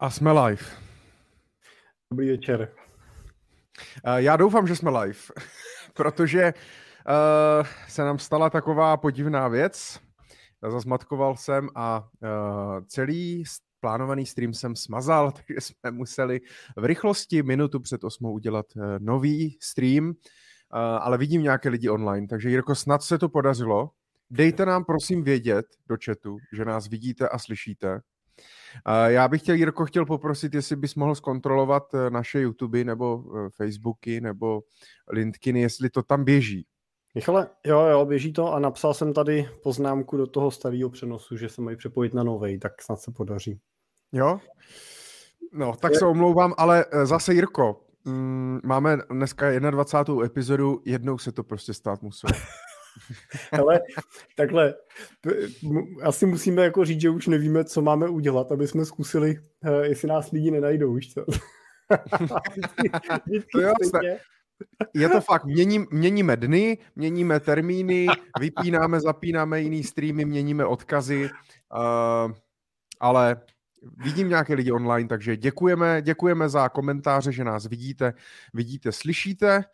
A jsme live. Dobrý večer. Uh, já doufám, že jsme live, protože uh, se nám stala taková podivná věc. Zazmatkoval jsem a uh, celý plánovaný stream jsem smazal, takže jsme museli v rychlosti minutu před osmou udělat uh, nový stream, uh, ale vidím nějaké lidi online, takže Jirko, snad se to podařilo. Dejte nám prosím vědět do chatu, že nás vidíte a slyšíte. Já bych chtěl, Jirko, chtěl poprosit, jestli bys mohl zkontrolovat eh, naše YouTube nebo eh, Facebooky nebo LinkedIny, jestli to tam běží. Michale, jo, jo, běží to a napsal jsem tady poznámku do toho starého přenosu, že se mají přepojit na novej, tak snad se podaří. Jo? No, tak se omlouvám, ale eh, zase Jirko, mm, máme dneska 21. epizodu, jednou se to prostě stát muselo. Ale takhle, asi musíme jako říct, že už nevíme, co máme udělat, aby jsme zkusili, eh, jestli nás lidi nenajdou, už co? to jo, je to fakt, měním, měníme dny, měníme termíny, vypínáme, zapínáme jiný streamy, měníme odkazy, uh, ale vidím nějaké lidi online, takže děkujeme, děkujeme za komentáře, že nás vidíte, vidíte, slyšíte.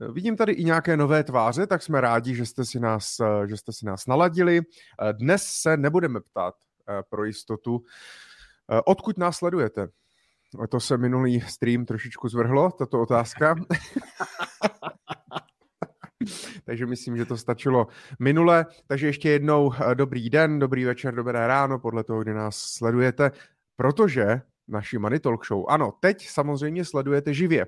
Eh, vidím tady i nějaké nové tváře, tak jsme rádi, že jste si nás, eh, že jste si nás naladili. Eh, dnes se nebudeme ptát pro jistotu, odkud nás sledujete. To se minulý stream trošičku zvrhlo, tato otázka. Takže myslím, že to stačilo minule. Takže ještě jednou dobrý den, dobrý večer, dobré ráno, podle toho, kdy nás sledujete, protože naši Money Talk Show, ano, teď samozřejmě sledujete živě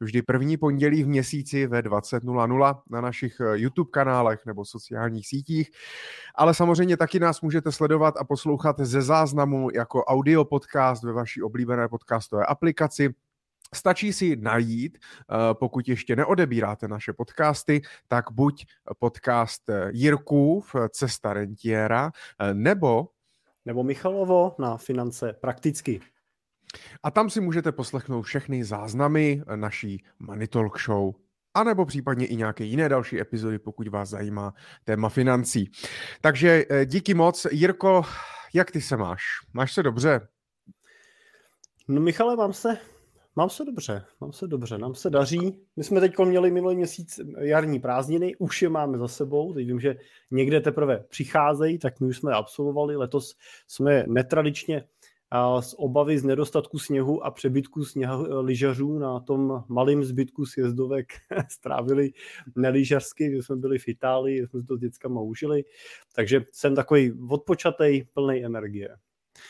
vždy první pondělí v měsíci ve 20.00 na našich eh, YouTube kanálech nebo sociálních sítích, ale samozřejmě taky nás můžete sledovat a poslouchat ze záznamu jako audio podcast ve vaší oblíbené podcastové aplikaci, Stačí si najít, eh, pokud ještě neodebíráte naše podcasty, tak buď podcast eh, Jirkův Cesta rentiera, nebo nebo Michalovo na finance prakticky. A tam si můžete poslechnout všechny záznamy naší Money Talk Show a nebo případně i nějaké jiné další epizody, pokud vás zajímá téma financí. Takže eh, díky moc. Jirko, jak ty se máš? Máš se dobře? No Michale, mám se, mám se dobře, mám se dobře, nám se daří. My jsme teď měli minulý měsíc jarní prázdniny, už je máme za sebou, teď vím, že někde teprve přicházejí, tak my už jsme absolvovali, letos jsme netradičně z obavy z nedostatku sněhu a přebytku sněhu eh, lyžařů na tom malém zbytku sjezdovek strávili nelyžařsky, že jsme byli v Itálii, jsme to s dětskama užili, takže jsem takový odpočatej, plný energie.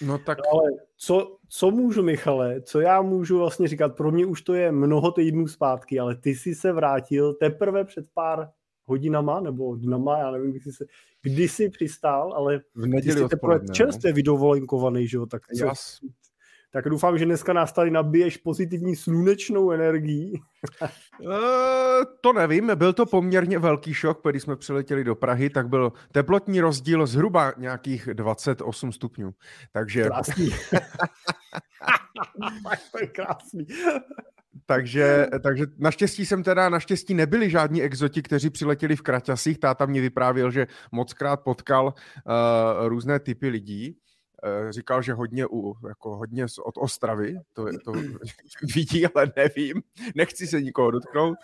No tak... No ale co, co můžu, Michale, co já můžu vlastně říkat, pro mě už to je mnoho týdnů zpátky, ale ty jsi se vrátil teprve před pár hodinama nebo dnama, já nevím, kdy jsi, kdy jsi přistál, ale v neděli ty teprve no. čerstvě vydovolenkovaný, že jo, tak co, Jas. tak doufám, že dneska nás tady nabiješ pozitivní slunečnou energií. uh, to nevím, byl to poměrně velký šok, když jsme přiletěli do Prahy, tak byl teplotní rozdíl zhruba nějakých 28 stupňů. Takže... Krásný. to je krásný. Takže, takže naštěstí jsem teda, naštěstí nebyli žádní exoti, kteří přiletěli v kraťasích. Táta mě vyprávěl, že mockrát potkal uh, různé typy lidí. Eh, říkal, že hodně, u, jako hodně od Ostravy, to, to vidí, ale nevím, nechci se nikoho dotknout,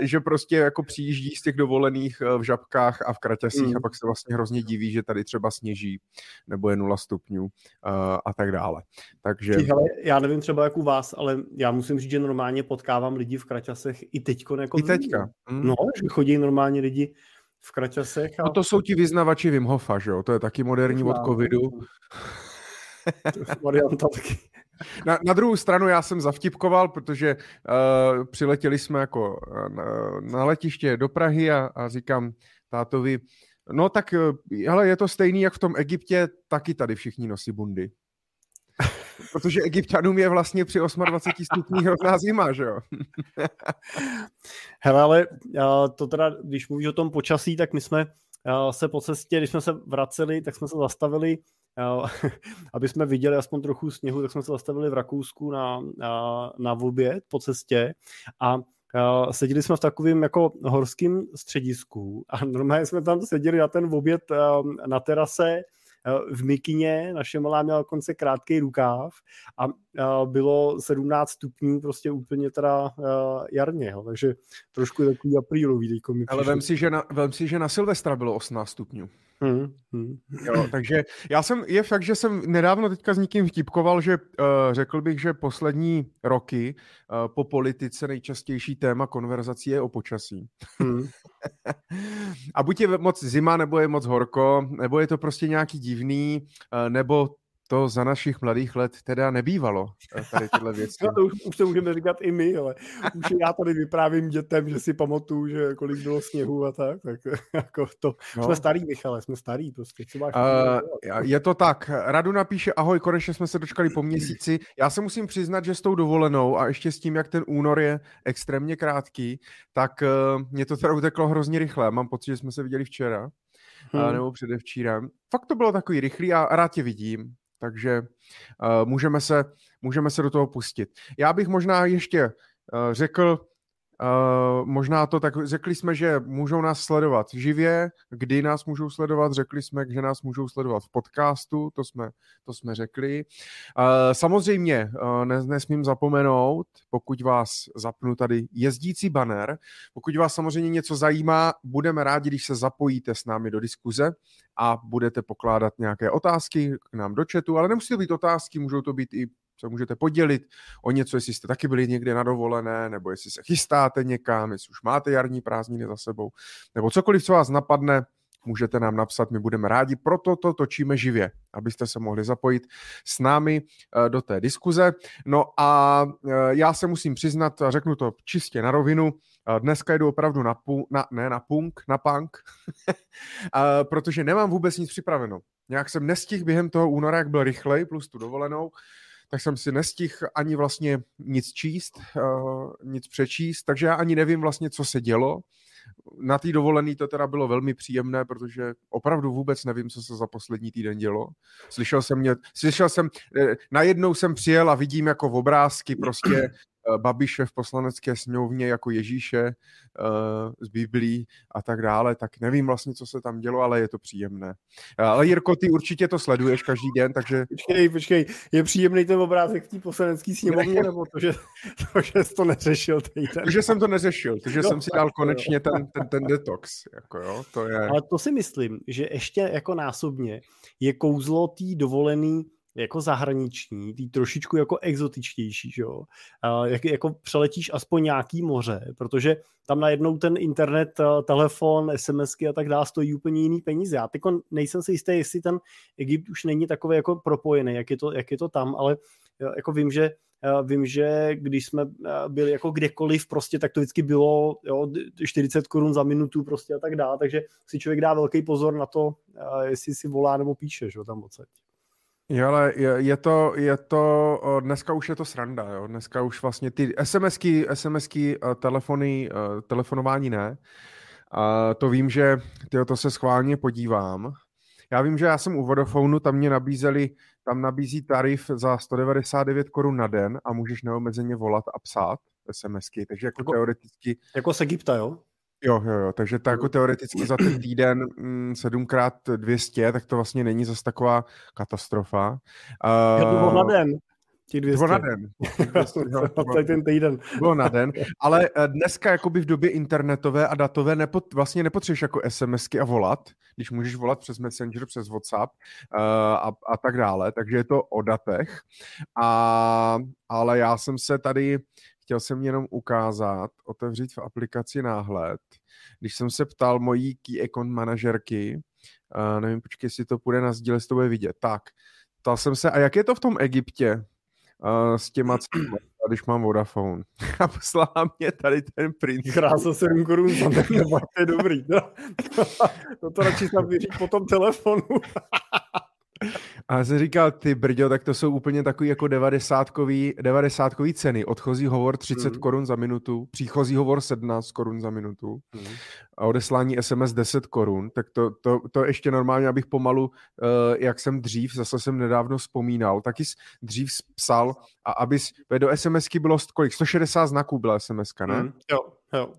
že prostě jako přijíždí z těch dovolených eh, v Žabkách a v Kraťasích mm. a pak se vlastně hrozně diví, že tady třeba sněží nebo je nula stupňů a tak dále. Takže... Hele, já nevím třeba jak u vás, ale já musím říct, že normálně potkávám lidi v Kraťasech i teďko. Jako I teďka. Mm. No, že chodí normálně lidi v kraťasech. A... No to jsou ti vyznavači Wim Hofa, že jo? To je taky moderní od covidu. Varianta taky. Na, na druhou stranu já jsem zavtipkoval, protože uh, přiletěli jsme jako eh, na, na letiště do Prahy a, a říkám tátovi, no tak hele, je to stejný jak v tom Egyptě, taky tady všichni nosí bundy. Protože egyptianům je vlastně při 28 stupních hrozná zima, že jo? Hele, ale to teda, když mluvíš o tom počasí, tak my jsme se po cestě, když jsme se vraceli, tak jsme se zastavili, aby jsme viděli aspoň trochu sněhu, tak jsme se zastavili v Rakousku na, na, na oběd po cestě a seděli jsme v takovém jako horském středisku a normálně jsme tam seděli na ten oběd na terase v mikině, naše malá měla konce krátký rukáv a bylo 17 stupňů prostě úplně teda jarně, jo. takže trošku takový aprílový. Ale vem si, že na, vem si, že na Silvestra bylo 18 stupňů. Hmm, hmm. Jo, takže já jsem, je fakt, že jsem nedávno teďka s někým vtipkoval, že uh, řekl bych, že poslední roky uh, po politice nejčastější téma konverzací je o počasí. Hmm. A buď je moc zima, nebo je moc horko, nebo je to prostě nějaký divný, uh, nebo to za našich mladých let teda nebývalo, eh, tady tyhle věci. no, to už, už to můžeme říkat i my, ale už já tady vyprávím dětem, že si pamatuju, že kolik bylo sněhu a tak, tak jako to, no. jsme starý, Michale, jsme starý prostě. Co máš uh, je to tak, Radu napíše, ahoj, konečně jsme se dočkali po měsíci. Já se musím přiznat, že s tou dovolenou a ještě s tím, jak ten únor je extrémně krátký, tak uh, mě to teda uteklo hrozně rychle. Mám pocit, že jsme se viděli včera. Hmm. Nebo předevčírem. Fakt to bylo takový rychlý a rád tě vidím. Takže uh, můžeme, se, můžeme se do toho pustit. Já bych možná ještě uh, řekl, Uh, možná to tak, řekli jsme, že můžou nás sledovat živě, kdy nás můžou sledovat, řekli jsme, že nás můžou sledovat v podcastu, to jsme, to jsme řekli. Uh, samozřejmě uh, nesmím zapomenout, pokud vás zapnu tady jezdící banner, pokud vás samozřejmě něco zajímá, budeme rádi, když se zapojíte s námi do diskuze a budete pokládat nějaké otázky k nám do chatu, ale nemusí to být otázky, můžou to být i se můžete podělit o něco, jestli jste taky byli někde na dovolené, nebo jestli se chystáte někam, jestli už máte jarní prázdniny za sebou, nebo cokoliv, co vás napadne, můžete nám napsat, my budeme rádi, proto to točíme živě, abyste se mohli zapojit s námi eh, do té diskuze. No a eh, já se musím přiznat, a řeknu to čistě na rovinu, eh, dneska jdu opravdu na, pu, na ne na punk, na punk, protože nemám vůbec nic připraveno. Nějak jsem nestihl během toho února, jak byl rychlej, plus tu dovolenou, tak jsem si nestihl ani vlastně nic číst, uh, nic přečíst, takže já ani nevím vlastně, co se dělo. Na té dovolený to teda bylo velmi příjemné, protože opravdu vůbec nevím, co se za poslední týden dělo. Slyšel jsem, mě, slyšel jsem, eh, najednou jsem přijel a vidím jako v obrázky prostě Eh, Babiše v poslanecké sněmovně jako Ježíše uh, z Biblí a tak dále, tak nevím vlastně, co se tam dělo, ale je to příjemné. Uh, ale Jirko, ty určitě to sleduješ každý den, takže... Počkej, počkej, je příjemný ten obrázek v té poslanecké sněmovně, nebo to, že, to, že jsi to neřešil týden? To, že jsem to neřešil, to, že no, jsem si dal konečně ten, ten, ten detox, jako jo, to je... Ale to si myslím, že ještě jako násobně je kouzlo té dovolený jako zahraniční, tý trošičku jako exotičtější, že jo? Jak, jako přeletíš aspoň nějaký moře, protože tam najednou ten internet, telefon, SMSky a tak dále stojí úplně jiný peníze. Já teď nejsem si jistý, jestli ten Egypt už není takový jako propojený, jak je to, jak je to tam, ale jako vím, že Vím, že když jsme byli jako kdekoliv, prostě, tak to vždycky bylo jo, 40 korun za minutu prostě a tak dále, takže si člověk dá velký pozor na to, jestli si volá nebo píše, že tam odsaď. Jo, ale je, to, je to, dneska už je to sranda, jo, dneska už vlastně ty SMSky, SMSky, eh, telefony, eh, telefonování ne, a to vím, že tyjo, to se schválně podívám. Já vím, že já jsem u Vodafonu, tam mě nabízeli, tam nabízí tarif za 199 korun na den a můžeš neomezeně volat a psát SMSky, takže jako, jako teoreticky... Jako z Egypta, jo? Jo, jo, jo, takže to jako teoreticky za ten týden mm, 7x200, tak to vlastně není zase taková katastrofa. Uh, to bylo na den. Těch 200. Bylo na den. 200, jo, bylo, ten týden. Bylo na den, ale eh, dneska jakoby v době internetové a datové nepot, vlastně nepotřebuješ jako SMSky a volat, když můžeš volat přes Messenger, přes WhatsApp uh, a, a tak dále, takže je to o datech. A, ale já jsem se tady chtěl jsem jenom ukázat, otevřít v aplikaci náhled. Když jsem se ptal mojí key account manažerky, uh, nevím, počkej, jestli to půjde na sdíle, jestli to bude vidět. Tak, ptal jsem se, a jak je to v tom Egyptě uh, s těma, když mám Vodafone? A poslala mě tady ten print. Krása 7 korun, to je dobrý. No. to, to radši snad po tom telefonu. A jsem říkal, ty brďo, tak to jsou úplně takový jako 90-kový, 90 ceny. Odchozí hovor 30 mm. korun za minutu, příchozí hovor 17 korun za minutu mm. a odeslání SMS 10 korun. Tak to, to, to ještě normálně, abych pomalu, uh, jak jsem dřív, zase jsem nedávno vzpomínal, taky dřív psal a abys, do SMSky bylo kolik? 160 znaků byla SMSka, ne? Mm. Jo, jo.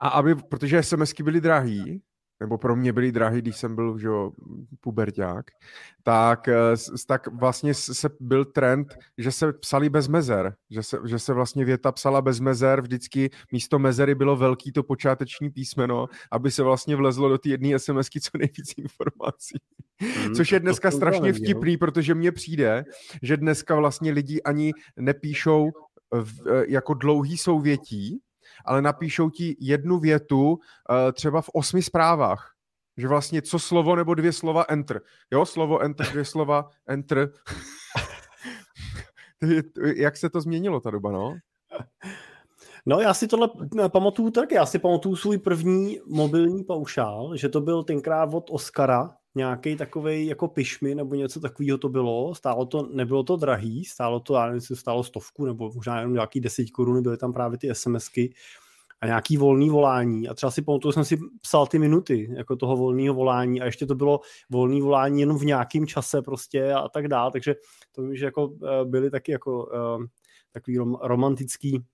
A aby, protože SMSky byly drahý, nebo pro mě byly drahý, když jsem byl že puberták, tak, eh, tak vlastně se byl trend, že se psali bez mezer, že se, že se vlastně věta psala bez mezer, vždycky místo mezery bylo velký to počáteční písmeno, aby se vlastně vlezlo do té jedné SMSky co nejvíc informací. Hmm, Což je dneska strašně vtipný, protože mně přijde, že dneska vlastně lidi ani nepíšou v, eh, jako dlouhý souvětí, ale napíšou ti jednu větu uh, třeba v osmi zprávách. Že vlastně co slovo nebo dvě slova enter. Jo, slovo enter, dvě slova enter. Jak se to změnilo ta doba, no? No já si tohle pamatuju tak, já si pamatuju svůj první mobilní paušál, že to byl tenkrát od Oscara, nějaký takový jako pišmy nebo něco takového to bylo. Stálo to, nebylo to drahý, stálo to, já nevím, stálo stovku nebo možná jenom nějaký 10 korun, byly tam právě ty SMSky a nějaký volný volání. A třeba si pamatuju, jsem si psal ty minuty jako toho volného volání a ještě to bylo volný volání jenom v nějakém čase prostě a tak dále. Takže to vím, že jako eh, byly taky jako uh, takový rom, romantický uh,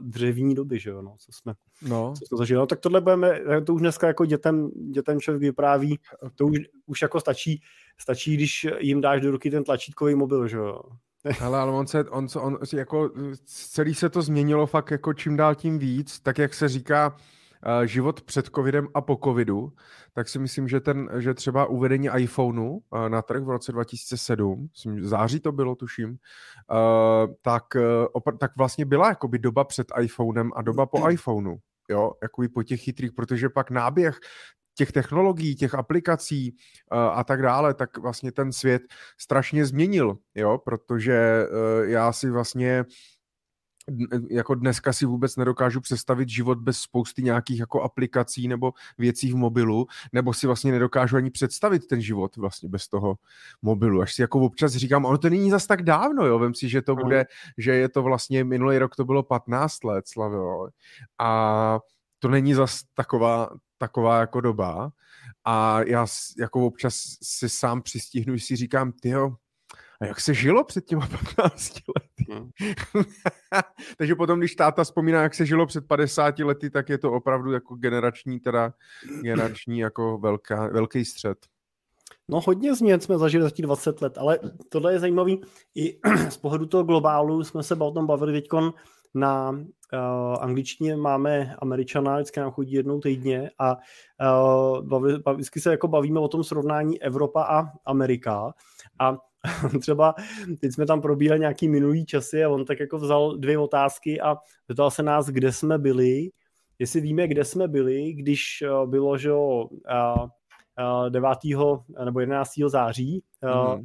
dřevní doby, že jo, no, co jsme, no. co jsme zažili. No, tak tohle budeme, to už dneska jako dětem, dětem člověk vypráví, to už, už jako stačí, stačí, když jim dáš do ruky ten tlačítkový mobil, že jo. Ale, ale on se, on, on, jako celý se to změnilo fakt jako čím dál tím víc, tak jak se říká, život před covidem a po covidu, tak si myslím, že, ten, že třeba uvedení iPhoneu na trh v roce 2007, myslím, září to bylo, tuším, tak, uh, tak vlastně byla jakoby doba před iPhonem a doba po iPhoneu jo, jakoby po těch chytrých, protože pak náběh těch technologií, těch aplikací uh, a tak dále, tak vlastně ten svět strašně změnil, jo, protože uh, já si vlastně jako dneska si vůbec nedokážu představit život bez spousty nějakých jako aplikací nebo věcí v mobilu, nebo si vlastně nedokážu ani představit ten život vlastně bez toho mobilu. Až si jako občas říkám, ono to není zas tak dávno, jo, vem si, že to bude, že je to vlastně, minulý rok to bylo 15 let, slavilo. A to není zas taková, taková jako doba. A já jako občas si sám přistihnu, si říkám, tyjo, a jak se žilo před těma 15 lety? Hmm. Takže potom, když táta vzpomíná, jak se žilo před 50 lety, tak je to opravdu jako generační, teda generační jako velká, velký střed. No hodně změn jsme zažili za těch 20 let, ale tohle je zajímavý. I z pohledu toho globálu jsme se o tom bavili teďkon na uh, angličtině máme američana, vždycky nám chodí jednou týdně a uh, baví, vždycky se jako bavíme o tom srovnání Evropa a Amerika a třeba teď jsme tam probíhali nějaký minulý časy a on tak jako vzal dvě otázky a zeptal se nás, kde jsme byli, jestli víme, kde jsme byli, když uh, bylo, že uh, 9. nebo 11. září, mm.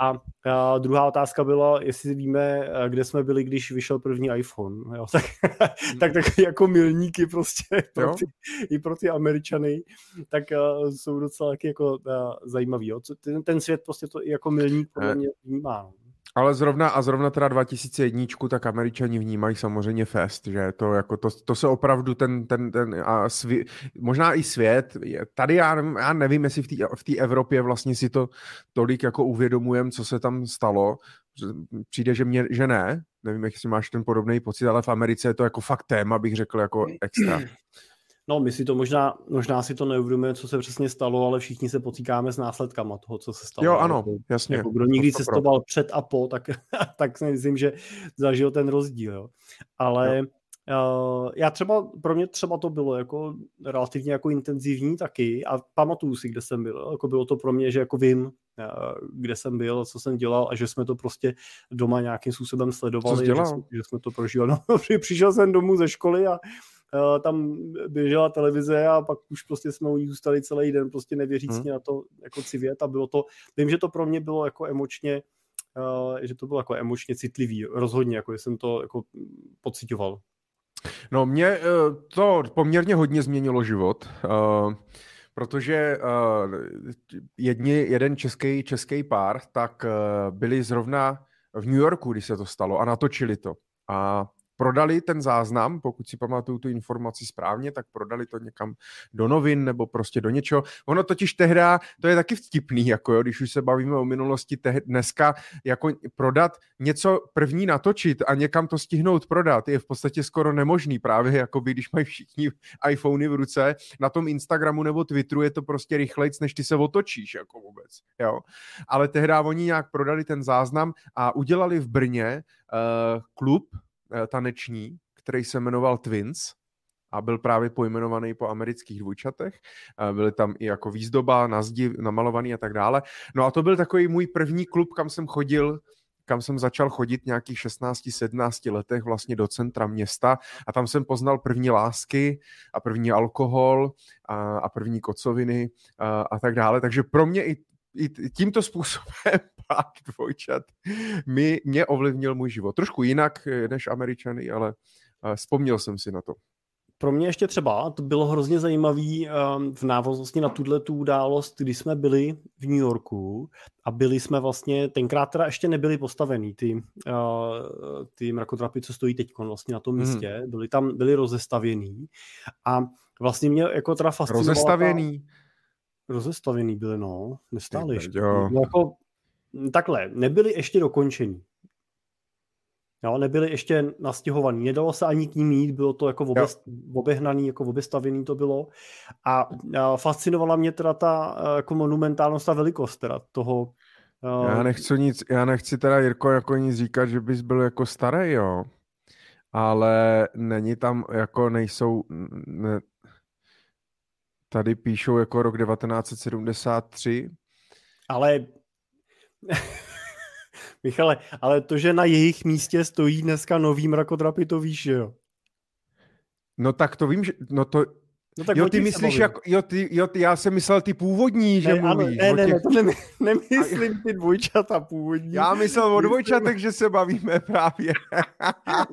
A, a druhá otázka byla, jestli víme, kde jsme byli, když vyšel první iPhone. Jo? Tak, hmm. tak, tak jako milníky prostě pro ty, i pro ty Američany, tak uh, jsou docela taky jako uh, zajímavý. Jo? Ten, ten svět prostě to jako milník podle mě vnímá. No. Ale zrovna a zrovna teda 2001, tak američani vnímají samozřejmě fest, že to jako to, to se opravdu ten, ten, ten a svě, možná i svět, tady já, já nevím, jestli v té v Evropě vlastně si to tolik jako uvědomujeme, co se tam stalo, přijde, že, mě, že ne, nevím, jestli máš ten podobný pocit, ale v Americe je to jako fakt téma, bych řekl, jako extra. No, my si to možná, možná si to neuvědomujeme, co se přesně stalo, ale všichni se potýkáme s následkama toho, co se stalo. Jo, ano, jako, jasně. Jako kdo nikdy cestoval před a po, tak, tak si myslím, že zažil ten rozdíl. Jo. Ale Uh, já třeba, pro mě třeba to bylo jako relativně jako intenzivní taky a pamatuju si, kde jsem byl. Jako bylo to pro mě, že jako vím, uh, kde jsem byl, co jsem dělal a že jsme to prostě doma nějakým způsobem sledovali. Že, že jsme to prožívali. No, přišel jsem domů ze školy a Eh, tam běžela televize a pak už prostě jsme u ní zůstali celý den prostě nevěřícně hmm. na to jako civět a bylo to, vím, že to pro mě bylo jako emočně, uh, že to bylo jako emočně citlivý, rozhodně, jako jsem to jako pocitoval. No mě uh, to poměrně hodně změnilo život, protože jedni, jeden český, český pár, tak byli zrovna v New Yorku, když se to stalo a natočili to. A prodali ten záznam, pokud si pamatuju tu informaci správně, tak prodali to někam do novin nebo prostě do něčeho. Ono totiž tehda, to je taky vtipný, jako jo, když už se bavíme o minulosti, te, dneska jako prodat něco první natočit a někam to stihnout prodat je v podstatě skoro nemožný právě, jako by, když mají všichni iPhony v ruce, na tom Instagramu nebo Twitteru je to prostě rychlejc, než ty se otočíš jako vůbec, jo. Ale tehdy oni nějak prodali ten záznam a udělali v Brně uh, klub taneční, který se jmenoval Twins, a byl právě pojmenovaný po amerických dvojčatech. Byly tam i jako výzdoba, na zdi, namalovaný a tak dále. No a to byl takový můj první klub, kam jsem chodil kam jsem začal chodit nějakých 16-17 letech vlastně do centra města a tam jsem poznal první lásky a první alkohol a, a první kocoviny a, a tak dále. Takže pro mě i tímto způsobem pár dvojčat mi, mě ovlivnil můj život. Trošku jinak eh, než američany, ale vzpomněl jsem si na to pro mě ještě třeba, to bylo hrozně zajímavý um, v návaznosti na tuhle tu událost, kdy jsme byli v New Yorku a byli jsme vlastně, tenkrát teda ještě nebyli postavený ty, uh, ty mrakodrapy, co stojí teď vlastně na tom hmm. místě, hmm. byli tam, byli rozestavěný a vlastně mě jako teda fascinovala Rozestavěný? Ta, rozestavěný byly, no, nestáli ještě. No, jako, takhle, nebyli ještě dokončení. Jo, nebyli ještě nastěhovaný, nedalo se ani k ním jít, bylo to jako obest, obehnaný, jako obestavěný to bylo. A, a fascinovala mě teda ta jako monumentálnost, ta velikost teda toho. Já nechci nic, já nechci teda Jirko jako nic říkat, že bys byl jako starý, jo. Ale není tam, jako nejsou, ne, tady píšou jako rok 1973. Ale Michale, ale to, že na jejich místě stojí dneska nový mrakodrapy, to víš, že jo? No tak to vím, že, no to, No tak jo, ty myslíš, jak, jo, ty, jo, ty, já jsem myslel ty původní, že ne, mluvíš. Ano, ne, ne, ne, to ne, nemyslím ty dvojčata původní. Já myslel o dvojčatech, že se bavíme právě.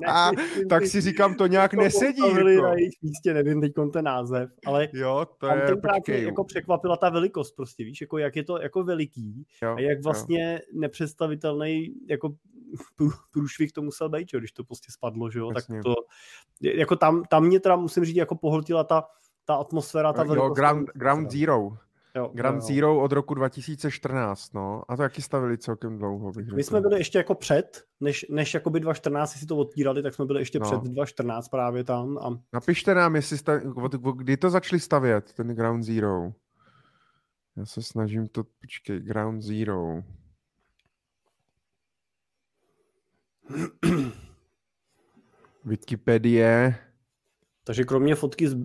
ne, tak si říkám, to nějak to nesedí. Jako. na jejich místě, nevím teď ten název, ale jo, to je, mě jako překvapila ta velikost prostě, víš, jako jak je to jako veliký jo, a jak vlastně jo. nepředstavitelný jako průšvih to musel být, když to prostě spadlo, že jo, tak to, jako tam, tam mě teda musím říct, jako pohltila ta ta atmosféra, ta velikost. Jo, Ground, Ground Zero. Jo, Ground jo. Zero od roku 2014, no. A to jaký stavili celkem dlouho, bych My jsme byli ještě jako před, než, než jakoby 2014 si to otvírali, tak jsme byli ještě no. před 2014 právě tam. A... Napište nám, jestli stav... kdy to začali stavět, ten Ground Zero. Já se snažím to, počkej, Ground Zero. Wikipedie. Takže kromě fotky, s,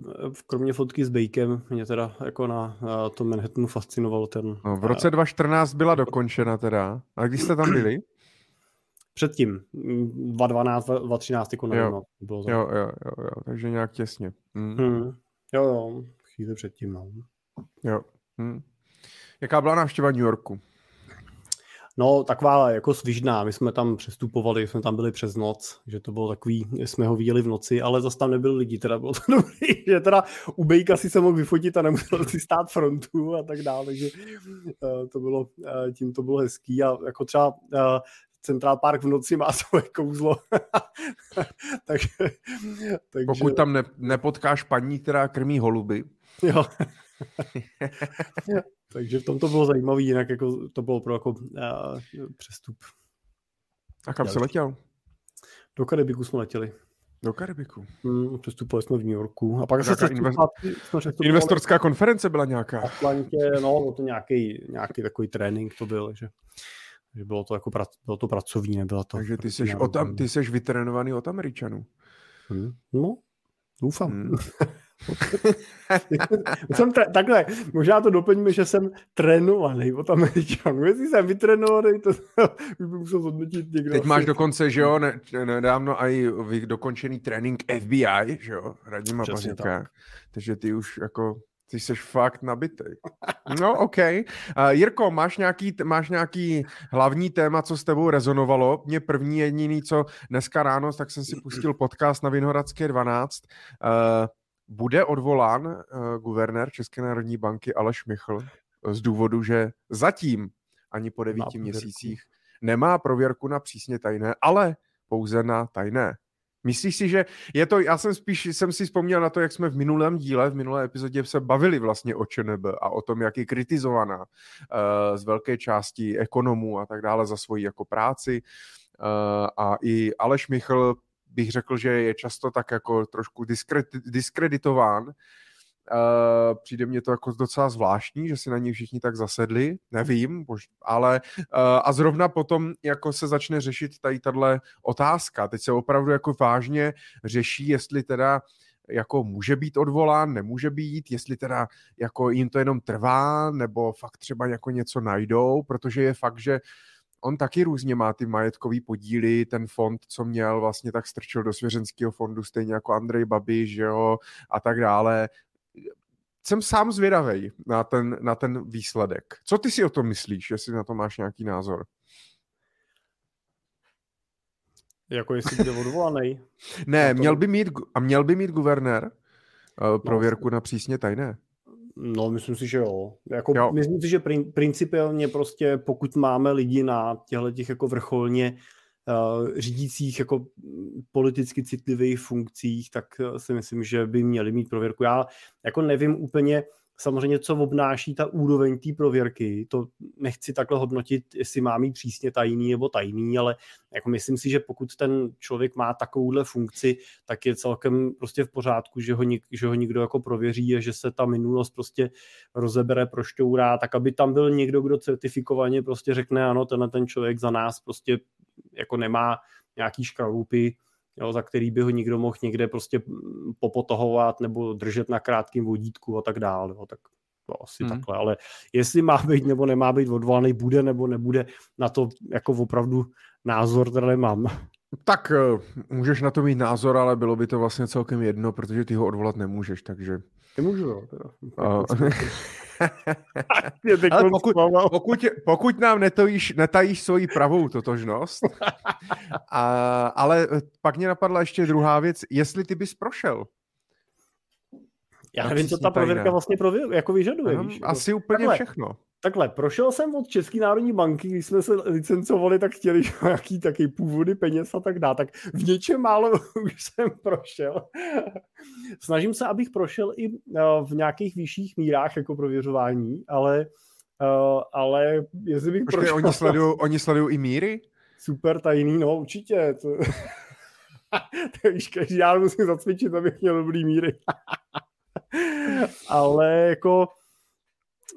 kromě fotky s Bejkem mě teda jako na, na tom Manhattanu fascinoval ten... No, v roce 2014 byla dokončena teda. A kdy jste tam byli? Předtím. 2012, 2013 jako nevím. Jo. Bylo jo, jo, jo, jo, takže nějak těsně. Hmm. Hmm. Jo, jo, chvíli předtím, no. Jo. Hmm. Jaká byla návštěva New Yorku? No, taková jako svižná. My jsme tam přestupovali, jsme tam byli přes noc, že to bylo takový, jsme ho viděli v noci, ale zase tam nebyli lidi, teda bylo to dobrý, že teda u Bejka si se mohl vyfotit a nemusel si stát frontu a tak dále, takže uh, to bylo, uh, tím to bylo hezký a jako třeba uh, Central Park v noci má svoje kouzlo. takže, takže... Pokud tam ne, nepotkáš paní, která krmí holuby. Jo. Takže v tom to bylo zajímavé, jinak jako to bylo pro jako uh, přestup. A kam jsi letěl? Do Karibiku jsme letěli. Do Karibiku. Hmm, přestupovali jsme v New Yorku. A pak zase inve- investorská konference byla nějaká. V Atlantě, no, bylo to nějaký, nějaký takový trénink to byl, že, že bylo to jako pra, bylo to pracovní, nebylo to. Takže ty jsi, od, ty jsi vytrénovaný od Američanů. Hmm. No, doufám. Hmm. jsem t- takhle, možná to doplníme, že jsem trénovaný od Američanů. Jestli jsem vytrénovaný, to bych musel zhodnotit někdo. Teď máš dokonce, že jo, ne, nedávno i dokončený trénink FBI, že jo, Radima Paříka. Takže ty už jako ty jsi fakt nabitý. No, OK. Uh, Jirko, máš nějaký, máš nějaký hlavní téma, co s tebou rezonovalo? Mě první jediný, co dneska ráno, tak jsem si pustil podcast na Vinohradské 12. Uh, bude odvolán uh, guvernér České národní banky Aleš Michl z důvodu, že zatím ani po devíti měsících nemá prověrku na přísně tajné, ale pouze na tajné. Myslíš si, že je to, já jsem spíš, jsem si vzpomněl na to, jak jsme v minulém díle, v minulé epizodě se bavili vlastně o ČNB a o tom, jak je kritizovaná uh, z velké části ekonomů a tak dále za svoji jako práci. Uh, a i Aleš Michl bych řekl, že je často tak jako trošku diskreditován Uh, přijde mě to jako docela zvláštní, že si na něj všichni tak zasedli, nevím, ale uh, a zrovna potom jako se začne řešit tady tahle otázka. Teď se opravdu jako vážně řeší, jestli teda jako může být odvolán, nemůže být, jestli teda jako jim to jenom trvá, nebo fakt třeba jako něco najdou, protože je fakt, že on taky různě má ty majetkový podíly, ten fond, co měl, vlastně tak strčil do svěřenského fondu, stejně jako Andrej Babiš, že jo, a tak dále jsem sám zvědavý na ten, na ten výsledek. Co ty si o tom myslíš, jestli na to máš nějaký názor? Jako jestli bude odvolaný? ne, to... měl by mít, a měl by mít guvernér uh, prověrku na přísně tajné? No, myslím si, že jo. Jako, jo. Myslím si, že principiálně prostě pokud máme lidi na těchto těch jako vrcholně uh, řídících jako politicky citlivých funkcích, tak eh, si myslím, že by měli mít prověrku. Já jako nevím úplně, samozřejmě, co obnáší ta úroveň té prověrky. To nechci takhle hodnotit, jestli má mít přísně tajný nebo tajný, ale jako myslím si, že pokud ten člověk má takovouhle funkci, tak je celkem prostě v pořádku, že ho, nik, že ho nikdo jako prověří a že se ta minulost prostě rozebere, prošťourá, tak aby tam byl někdo, kdo certifikovaně prostě řekne, ano, tenhle ten člověk za nás prostě jako nemá nějaký škralupy, jo, za který by ho nikdo mohl někde prostě popotahovat nebo držet na krátkém vodítku a tak dále. Jo, tak to asi hmm. takhle, ale jestli má být nebo nemá být odvolaný, bude nebo nebude, na to jako opravdu názor teda nemám. Tak uh, můžeš na to mít názor, ale bylo by to vlastně celkem jedno, protože ty ho odvolat nemůžeš, takže... Nemůžu, jo. Teda. Uh, Ale pokud, pokud, pokud nám netojíš, netajíš svoji pravou totožnost, a, ale pak mě napadla ještě druhá věc, jestli ty bys prošel. Já nevím, co ta prověrka vlastně prově, jako vyžaduje. víš, asi jako. úplně Takhle. všechno. Takhle, prošel jsem od České národní banky, když jsme se licencovali, tak chtěli nějaký taky původy peněz a tak dále. Tak v něčem málo už jsem prošel. Snažím se, abych prošel i eh, v nějakých vyšších mírách jako prověřování, ale, eh, ale jestli bych Počkej, prošel... oni sledují oni sledují i míry? Super tajný, no určitě. To... víš, každý já musím zacvičit, abych měl dobrý míry. ale jako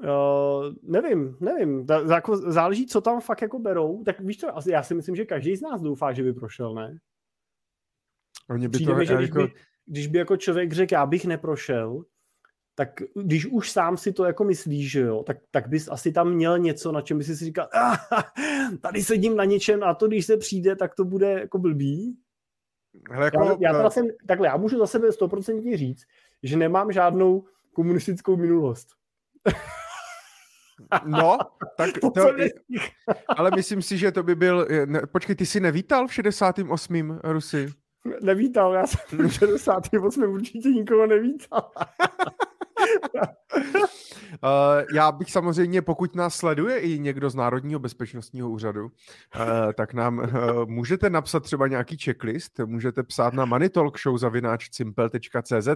Uh, nevím, nevím. Jako záleží, co tam fakt jako berou. Tak víš co, já si myslím, že každý z nás doufá, že by prošel, ne? Oni by Přijde to, mi, že když, jako... by, když by jako člověk řekl, já bych neprošel, tak když už sám si to jako myslíš, že jo, tak, tak bys asi tam měl něco, na čem bys si říkal, ah, tady sedím na něčem a to, když se přijde, tak to bude jako blbý. Hele, jako, já, já teda jsem, takhle, já můžu za sebe stoprocentně říct, že nemám žádnou komunistickou minulost. No, tak to, ale myslím si, že to by byl, ne, počkej, ty jsi nevítal v 68. Rusy? Nevítal, já jsem v 68. určitě nikoho nevítal. Uh, já bych samozřejmě, pokud nás sleduje i někdo z Národního bezpečnostního úřadu, uh, tak nám uh, můžete napsat třeba nějaký checklist, můžete psát na moneytalkshow.cz,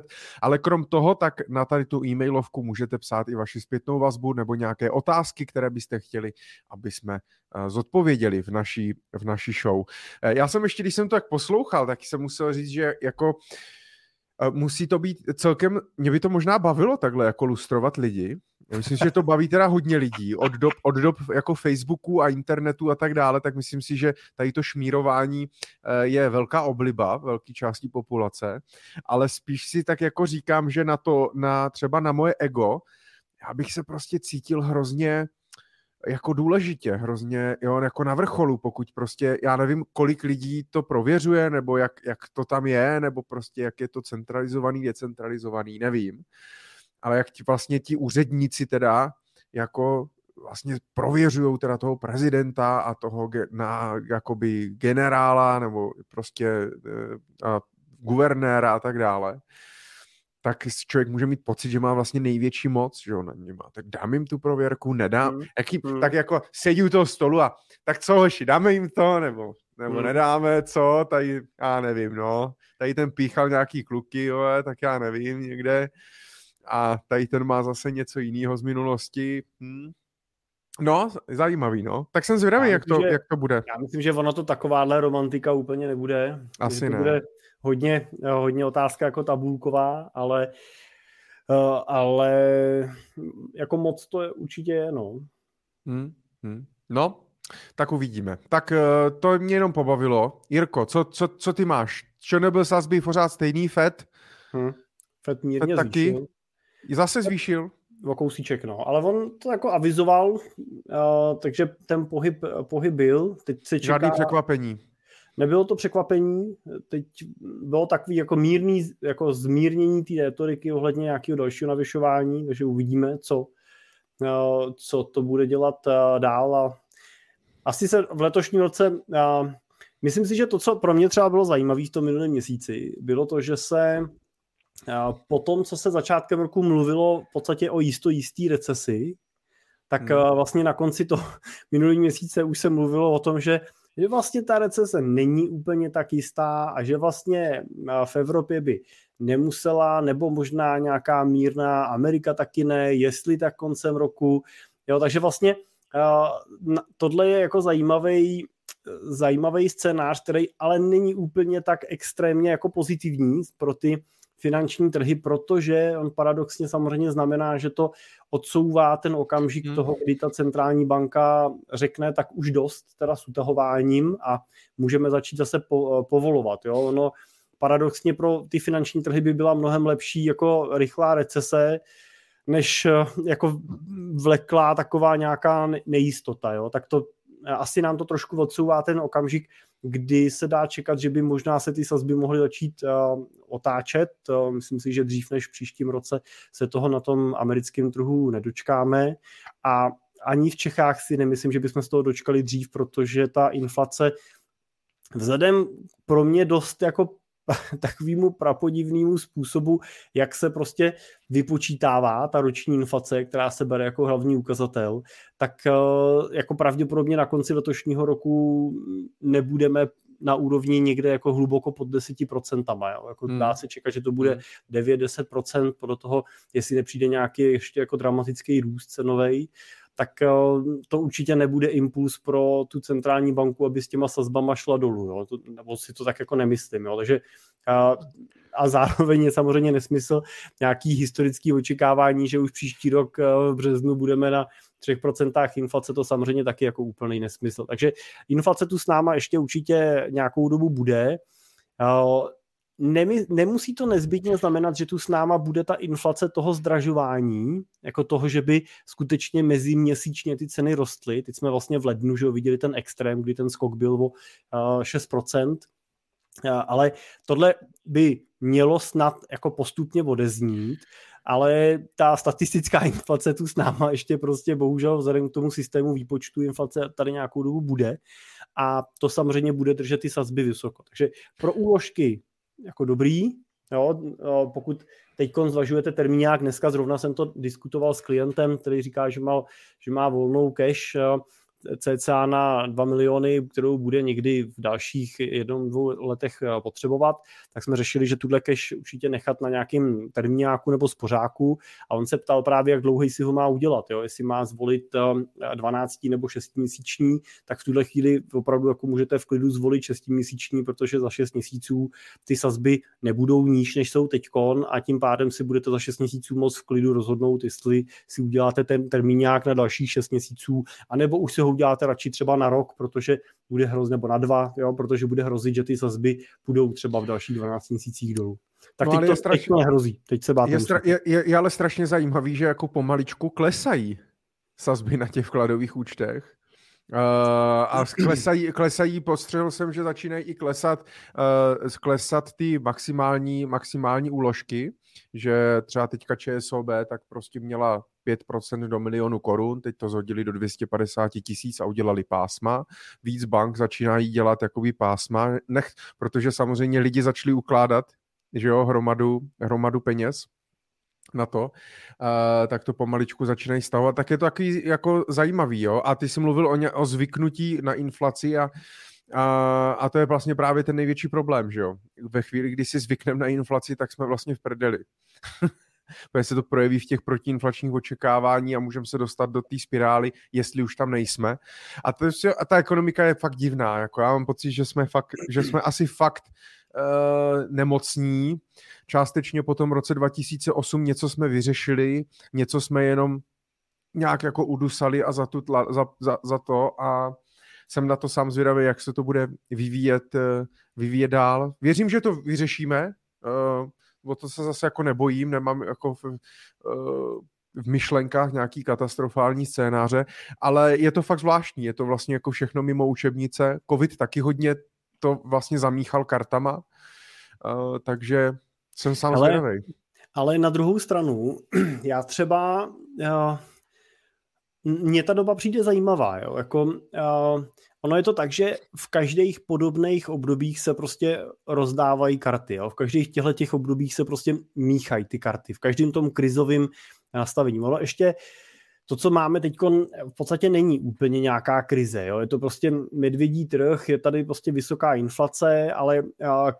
ale krom toho, tak na tady tu e-mailovku můžete psát i vaši zpětnou vazbu nebo nějaké otázky, které byste chtěli, aby jsme zodpověděli v naší, v naší show. Já jsem ještě, když jsem to tak poslouchal, tak jsem musel říct, že jako musí to být celkem, mě by to možná bavilo takhle jako lustrovat lidi. Já myslím si, že to baví teda hodně lidí. Od dob, od dob jako Facebooku a internetu a tak dále, tak myslím si, že tady to šmírování eh, je velká obliba velké části populace, ale spíš si tak jako říkám, že na to, na třeba na moje ego, já bych se prostě cítil hrozně jako důležitě, hrozně jo, jako na vrcholu, pokud prostě, já nevím, kolik lidí to prověřuje, nebo jak, jak to tam je, nebo prostě jak je to centralizovaný, decentralizovaný, nevím. Ale jak ti vlastně ti úředníci teda jako vlastně prověřují teda toho prezidenta a toho na, jakoby generála nebo prostě eh, a guvernéra a tak dále tak člověk může mít pocit, že má vlastně největší moc, že on na má. Tak dám jim tu prověrku, nedám. Mm. Jaký, mm. Tak jako sedí u toho stolu a tak co hoši, dáme jim to, nebo nebo hmm. nedáme, co, tady, já nevím, no, tady ten píchal nějaký kluky, jo, tak já nevím, někde, a tady ten má zase něco jiného z minulosti, hm. No, zajímavý, no. Tak jsem zvědavý, jak, to, že, jak to bude. Já myslím, že ono to takováhle romantika úplně nebude. Asi to ne. Bude hodně, hodně otázka jako tabulková, ale, uh, ale jako moc to je určitě je, no. Hmm, hmm. No, tak uvidíme. Tak uh, to mě jenom pobavilo. Jirko, co, co, co ty máš? Čo nebyl sazby pořád stejný FED? Hmm. FED mírně FED taky? Zvýšil. Zase zvýšil? O kousíček, no. Ale on to jako avizoval, uh, takže ten pohyb, pohyb byl. Teď se čeká... Žádný překvapení. Nebylo to překvapení, teď bylo takový jako mírný, jako zmírnění té retoriky ohledně nějakého dalšího navyšování, takže uvidíme, co, uh, co to bude dělat uh, dál a asi se v letošním roce uh, myslím si, že to, co pro mě třeba bylo zajímavé v tom minulém měsíci, bylo to, že se po tom, co se začátkem roku mluvilo v podstatě o jisto jistý recesi, tak hmm. vlastně na konci toho minulý měsíce už se mluvilo o tom, že, že vlastně ta recese není úplně tak jistá a že vlastně v Evropě by nemusela, nebo možná nějaká mírná Amerika taky ne, jestli tak koncem roku. Jo, takže vlastně tohle je jako zajímavý zajímavý scénář, který ale není úplně tak extrémně jako pozitivní pro ty finanční trhy, protože on paradoxně samozřejmě znamená, že to odsouvá ten okamžik hmm. toho, kdy ta centrální banka řekne tak už dost teda s utahováním a můžeme začít zase po, povolovat. Jo? Ono paradoxně pro ty finanční trhy by byla mnohem lepší jako rychlá recese, než jako vleklá taková nějaká nejistota. Jo? Tak to asi nám to trošku odsouvá ten okamžik, kdy se dá čekat, že by možná se ty sazby mohly začít uh, otáčet. Uh, myslím si, že dřív než v příštím roce se toho na tom americkém trhu nedočkáme a ani v Čechách si nemyslím, že bychom z toho dočkali dřív, protože ta inflace vzhledem pro mě dost jako takovému prapodivnému způsobu, jak se prostě vypočítává ta roční inflace, která se bere jako hlavní ukazatel, tak eh, jako pravděpodobně na konci letošního roku nebudeme na úrovni někde jako hluboko pod 10%. Jo. Jako hmm. Dá se čekat, že to bude 9-10% hmm. podle toho, jestli nepřijde nějaký ještě jako dramatický růst cenový tak eh, to určitě nebude impuls pro tu centrální banku, aby s těma sazbama šla dolů, jo? To, nebo si to tak jako nemyslím. Jo? Takže a, a zároveň je samozřejmě nesmysl nějaký historický očekávání, že už příští rok eh, v březnu budeme na 3% inflace, to samozřejmě taky jako úplný nesmysl. Takže inflace tu s náma ještě určitě nějakou dobu bude. Eh, Nemy, nemusí to nezbytně znamenat, že tu s náma bude ta inflace toho zdražování, jako toho, že by skutečně meziměsíčně ty ceny rostly. Teď jsme vlastně v lednu, že viděli ten extrém, kdy ten skok byl o uh, 6%, uh, ale tohle by mělo snad jako postupně odeznít, ale ta statistická inflace tu s náma ještě prostě bohužel vzhledem k tomu systému výpočtu inflace tady nějakou dobu bude a to samozřejmě bude držet ty sazby vysoko. Takže pro úložky jako dobrý, jo, pokud teď zvažujete termíňák, dneska zrovna jsem to diskutoval s klientem, který říká, že, mal, že má volnou cash, cca na 2 miliony, kterou bude někdy v dalších jednom, dvou letech eh, potřebovat, tak jsme řešili, že tuhle cash určitě nechat na nějakým termíňáku nebo spořáku a on se ptal právě, jak dlouhý si ho má udělat, jo? jestli má zvolit 12 eh, nebo 6 měsíční, tak v tuhle chvíli opravdu jako můžete v klidu zvolit 6 měsíční, protože za 6 měsíců ty sazby nebudou níž, než jsou teďkon a tím pádem si budete za 6 měsíců moc v klidu rozhodnout, jestli si uděláte ten termíňák na dalších 6 měsíců, anebo už se ho uděláte radši třeba na rok, protože bude hrozit, nebo na dva, jo, protože bude hrozit, že ty sazby půjdou třeba v dalších 12 měsících dolů. Tak no, teď to strašně nehrozí. Teď se bát je, stra- je, je, je, ale strašně zajímavý, že jako pomaličku klesají sazby na těch vkladových účtech. Uh, a klesají, klesají, postřehl jsem, že začínají i klesat, uh, klesat ty maximální, maximální úložky, že třeba teďka ČSOB tak prostě měla 5% do milionu korun, teď to zhodili do 250 tisíc a udělali pásma. Víc bank začínají dělat jakoby pásma, nech, protože samozřejmě lidi začali ukládat že jo, hromadu, hromadu peněz na to, uh, tak to pomaličku začínají stavovat, tak je to takový jako zajímavý, jo, a ty jsi mluvil o, ně, o zvyknutí na inflaci a A, a to je vlastně právě ten největší problém, že jo. Ve chvíli, kdy si zvykneme na inflaci, tak jsme vlastně v prdeli. protože se to projeví v těch protiinflačních očekávání a můžeme se dostat do té spirály, jestli už tam nejsme. A, to, a ta ekonomika je fakt divná. Jako já mám pocit, že jsme, fakt, že jsme asi fakt uh, nemocní. Částečně po tom roce 2008 něco jsme vyřešili, něco jsme jenom nějak jako udusali a za, tu tla, za, za, za to a jsem na to sám zvědavý, jak se to bude vyvíjet, eh, vyvíjet dál. Věřím, že to vyřešíme, uh, o to se zase jako nebojím, nemám jako v, v myšlenkách nějaký katastrofální scénáře, ale je to fakt zvláštní, je to vlastně jako všechno mimo učebnice. Covid taky hodně to vlastně zamíchal kartama, takže jsem sám ale, zvědavý. Ale na druhou stranu, já třeba, mně ta doba přijde zajímavá, jo, jako Ono je to tak, že v každých podobných obdobích se prostě rozdávají karty. Jo? V každých těchto těch obdobích se prostě míchají ty karty. V každém tom krizovém nastavení. Ono ještě to, co máme teď, v podstatě není úplně nějaká krize. Jo? Je to prostě medvědí trh, je tady prostě vysoká inflace, ale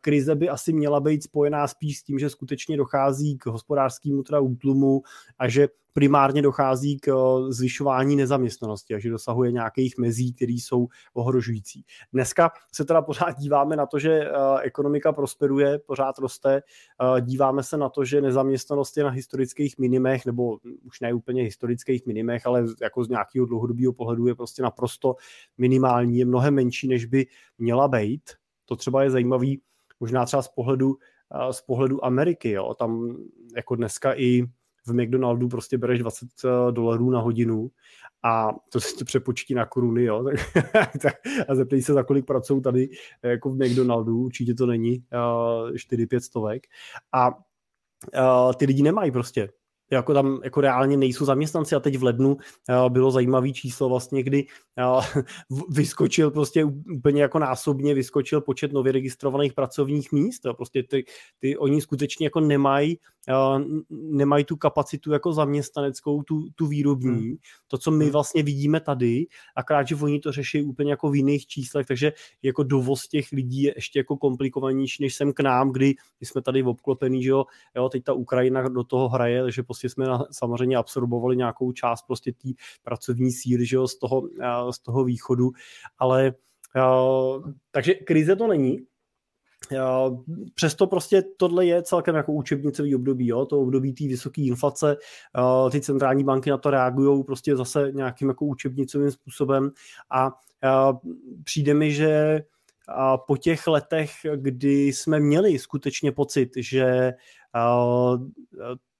krize by asi měla být spojená spíš s tím, že skutečně dochází k hospodářskému teda útlumu a že primárně dochází k eh, zvyšování nezaměstnanosti a že dosahuje nějakých mezí, které jsou ohrožující. Dneska se teda pořád díváme na to, že eh, ekonomika prosperuje, pořád roste, eh, díváme se na to, že nezaměstnanost je na historických minimech, nebo už ne úplně historických minimech, ale jako z nějakého dlouhodobého pohledu je prostě naprosto minimální, je mnohem menší, než by měla být. To třeba je zajímavý, možná třeba z pohledu, z pohledu Ameriky, jo. tam jako dneska i v McDonaldu prostě bereš 20 eh, dolarů na hodinu a to se to přepočtí na koruny, jo, tak, a zeptej se, za kolik pracují tady eh, jako v McDonaldu, určitě to není uh, 4-5 stovek a uh, ty lidi nemají prostě jako tam jako reálně nejsou zaměstnanci a teď v lednu uh, bylo zajímavý číslo vlastně, kdy uh, vyskočil prostě úplně jako násobně vyskočil počet nově registrovaných pracovních míst. Jo. Prostě ty, ty oni skutečně jako nemají nemají tu kapacitu jako zaměstnaneckou, tu, tu výrobní, hmm. to, co my hmm. vlastně vidíme tady, akorát, že oni to řeší úplně jako v jiných číslech, takže jako dovoz těch lidí je ještě jako komplikovanější, než sem k nám, kdy jsme tady obklopený, že jo, jo, teď ta Ukrajina do toho hraje, takže prostě jsme na, samozřejmě absorbovali nějakou část prostě té pracovní síly, že jo, z toho, z toho východu, ale Uh, takže krize to není, Přesto prostě tohle je celkem jako učebnicový období, jo? to období té vysoké inflace, ty centrální banky na to reagují prostě zase nějakým jako učebnicovým způsobem a přijde mi, že po těch letech, kdy jsme měli skutečně pocit, že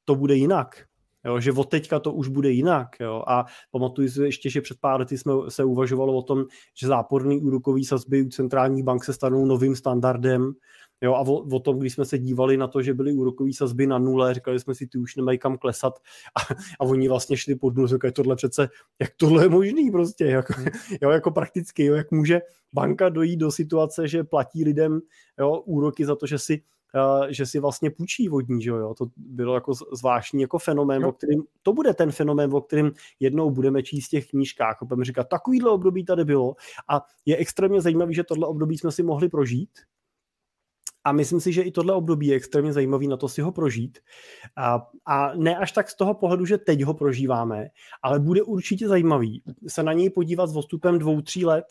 to bude jinak, Jo, že od teďka to už bude jinak. Jo. A pamatuju si ještě, že před pár lety jsme se uvažovalo o tom, že záporný úrokový sazby u centrálních bank se stanou novým standardem. Jo, a o, o, tom, když jsme se dívali na to, že byly úrokové sazby na nule, říkali jsme si, ty už nemají kam klesat a, a oni vlastně šli pod nulu, říkali, tohle přece, jak tohle je možný prostě, jako, jo, jako prakticky, jo, jak může banka dojít do situace, že platí lidem jo, úroky za to, že si že si vlastně půjčí vodní, že jo? To bylo jako zvláštní jako fenomén, o kterým, to bude ten fenomén, o kterém jednou budeme číst v těch knížkách, budeme říkat, takovýhle období tady bylo a je extrémně zajímavý, že tohle období jsme si mohli prožít, a myslím si, že i tohle období je extrémně zajímavý na to si ho prožít. A, a ne až tak z toho pohledu, že teď ho prožíváme, ale bude určitě zajímavý se na něj podívat s postupem dvou, tří let,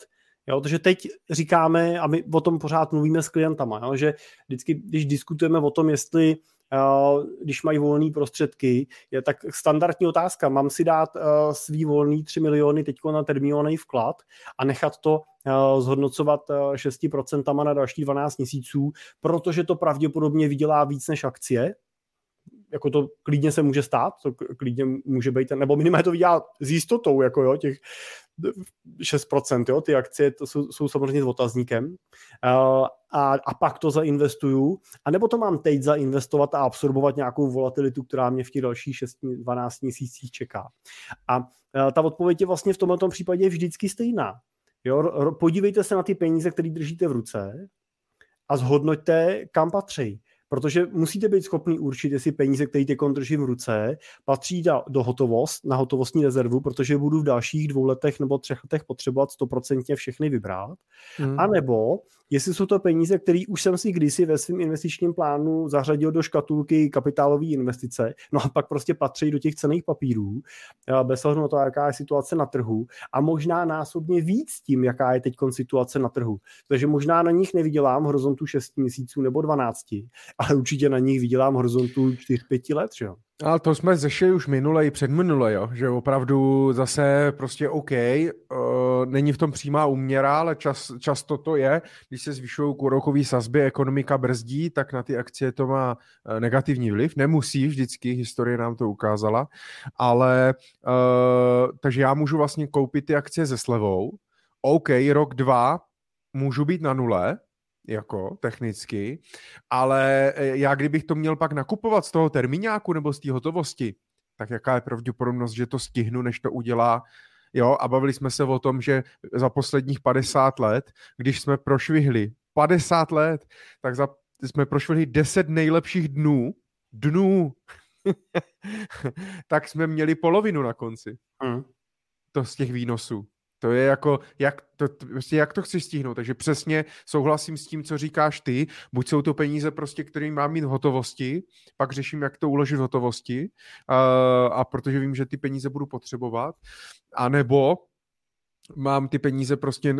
Jo, protože teď říkáme, a my o tom pořád mluvíme s klientama, jo, že vždycky, když diskutujeme o tom, jestli Uh, když mají volné prostředky, je tak standardní otázka, mám si dát uh, svý volný 3 miliony teď na termínový vklad a nechat to uh, zhodnocovat uh, 6% na další 12 měsíců, protože to pravděpodobně vydělá víc než akcie, jako to klidně se může stát, to klidně může být, nebo minimálně to vydělá s jistotou, jako jo, těch 6%, jo, ty akcie to jsou, jsou samozřejmě s otazníkem uh, a, a pak to zainvestuju, anebo to mám teď zainvestovat a absorbovat nějakou volatilitu, která mě v těch dalších 6-12 měsících čeká. A uh, ta odpověď je vlastně v tomto případě vždycky stejná. Jo, podívejte se na ty peníze, které držíte v ruce a zhodnoťte, kam patří protože musíte být schopni určit, jestli peníze, které teď držím v ruce, patří do, hotovost, na hotovostní rezervu, protože budu v dalších dvou letech nebo třech letech potřebovat stoprocentně všechny vybrat, hmm. a nebo jestli jsou to peníze, které už jsem si kdysi ve svém investičním plánu zařadil do škatulky kapitálové investice, no a pak prostě patří do těch cených papírů, bez ohledu na to, jaká je situace na trhu a možná násobně víc tím, jaká je teď situace na trhu. Takže možná na nich nevydělám horizontu 6 měsíců nebo 12, ale určitě na nich vydělám horizontu 4-5 let, že jo? Ale to jsme zešli už minule i předminule, jo? že opravdu zase prostě OK, uh, není v tom přímá úměra, ale čas, často to je, když se zvyšují úrokové sazby, ekonomika brzdí, tak na ty akcie to má uh, negativní vliv. Nemusí vždycky, historie nám to ukázala, ale uh, takže já můžu vlastně koupit ty akcie se slevou, OK, rok, dva můžu být na nule, jako technicky, ale e, já kdybych to měl pak nakupovat z toho termíňáku nebo z té hotovosti, tak jaká je pravděpodobnost, že to stihnu, než to udělá Jo, a bavili jsme se o tom, že za posledních 50 let, když jsme prošvihli 50 let, tak za, jsme prošvihli 10 nejlepších dnů, dnů, tak jsme měli polovinu na konci. Mm. To z těch výnosů. To je jako, jak to, prostě jak to chceš stihnout. Takže přesně souhlasím s tím, co říkáš ty. Buď jsou to peníze, prostě, které mám mít v hotovosti, pak řeším, jak to uložit v hotovosti, a, a protože vím, že ty peníze budu potřebovat, a nebo mám ty peníze prostě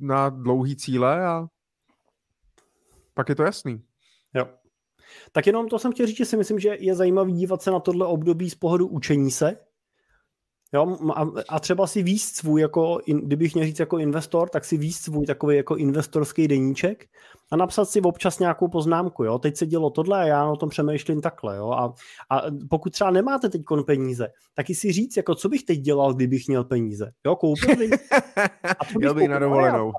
na dlouhý cíle a pak je to jasný. Jo. Tak jenom to jsem chtěl říct, že si myslím, že je zajímavý dívat se na tohle období z pohledu učení se, Jo, a, a třeba si výst svůj, jako, kdybych měl říct jako investor, tak si výst svůj takový jako investorský deníček a napsat si občas nějakou poznámku, jo, teď se dělo tohle a já o tom přemýšlím takhle, jo, a, a pokud třeba nemáte teď peníze, tak si říct, jako co bych teď dělal, kdybych měl peníze, jo, koupil bych. A co bych Jel bych na dovolenou.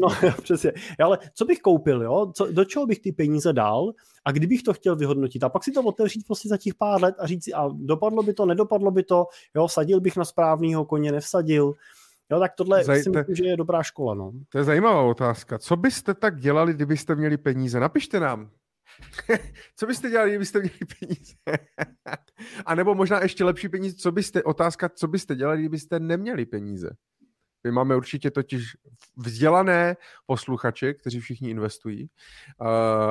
No, přesně. Ale co bych koupil, jo? Co, do čeho bych ty peníze dal a kdybych to chtěl vyhodnotit? A pak si to otevřít prostě za těch pár let a říct si, a dopadlo by to, nedopadlo by to, jo, vsadil bych na správného koně, nevsadil. Jo, tak tohle Zaj- si myslím, že je dobrá škola. No. To je zajímavá otázka. Co byste tak dělali, kdybyste měli peníze? Napište nám. co byste dělali, kdybyste měli peníze? a nebo možná ještě lepší peníze, co byste, otázka, co byste dělali, kdybyste neměli peníze? My máme určitě totiž vzdělané posluchače, kteří všichni investují uh,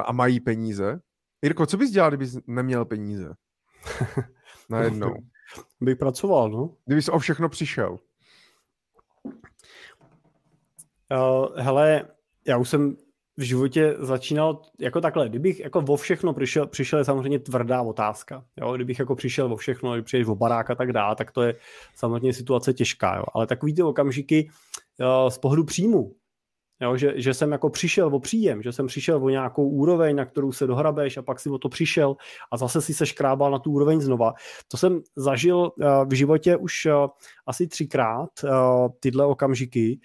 a mají peníze. Jirko, co bys dělal, kdybys neměl peníze? Najednou. Bych pracoval, no. Kdybys o všechno přišel. Uh, hele, já už jsem v životě začínal jako takhle, kdybych jako vo všechno přišel, přišel je samozřejmě tvrdá otázka, jo? kdybych jako přišel vo všechno, když přijdeš o barák a tak dále, tak to je samozřejmě situace těžká, jo? ale takový ty okamžiky jo, z pohledu příjmu, jo? Že, že jsem jako přišel o příjem, že jsem přišel o nějakou úroveň, na kterou se dohrabeš a pak si o to přišel a zase si se škrábal na tu úroveň znova. To jsem zažil uh, v životě už uh, asi třikrát, tyhle okamžiky,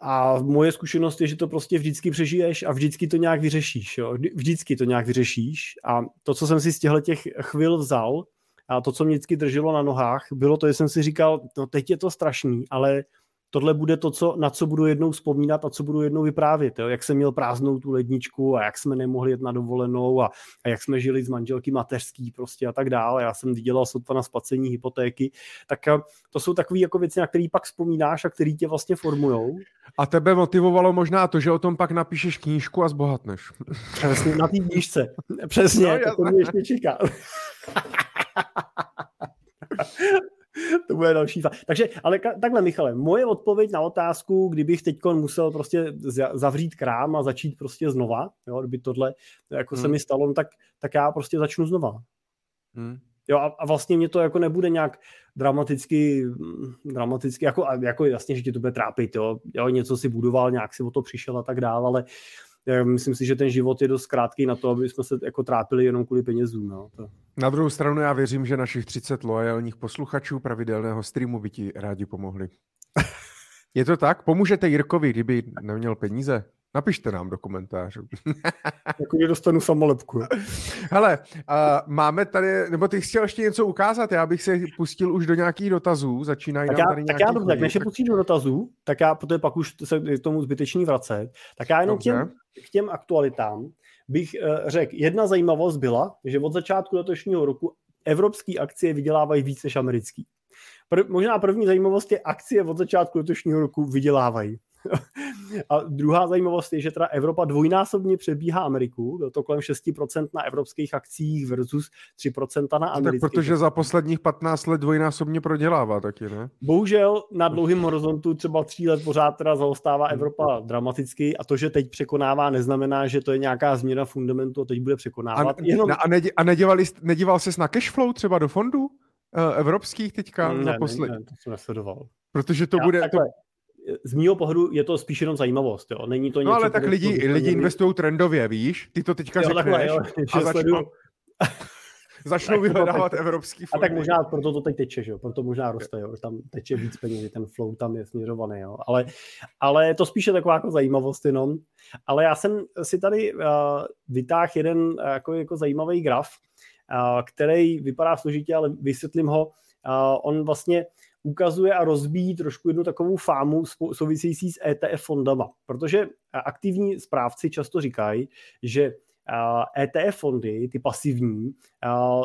a moje zkušenost je, že to prostě vždycky přežiješ a vždycky to nějak vyřešíš. Jo? Vždycky to nějak vyřešíš. A to, co jsem si z těchto těch chvil vzal, a to, co mě vždycky drželo na nohách, bylo to, že jsem si říkal, no teď je to strašný, ale tohle bude to, co, na co budu jednou vzpomínat a co budu jednou vyprávět. Jo? Jak jsem měl prázdnou tu ledničku a jak jsme nemohli jet na dovolenou a, a jak jsme žili z manželky mateřský prostě a tak dále. Já jsem dělal sotva na splacení hypotéky. Tak eh, to jsou takové jako věci, na které pak vzpomínáš a které tě vlastně formujou. A tebe motivovalo možná to, že o tom pak napíšeš knížku a zbohatneš. Přesně, na té knížce. Přesně, no, to mě ještě čeká. to bude další fa- Takže, ale ka- takhle, Michale, moje odpověď na otázku, kdybych teď musel prostě zavřít krám a začít prostě znova, jo, kdyby tohle jako hmm. se mi stalo, no tak, tak já prostě začnu znova. Hmm. Jo, a, a vlastně mě to jako nebude nějak dramaticky, dramaticky jako, jako jasně, že ti to bude trápit, jo, jo, něco si budoval, nějak si o to přišel a tak dále, ale myslím si, že ten život je dost krátký na to, aby jsme se jako trápili jenom kvůli penězům. No. To... Na druhou stranu já věřím, že našich 30 loajálních posluchačů pravidelného streamu by ti rádi pomohli. je to tak? Pomůžete Jirkovi, kdyby neměl peníze? Napište nám do komentářů. jako dostanu samolepku. Hele, uh, máme tady, nebo ty chtěl ještě něco ukázat, já bych se pustil už do nějakých dotazů, začínají tak nám já, tady Tak já dobře, tak než se pustím do dotazů, tak já, protože pak už se k tomu zbytečný vracet, tak já jenom k těm, k těm aktualitám bych uh, řekl, jedna zajímavost byla, že od začátku letošního roku evropské akcie vydělávají víc než americký. Pr- možná první zajímavost je, akcie od začátku letošního roku vydělávají. A druhá zajímavost je, že teda Evropa dvojnásobně přebíhá Ameriku, bylo to kolem 6% na evropských akcích versus 3% na amerických. Tak protože za posledních 15 let dvojnásobně prodělává taky, ne? Bohužel na dlouhém horizontu třeba tří let pořád teda zaostává hmm. Evropa dramaticky a to, že teď překonává, neznamená, že to je nějaká změna fundamentu a teď bude překonávat. A, jenom... a, nedě, a nedívali, nedíval ses na cashflow třeba do fondů? Uh, evropských teďka ne, za posled... ne, ne, to jsem nesledoval. Protože to Já, bude... Takhle, z mýho pohledu je to spíš jenom zajímavost, jo. Není to něco, no ale tak lidi, to lidi investují trendově, víš? Ty to teďka jo, řekneš takhle, jo, a začnou, začnou vyhledávat evropský fondy. A tak možná proto to teď teče, že jo? Proto možná roste, jo? Tam teče víc peněz, ten flow tam je směřovaný, jo? Ale, ale to spíše taková jako zajímavost jenom. Ale já jsem si tady uh, vytáhl jeden uh, jako, jako zajímavý graf, uh, který vypadá složitě, ale vysvětlím ho. Uh, on vlastně ukazuje a rozbíjí trošku jednu takovou fámu související s ETF fondama, protože aktivní správci často říkají, že ETF fondy, ty pasivní,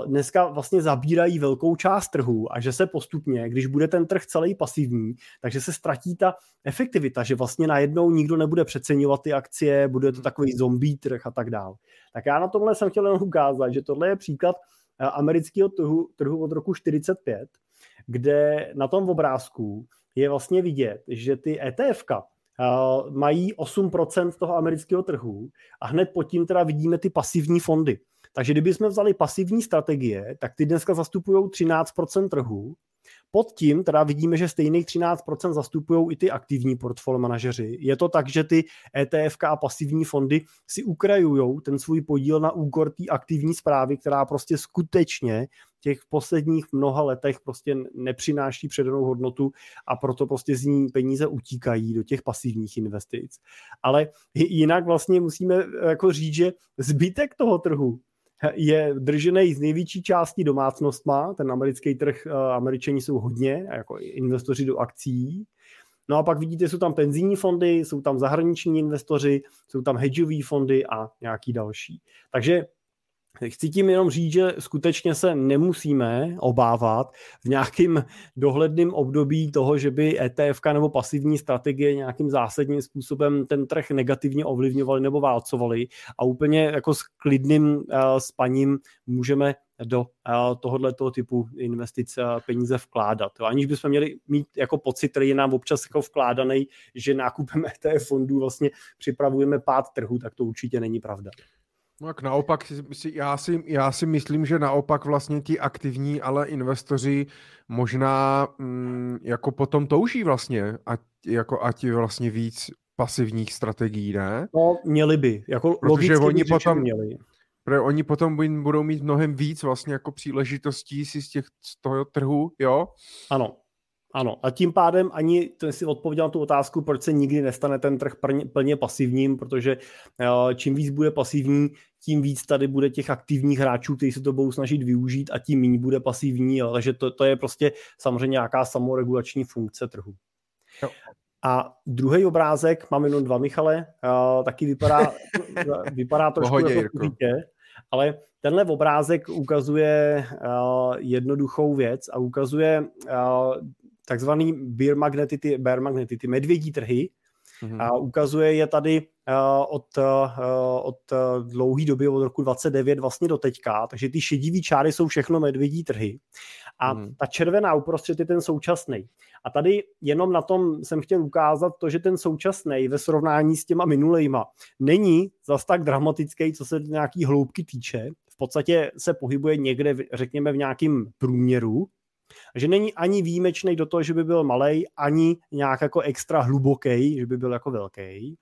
dneska vlastně zabírají velkou část trhu a že se postupně, když bude ten trh celý pasivní, takže se ztratí ta efektivita, že vlastně najednou nikdo nebude přeceňovat ty akcie, bude to takový zombie trh a tak dále. Tak já na tomhle jsem chtěl jenom ukázat, že tohle je příklad amerického trhu, trhu od roku 45, kde na tom obrázku je vlastně vidět, že ty ETF uh, mají 8% toho amerického trhu a hned pod tím teda vidíme ty pasivní fondy. Takže kdybychom vzali pasivní strategie, tak ty dneska zastupují 13% trhu pod tím teda vidíme, že stejných 13% zastupují i ty aktivní portfolio manažeři. Je to tak, že ty ETF a pasivní fondy si ukrajují ten svůj podíl na úkor té aktivní zprávy, která prostě skutečně těch posledních mnoha letech prostě nepřináší předanou hodnotu a proto prostě z ní peníze utíkají do těch pasivních investic. Ale jinak vlastně musíme jako říct, že zbytek toho trhu je držený z největší části domácnostma, ten americký trh, eh, američani jsou hodně, jako investoři do akcí, No a pak vidíte, jsou tam penzijní fondy, jsou tam zahraniční investoři, jsou tam hedžové fondy a nějaký další. Takže Chci tím jenom říct, že skutečně se nemusíme obávat v nějakým dohledným období toho, že by ETF nebo pasivní strategie nějakým zásadním způsobem ten trh negativně ovlivňovaly nebo válcovaly a úplně jako s klidným uh, spaním můžeme do uh, tohoto typu investic uh, peníze vkládat. Aniž bychom měli mít jako pocit, který je nám občas jako vkládaný, že nákupem ETF fondů vlastně připravujeme pád trhu, tak to určitě není pravda. No tak naopak, já si, já si myslím, že naopak vlastně ti aktivní, ale investoři možná mm, jako potom touží vlastně, ať, jako ať vlastně víc pasivních strategií, ne? No, měli by. Jako Protože oni potom, měli. Protože oni potom budou mít mnohem víc vlastně jako příležitostí si z, těch, z toho trhu, jo? Ano. Ano, a tím pádem ani ten si odpověděl na tu otázku, proč se nikdy nestane ten trh plně, plně pasivním, protože uh, čím víc bude pasivní, tím víc tady bude těch aktivních hráčů, kteří se to budou snažit využít a tím méně bude pasivní, jo. takže to, to je prostě samozřejmě nějaká samoregulační funkce trhu. Jo. A druhý obrázek, mám jenom dva, Michale, uh, taky vypadá, vypadá trošku Pohodě, jako dítě, ale tenhle obrázek ukazuje uh, jednoduchou věc a ukazuje uh, takzvaný bear magnetity, bear magnetity, medvědí trhy mm-hmm. a ukazuje je tady uh, od, uh, od uh, dlouhé doby, od roku 29 vlastně do teďka, takže ty šedivý čáry jsou všechno medvědí trhy a mm-hmm. ta červená uprostřed je ten současný. A tady jenom na tom jsem chtěl ukázat to, že ten současný ve srovnání s těma minulejma není zas tak dramatický, co se nějaký hloubky týče. V podstatě se pohybuje někde, řekněme, v nějakém průměru, že není ani výjimečný do toho, že by byl malý, ani nějak jako extra hluboký, že by byl jako velký.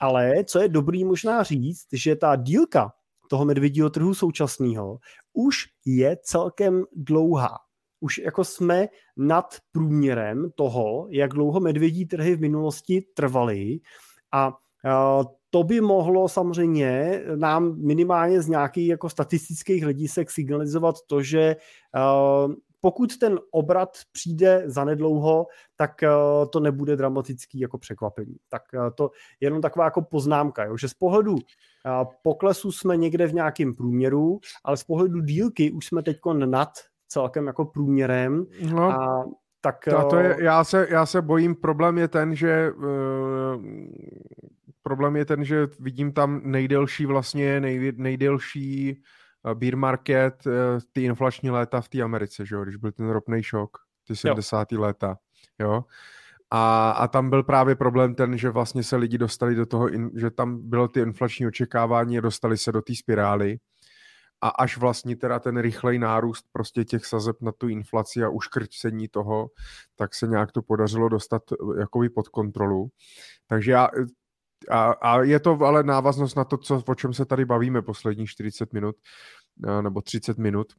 Ale co je dobrý možná říct, že ta dílka toho medvědího trhu současného už je celkem dlouhá. Už jako jsme nad průměrem toho, jak dlouho medvědí trhy v minulosti trvaly a to by mohlo samozřejmě nám minimálně z nějakých jako statistických hledisek signalizovat to, že pokud ten obrat přijde zanedlouho, tak eh, to nebude dramatický jako překvapení. Tak eh, to je jenom taková jako poznámka, jo, že z pohledu eh, poklesu jsme někde v nějakém průměru, ale z pohledu dílky už jsme teď nad celkem jako průměrem no. a tak... A to je, já, se, já se bojím, problém je ten, že uh, problém je ten, že vidím tam nejdelší vlastně, nej, nejdelší beer market, eh, ty inflační léta v té Americe, že jo, když byl ten ropný šok, ty 70. Jo. léta, jo. A, a tam byl právě problém ten, že vlastně se lidi dostali do toho, že tam bylo ty inflační očekávání a dostali se do té spirály a až vlastně teda ten rychlej nárůst prostě těch sazeb na tu inflaci a uškrcení toho, tak se nějak to podařilo dostat eh, jakoby pod kontrolu. Takže já a, a je to ale návaznost na to, co, o čem se tady bavíme posledních 40 minut nebo 30 minut.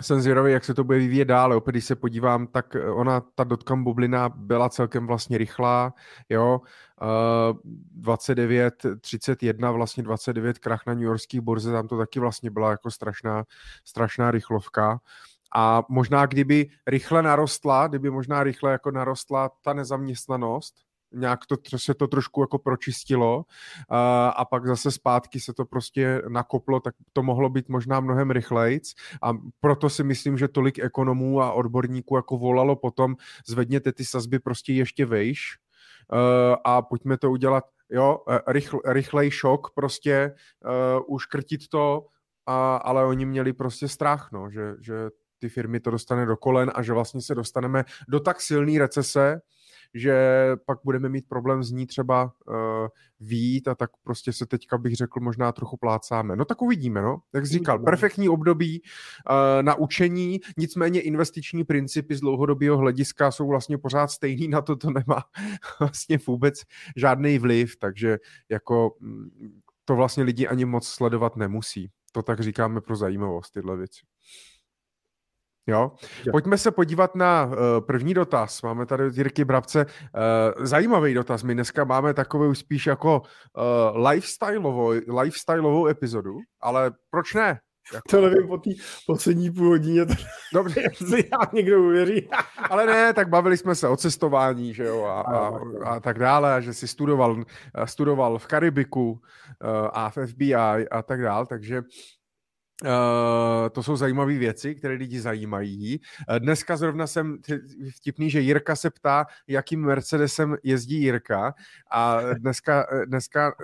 Jsem zvědavý, jak se to bude vyvíjet dál. Opět, když se podívám, tak ona, ta dotcom bublina byla celkem vlastně rychlá, jo, uh, 29, 31, vlastně 29 krach na New Yorkských borze, tam to taky vlastně byla jako strašná, strašná rychlovka. A možná, kdyby rychle narostla, kdyby možná rychle jako narostla ta nezaměstnanost, nějak to se to trošku jako pročistilo a, a pak zase zpátky se to prostě nakoplo, tak to mohlo být možná mnohem rychlejc. A proto si myslím, že tolik ekonomů a odborníků jako volalo potom zvedněte ty sazby prostě ještě vejš. Uh, a pojďme to udělat jo, e, rychl, rychlej šok, prostě uh, uškrtit to, a, ale oni měli prostě strach, no, že, že ty firmy to dostane do kolen a že vlastně se dostaneme do tak silné recese, že pak budeme mít problém z ní třeba uh, výjít a tak prostě se teďka bych řekl možná trochu plácáme. No tak uvidíme, no. Jak jsi říkal, perfektní období uh, na učení, nicméně investiční principy z dlouhodobého hlediska jsou vlastně pořád stejný, na to to nemá vlastně vůbec žádný vliv, takže jako mm, to vlastně lidi ani moc sledovat nemusí. To tak říkáme pro zajímavost, tyhle věci. Jo? Pojďme se podívat na uh, první dotaz. Máme tady od Jirky Brabce uh, zajímavý dotaz. My dneska máme takovou spíš jako uh, lifestyleovou, lifestyleovou epizodu, ale proč ne? Jako... To nevím, po té poslední půl hodině to... Dobře. si já někdo uvěří. Ale ne, tak bavili jsme se o cestování, že jo, a, a, a tak dále, a že si studoval, studoval v Karibiku uh, a v FBI a tak dále, takže Uh, to jsou zajímavé věci, které lidi zajímají. Uh, dneska zrovna jsem vtipný, že Jirka se ptá, jakým Mercedesem jezdí Jirka a dneska, eh, dneska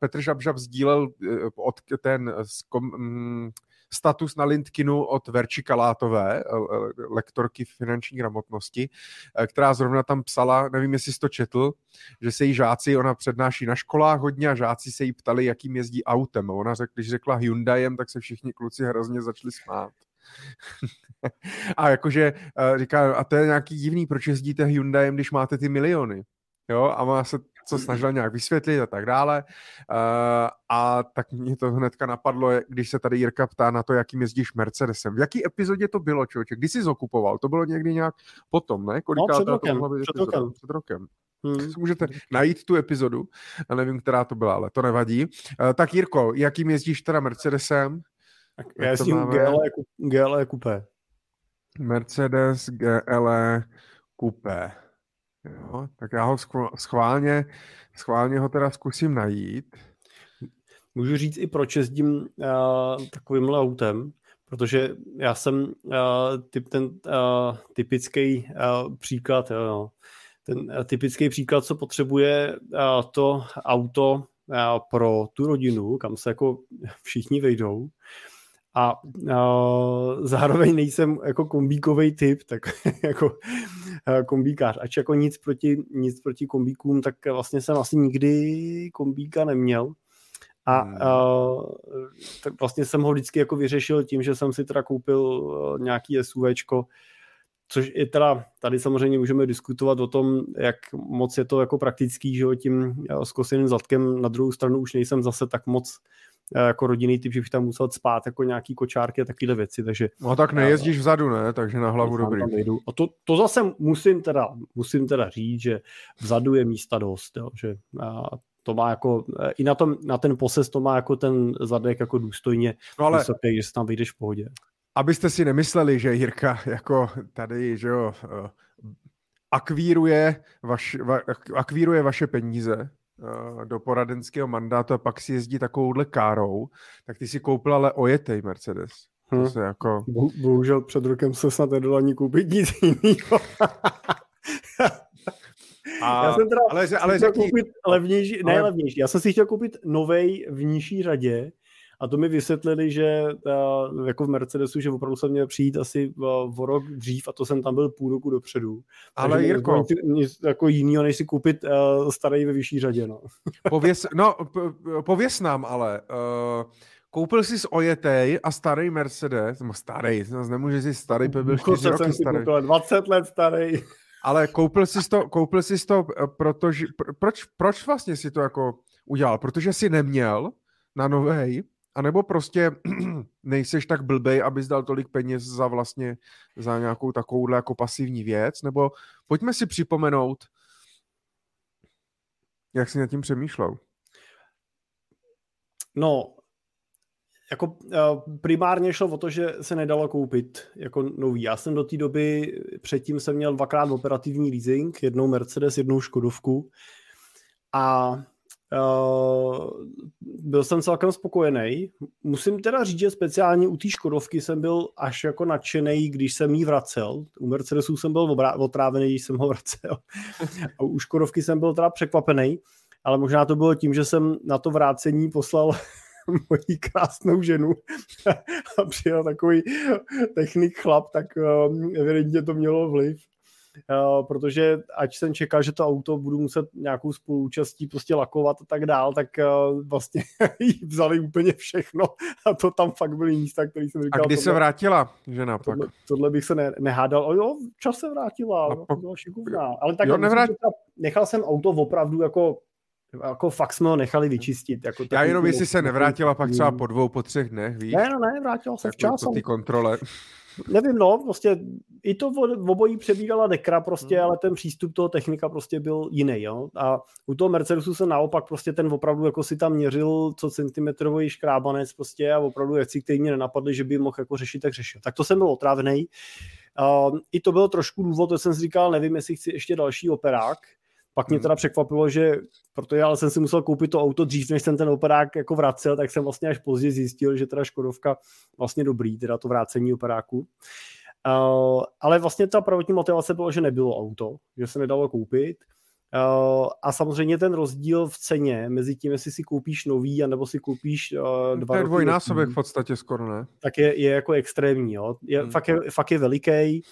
Petr Žabžab sdílel od ten kom, um, status na LinkedInu od Verči Kalátové, lektorky finanční gramotnosti, která zrovna tam psala, nevím, jestli jsi to četl, že se jí žáci, ona přednáší na školách hodně a žáci se jí ptali, jakým jezdí autem. Ona řekla, když řekla Hyundaiem, tak se všichni kluci hrozně začali smát. a jakože říká, a to je nějaký divný, proč jezdíte Hyundaiem, když máte ty miliony. Jo, a má se co snažil nějak vysvětlit a tak dále. Uh, a tak mě to hnedka napadlo, když se tady Jirka ptá na to, jakým jezdíš Mercedesem. V jaký epizodě to bylo, člověče? Kdy jsi zokupoval? To bylo někdy nějak potom, ne? no, před rokem. Před rokem. Před rokem. Hmm. Můžete najít tu epizodu, a nevím, která to byla, ale to nevadí. Uh, tak Jirko, jakým jezdíš teda Mercedesem? Tak já jezdím GLE, GLE Coupé. Mercedes GLE Coupé. Jo, tak já ho schválně, schválně ho teda zkusím najít. Můžu říct i proč jezdím uh, takovýmhle autem, protože já jsem uh, typ, ten uh, typický uh, příklad, jo, ten uh, typický příklad, co potřebuje uh, to auto uh, pro tu rodinu, kam se jako všichni vejdou, a uh, zároveň nejsem jako kombíkový typ, tak jako uh, kombíkář. Ač jako nic proti, nic proti kombíkům, tak vlastně jsem asi nikdy kombíka neměl. A uh, tak vlastně jsem ho vždycky jako vyřešil tím, že jsem si teda koupil uh, nějaký SUVčko, což je teda, tady samozřejmě můžeme diskutovat o tom, jak moc je to jako praktický, že jo, tím uh, skoseným zadkem, na druhou stranu už nejsem zase tak moc jako rodinný typ, že bych tam musel spát jako nějaký kočárky a takovéhle věci, takže... No tak nejezdíš vzadu, ne? Takže na hlavu dobrý. A to, to zase musím teda, musím teda říct, že vzadu je místa dost, jo? že a to má jako, i na, tom, na ten poses to má jako ten zadek jako důstojně no ale... vysoký, že se tam vyjdeš v pohodě. Abyste si nemysleli, že Jirka jako tady, že jo, eh, akvíruje, vaš, va, akvíruje vaše peníze do poradenského mandátu a pak si jezdí takovouhle károu, tak ty si koupil ale ojetej Mercedes. Hmm. To se jako... Bo, bohužel před rokem se snad nedalo ani koupit nic jiného. A, já jsem teda ale, ale řekni... koupit levnější, ale... ne levnější, já jsem si chtěl koupit novej v nižší řadě, a to mi vysvětlili, že uh, jako v Mercedesu, že opravdu jsem měl přijít asi uh, o rok dřív a to jsem tam byl půl roku dopředu. Ale Takže Jirko... Nic jako jinýho, než si koupit uh, starý ve vyšší řadě. No, pověs, no pověs nám ale... Uh... Koupil jsi z ojetej a starý Mercedes, no starý, nemůže si starý, byl 4 roky starý. Koupil, 20 let starý. Ale koupil jsi to, koupil jsi to, protože, proč, proč vlastně si to jako udělal? Protože jsi neměl na novej a nebo prostě nejseš tak blbej, abys dal tolik peněz za vlastně za nějakou takovouhle jako pasivní věc, nebo pojďme si připomenout, jak jsi nad tím přemýšlel. No, jako uh, primárně šlo o to, že se nedalo koupit jako nový. Já jsem do té doby, předtím jsem měl dvakrát operativní leasing, jednou Mercedes, jednou Škodovku a Uh, byl jsem celkem spokojený. Musím teda říct, že speciálně u té Škodovky jsem byl až jako nadšený, když jsem jí vracel. U Mercedesu jsem byl otrávený, když jsem ho vracel. A u Škodovky jsem byl teda překvapený, ale možná to bylo tím, že jsem na to vrácení poslal moji krásnou ženu a přijel takový technik chlap, tak uh, evidentně to mělo vliv. Uh, protože ať jsem čekal, že to auto budu muset nějakou spoluúčastí prostě lakovat a tak dál, tak uh, vlastně jí vzali úplně všechno a to tam fakt byly místa, který jsem říkal. A kdy tohle, se vrátila žena tohle, pak? Tohle bych se ne, nehádal. O jo, čas se vrátila, no, byla šikovná. Ale tak jo, nevrát... nechal jsem auto opravdu jako jako fakt jsme ho nechali vyčistit. Jako Já jenom, jestli se nevrátila pak třeba po dvou, po třech dnech, víš? Ne, no ne, vrátila se včas. Po ty kontrole. Nevím, no, prostě i to v obojí přebírala dekra prostě, hmm. ale ten přístup toho technika prostě byl jiný, jo. A u toho Mercedesu se naopak prostě ten opravdu jako si tam měřil co centimetrový škrábanec prostě a opravdu věci, které mě nenapadly, že by mohl jako řešit, tak řešil. Tak to jsem byl otrávený. Uh, I to byl trošku důvod, to jsem si říkal, nevím, jestli chci ještě další operák, pak mě hmm. teda překvapilo, že protože ale jsem si musel koupit to auto dřív, než jsem ten operák jako vracel, tak jsem vlastně až později zjistil, že teda Škodovka vlastně dobrý, teda to vrácení operáku. Uh, ale vlastně ta prvotní motivace byla, že nebylo auto, že se nedalo koupit. Uh, a samozřejmě ten rozdíl v ceně mezi tím, jestli si koupíš nový, anebo si koupíš uh, dva To je dvojnásobek v podstatě skoro, ne? Tak je, je jako extrémní, jo. Je, hmm. fakt, je, fakt je veliký.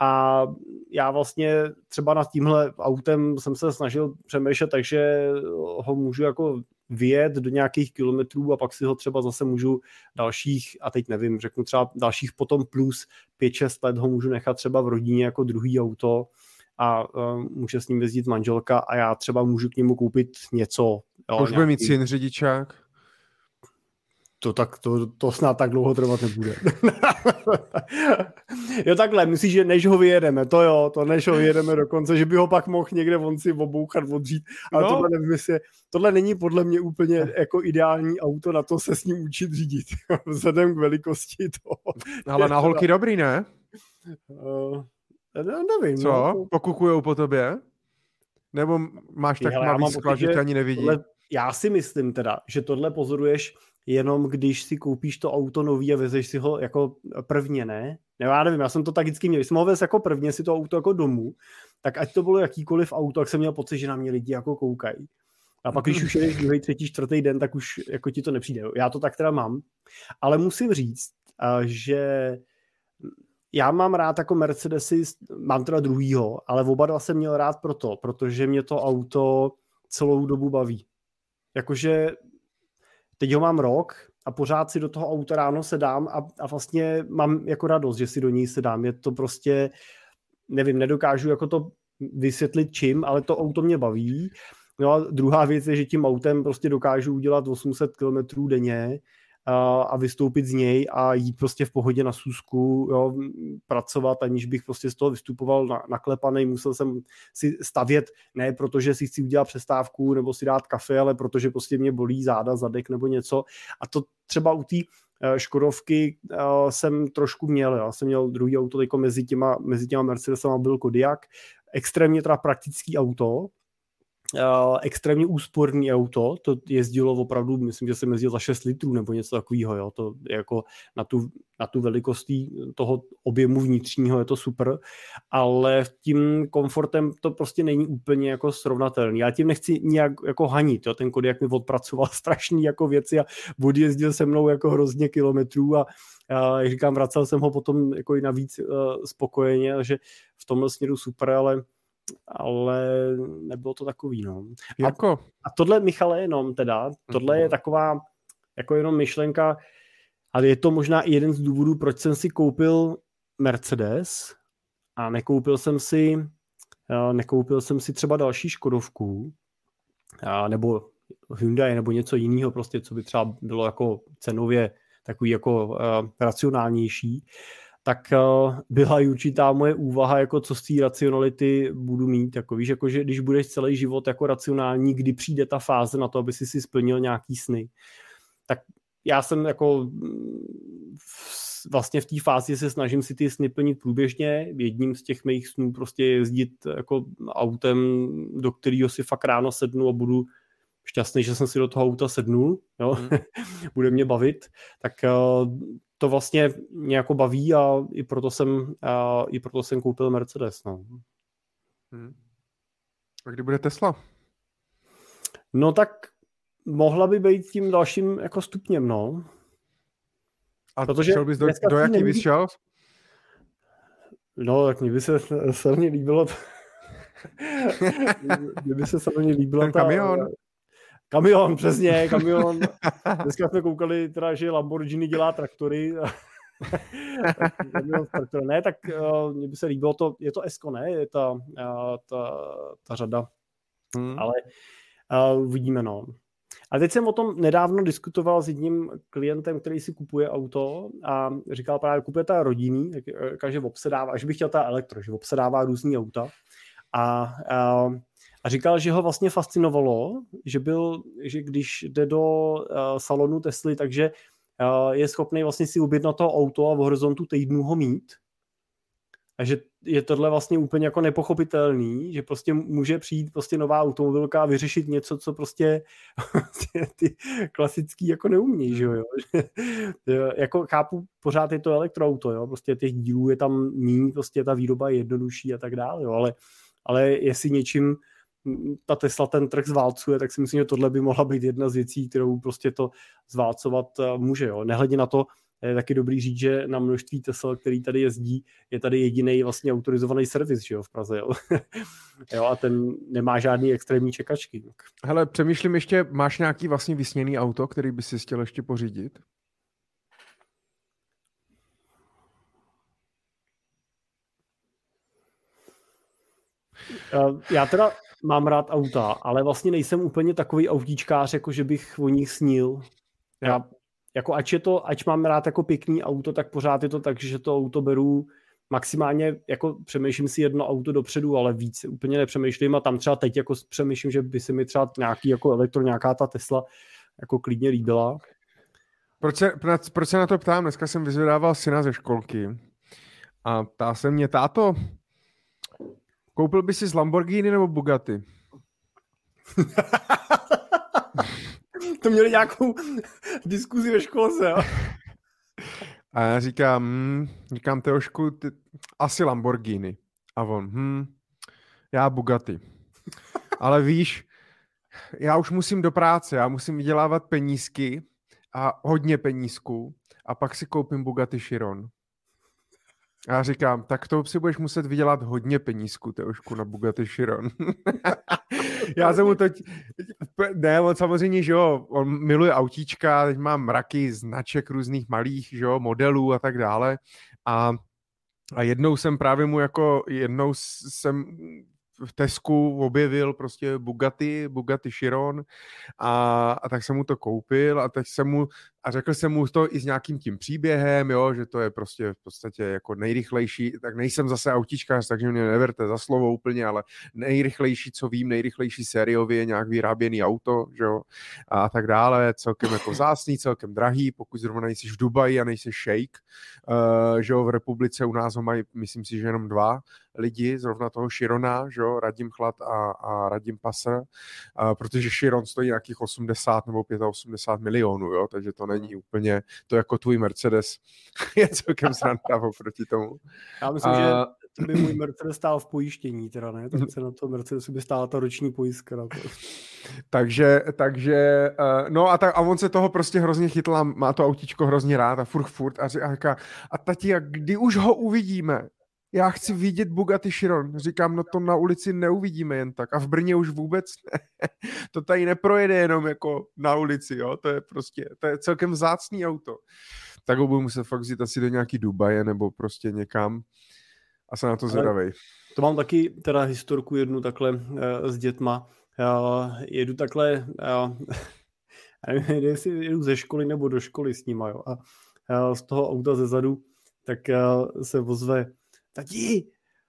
A já vlastně třeba nad tímhle autem jsem se snažil přemýšlet, takže ho můžu jako vyjet do nějakých kilometrů a pak si ho třeba zase můžu dalších, a teď nevím, řeknu třeba dalších potom plus 5-6 let ho můžu nechat třeba v rodině jako druhý auto a uh, může s ním jezdit manželka a já třeba můžu k němu koupit něco. Jo, Už bude mít syn řidičák? To, tak, to, to snad tak dlouho trvat nebude. jo takhle, myslíš, že než ho vyjedeme, to jo, to než ho vyjedeme dokonce, že by ho pak mohl někde on si obouchat, odřít, ale no. tohle nevím, jestli, tohle není podle mě úplně jako ideální auto na to se s ním učit řídit, vzhledem k velikosti toho. Ale na holky dobrý, ne? Uh, nevím. Co? No. Pokukujou po tobě? Nebo máš tak malý sklad, že tě ani nevidí? Tohle, já si myslím teda, že tohle pozoruješ jenom když si koupíš to auto nový a vezeš si ho jako prvně, ne? Ne, já nevím, já jsem to tak vždycky měl. Když jsem ho vez jako prvně si to auto jako domů, tak ať to bylo jakýkoliv auto, tak jsem měl pocit, že na mě lidi jako koukají. A pak, když už jedeš druhý, třetí, čtvrtý den, tak už jako ti to nepřijde. Já to tak teda mám. Ale musím říct, že já mám rád jako Mercedesy, mám teda druhýho, ale oba dva jsem měl rád proto, protože mě to auto celou dobu baví. Jakože teď ho mám rok a pořád si do toho auta ráno sedám a, a vlastně mám jako radost, že si do ní sedám. Je to prostě, nevím, nedokážu jako to vysvětlit čím, ale to auto mě baví. No a druhá věc je, že tím autem prostě dokážu udělat 800 km denně a vystoupit z něj a jít prostě v pohodě na sůzku, jo, pracovat, aniž bych prostě z toho vystupoval na, naklepaný, musel jsem si stavět, ne protože si chci udělat přestávku nebo si dát kafe, ale protože prostě mě bolí záda, zadek nebo něco. A to třeba u té eh, Škodovky uh, jsem trošku měl, já jsem měl druhý auto mezi těma, mezi těma Mercedesama byl Kodiaq, extrémně teda praktický auto, Uh, extrémně úsporný auto, to jezdilo opravdu, myslím, že se jezdil za 6 litrů nebo něco takového, jo, to jako na tu, na tu velikost toho objemu vnitřního je to super, ale tím komfortem to prostě není úplně jako srovnatelný. Já tím nechci nějak jako hanit, jo, ten jak mi odpracoval strašný jako věci a odjezdil se mnou jako hrozně kilometrů a a jak říkám, vracel jsem ho potom jako i navíc uh, spokojeně, že v tomhle směru super, ale ale nebylo to takový, no. Jako? A, a tohle, Michale, jenom teda, tohle je taková jako jenom myšlenka, ale je to možná i jeden z důvodů, proč jsem si koupil Mercedes a nekoupil jsem si nekoupil jsem si třeba další Škodovku nebo Hyundai nebo něco jiného prostě, co by třeba bylo jako cenově takový jako uh, racionálnější, tak uh, byla i určitá moje úvaha, jako co z té racionality budu mít. Jako víš, jako že když budeš celý život jako racionální, kdy přijde ta fáze na to, aby si si splnil nějaký sny. Tak já jsem jako mm, vlastně v té fázi se snažím si ty sny plnit průběžně. Jedním z těch mých snů prostě jezdit jako autem, do kterého si fakt ráno sednu a budu šťastný, že jsem si do toho auta sednul, jo? Mm. bude mě bavit, tak uh, to vlastně mě jako baví a i proto jsem, a i proto jsem koupil Mercedes. No. Hmm. A kdy bude Tesla? No tak mohla by být tím dalším jako stupněm, no. A Protože šel bys do, do jaký bys šel? No, tak mě by se silně líbilo Mně by se samozřejmě líbila Ten ta, kamion. Kamion, přesně, kamion. Dneska jsme koukali, teda, že Lamborghini dělá traktory. Ne, tak uh, mně by se líbilo to, je to Esko, ne? Je ta, uh, ta, ta řada. Hmm. Ale uh, uvidíme, no. A teď jsem o tom nedávno diskutoval s jedním klientem, který si kupuje auto a říkal právě, kupuje ta rodinný, takže obsedává, až bych chtěl ta elektro, že obsedává různý auta. A, a a říkal, že ho vlastně fascinovalo, že byl, že když jde do uh, salonu Tesly, takže uh, je schopný vlastně si na to auto a v horizontu týdnu ho mít. A že je tohle vlastně úplně jako nepochopitelný, že prostě může přijít prostě nová automobilka a vyřešit něco, co prostě ty klasický jako neumějí, že jo. jako chápu, pořád je to elektroauto, jo, prostě těch dílů je tam méně, prostě ta výroba je jednodušší a tak dále, jo, ale, ale jestli něčím ta Tesla ten trh zválcuje, tak si myslím, že tohle by mohla být jedna z věcí, kterou prostě to zválcovat eh, může. Jo. Nehledě na to, je taky dobrý říct, že na množství Tesla, který tady jezdí, je tady jediný vlastně autorizovaný servis že jo, v Praze. Jo. jo, a ten nemá žádný extrémní čekačky. Hele, přemýšlím ještě, máš nějaký vlastně vysněný auto, který by si chtěl ještě pořídit? Já teda mám rád auta, ale vlastně nejsem úplně takový autíčkář, jako že bych o nich snil. Já, jako ač, je to, ač mám rád jako pěkný auto, tak pořád je to tak, že to auto beru maximálně, jako přemýšlím si jedno auto dopředu, ale víc úplně nepřemýšlím a tam třeba teď jako přemýšlím, že by se mi třeba nějaký jako elektro, nějaká ta Tesla jako klidně líbila. Proč se, proč se na to ptám? Dneska jsem vyzvedával syna ze školky a ptá se mě, táto, Koupil by si z Lamborghini nebo Bugatti? to měli nějakou diskuzi ve školce, jo? A já říkám, hm, říkám Teošku, ty, asi Lamborghini. A on, hm, já Bugatti. Ale víš, já už musím do práce, já musím vydělávat penízky a hodně penízků a pak si koupím Bugatti Chiron. Já říkám, tak to si budeš muset vydělat hodně penízku, Teošku, na Bugatti Chiron. já jsem mu teď, ne, on samozřejmě, že jo, on miluje autíčka, teď má mraky značek různých malých, že jo, modelů a tak dále. A, a jednou jsem právě mu jako, jednou jsem v Tesku objevil prostě Bugatti, Bugatti Chiron a, a tak jsem mu to koupil a teď jsem mu, a řekl jsem mu to i s nějakým tím příběhem, jo, že to je prostě v podstatě jako nejrychlejší, tak nejsem zase autičkář, takže mě neverte za slovo úplně, ale nejrychlejší, co vím, nejrychlejší sériově nějak vyráběný auto, že jo, a tak dále, celkem jako zásný, celkem drahý, pokud zrovna nejsi v Dubaji a nejsi šejk, uh, že jo, v republice u nás ho mají, myslím si, že jenom dva, lidi, zrovna toho Širona, že jo, Radim Chlad a, a Radim Passer, a, protože Širon stojí nějakých 80 nebo 85 milionů, jo, takže to není hmm. úplně, to jako tvůj Mercedes je celkem sranda oproti tomu. Já myslím, a, že by můj Mercedes stál v pojištění, teda ne, tak se na to Mercedesu by stála ta roční pojistka. Na to. takže, takže, uh, no a, tak, a on se toho prostě hrozně chytl má to autíčko hrozně rád a furt, furt a říká, a tati, a kdy už ho uvidíme? Já chci vidět Bugatti Chiron. Říkám, no to na ulici neuvidíme jen tak. A v Brně už vůbec ne. to tady neprojede jenom jako na ulici, jo. To je prostě, to je celkem vzácný auto. Tak ho budu muset fakt vzít asi do nějaký Dubaje nebo prostě někam. A jsem na to zvědavej. To mám taky teda historku jednu takhle uh, s dětma. Uh, jedu takhle, uh, nevím, jestli jedu ze školy nebo do školy s nima, jo. A uh, z toho auta ze zadu tak uh, se vozve tati,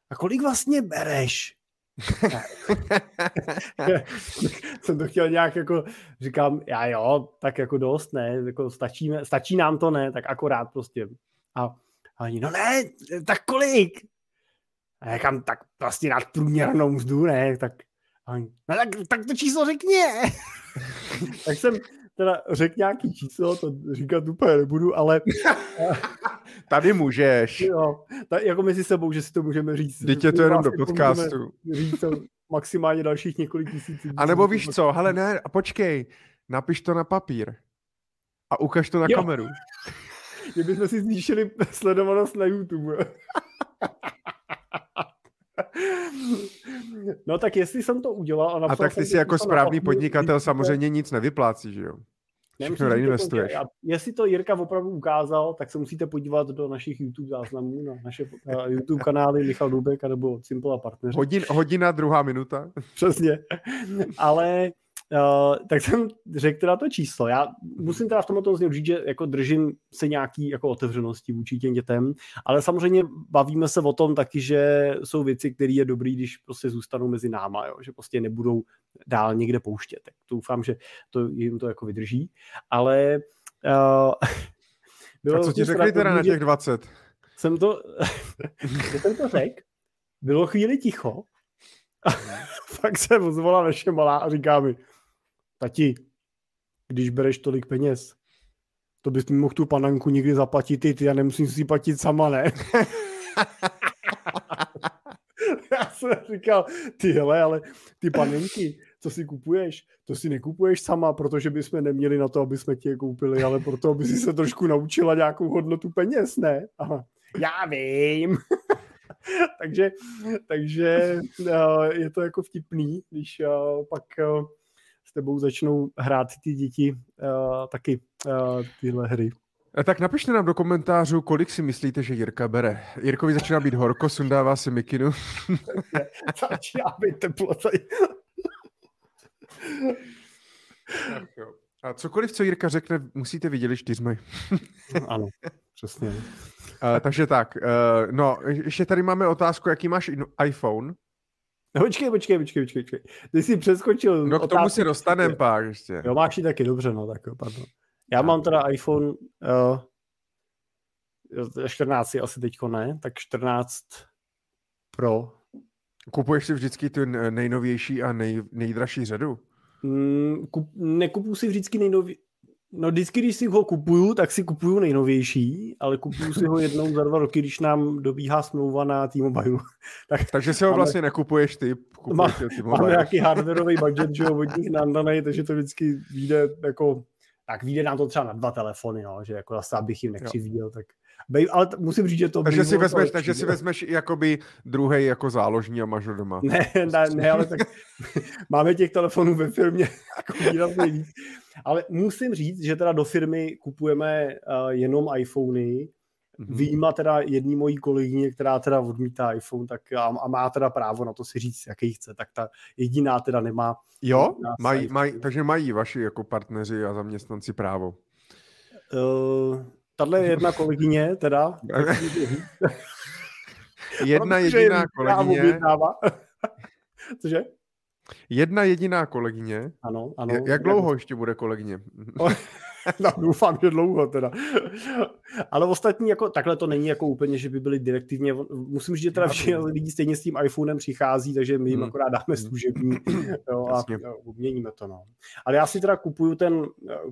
a kolik vlastně bereš? jsem to chtěl nějak jako, říkám, já jo, tak jako dost, ne, jako stačí, stačí nám to, ne, tak akorát prostě. A, a oni, no ne, tak kolik? A já říkám, tak vlastně nad průměrnou mzdu, ne, tak, a oni, no tak, tak to číslo řekni. tak jsem, teda řekl nějaký číslo, to říkat úplně nebudu, ale... Tady můžeš. Jo, tak jako mezi sebou, že si to můžeme říct. Teď je to jenom do podcastu. Říct to maximálně dalších několik tisíc. A nebo víš co, hele ne, počkej, napiš to na papír a ukaž to na jo. kameru. Kdybychom si zvýšili sledovanost na YouTube. No tak jestli jsem to udělal... A, a tak ty si jako správný podnikatel samozřejmě nic nevyplácí, že jo? Všechno reinvestuješ. A jestli to Jirka opravdu ukázal, tak se musíte podívat do našich YouTube záznamů, na naše uh, YouTube kanály Michal Dubek nebo Simple a partneři. Hodin, hodina, druhá minuta. Přesně. Ale Uh, tak jsem řekl teda to číslo. Já musím teda v tomto říct, že jako držím se nějaký jako otevřenosti vůči těm dětem, ale samozřejmě bavíme se o tom taky, že jsou věci, které je dobrý, když prostě zůstanou mezi náma, jo? že prostě nebudou dál někde pouštět. Tak doufám, že to jim to jako vydrží. Ale uh, bylo A co ti řekli teda na těch 20? Jsem to, jsem to řekl, bylo chvíli ticho, pak se ozvala naše malá a říká mi, tati, když bereš tolik peněz, to bys mi mohl tu pananku nikdy zaplatit ty, ty já nemusím si platit sama, ne? já jsem říkal, ty hele, ale ty panenky, co si kupuješ, to si nekupuješ sama, protože bychom neměli na to, aby jsme ti je koupili, ale proto, aby si se trošku naučila nějakou hodnotu peněz, ne? Aha. Já vím. takže, takže uh, je to jako vtipný, když uh, pak s tebou začnou hrát ty děti uh, taky uh, tyhle hry. A tak napište nám do komentářů, kolik si myslíte, že Jirka bere. Jirkovi začíná být horko, sundává si mikinu. začíná být teplo tady. A cokoliv, co Jirka řekne, musíte viděli čtyřmi. ano, přesně. Uh, takže tak, uh, no, ještě tady máme otázku, jaký máš iPhone? No, počkej, počkej, počkej, počkej, počkej. Ty jsi přeskočil. No k tomu si dostaneme pak ještě. Jo, máš ji taky, dobře, no, tak jo, pardon. Já mám teda iPhone uh, 14 asi teďko ne, tak 14 Pro. Kupuješ si vždycky tu nejnovější a nej, nejdražší řadu? Mm, kup, nekupuju si vždycky nejnovější. No vždycky, když si ho kupuju, tak si kupuju nejnovější, ale kupuju si ho jednou za dva roky, když nám dobíhá smlouva na T-Mobile. tak takže si ho máme, vlastně nekupuješ ty, kupuješ má, Máme nějaký hardwareový budget, že ho od nich nandanej, takže to vždycky vyjde jako, tak vyjde nám to třeba na dva telefony, no, že jako zase abych jim nekřivděl, tak Bej, ale t- musím říct, že to takže si vezmeš, takže si vezmeš jakoby druhý jako záložní a máš ho doma. Ne, ne, ne, ale tak máme těch telefonů ve firmě jako výrazně víc. Ale musím říct, že teda do firmy kupujeme uh, jenom iPhony, mm-hmm. výjima teda jedný mojí kolegyně, která teda odmítá iPhone tak a, a má teda právo na to si říct, jaký chce, tak ta jediná teda nemá. Jo, mají, mají, takže mají vaši jako partneři a zaměstnanci právo. Uh, tahle jedna kolegyně teda. jedna jediná kolegyně. Cože? Jedna jediná kolegyně. Ano, ano. Jak dlouho ještě bude kolegyně? no, doufám, že dlouho teda. Ale ostatní, jako, takhle to není jako úplně, že by byli direktivně, musím říct, že teda všichni lidi stejně s tím iPhonem přichází, takže my jim hmm. akorát dáme hmm. služební jo, a obměníme to. No. Ale já si teda kupuju ten,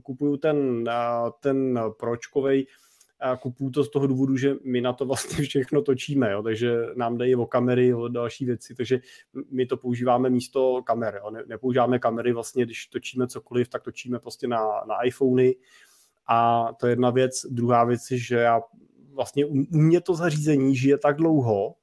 kupuju ten, ten pročkovej, a kupuju to z toho důvodu, že my na to vlastně všechno točíme, jo, takže nám dají o kamery, o další věci, takže my to používáme místo kamery, jo. Ne, nepoužíváme kamery vlastně, když točíme cokoliv, tak točíme prostě na, na iPhony a to je jedna věc. Druhá věc je, že já vlastně u mě to zařízení žije tak dlouho,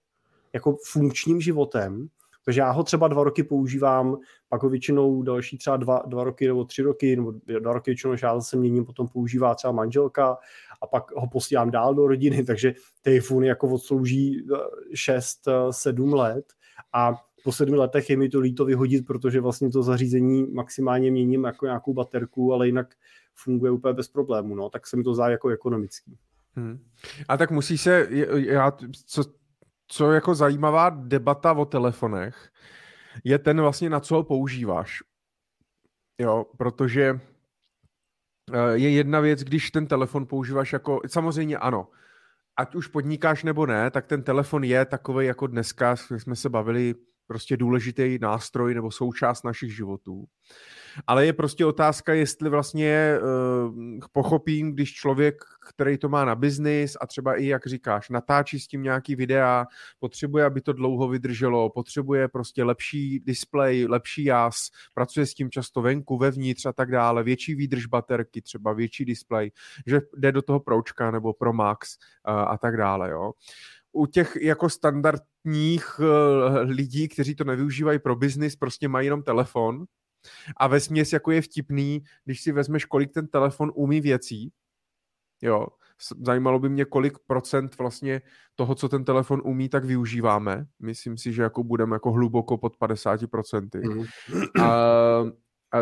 jako funkčním životem, takže já ho třeba dva roky používám, pak ho většinou další třeba dva, dva roky nebo tři roky, nebo dva roky většinou, že já zase měním, potom používá třeba manželka a pak ho posílám dál do rodiny, takže ty iPhone jako odslouží 6-7 let a po sedmi letech je mi to líto vyhodit, protože vlastně to zařízení maximálně měním jako nějakou baterku, ale jinak funguje úplně bez problému, no, tak se mi to zdá jako ekonomický. Hmm. A tak musí se, já, co, co jako zajímavá debata o telefonech, je ten vlastně, na co ho používáš. Jo, protože eh, je jedna věc, když ten telefon používáš jako, samozřejmě ano, ať už podnikáš nebo ne, tak ten telefon je takový jako dneska, jsme se bavili, prostě důležitý nástroj nebo součást našich životů. Ale je prostě otázka, jestli vlastně uh, pochopím, když člověk, který to má na biznis a třeba i, jak říkáš, natáčí s tím nějaký videa, potřebuje, aby to dlouho vydrželo, potřebuje prostě lepší displej, lepší jas, pracuje s tím často venku, vevnitř a tak dále, větší výdrž baterky, třeba větší displej, že jde do toho Pročka nebo Pro Max uh, a tak dále, jo u těch jako standardních uh, lidí, kteří to nevyužívají pro biznis, prostě mají jenom telefon a ve směs jako je vtipný, když si vezmeš, kolik ten telefon umí věcí, jo, zajímalo by mě, kolik procent vlastně toho, co ten telefon umí, tak využíváme. Myslím si, že jako budeme jako hluboko pod 50%. Mm. A,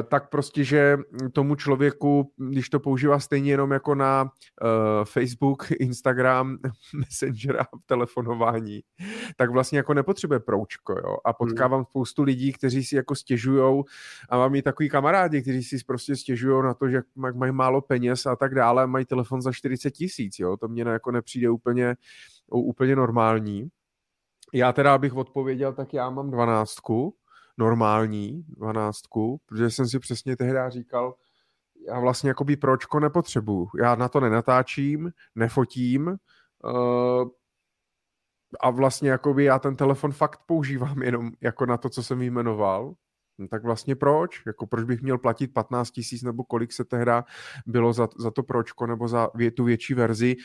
tak prostě, že tomu člověku, když to používá stejně jenom jako na uh, Facebook, Instagram, Messenger a telefonování, tak vlastně jako nepotřebuje proučko, jo. A potkávám hmm. spoustu lidí, kteří si jako stěžujou a mám i takový kamarádi, kteří si prostě stěžují na to, že mají málo peněz a tak dále, mají telefon za 40 tisíc, jo. To mě jako nepřijde úplně, úplně normální. Já teda, abych odpověděl, tak já mám dvanáctku, normální dvanáctku, protože jsem si přesně tehdy říkal, já vlastně jakoby pročko nepotřebuju. Já na to nenatáčím, nefotím uh, a vlastně jakoby já ten telefon fakt používám jenom jako na to, co jsem jmenoval. No tak vlastně proč? Jako proč bych měl platit 15 tisíc nebo kolik se tehda bylo za, za to pročko nebo za vě, tu větší verzi.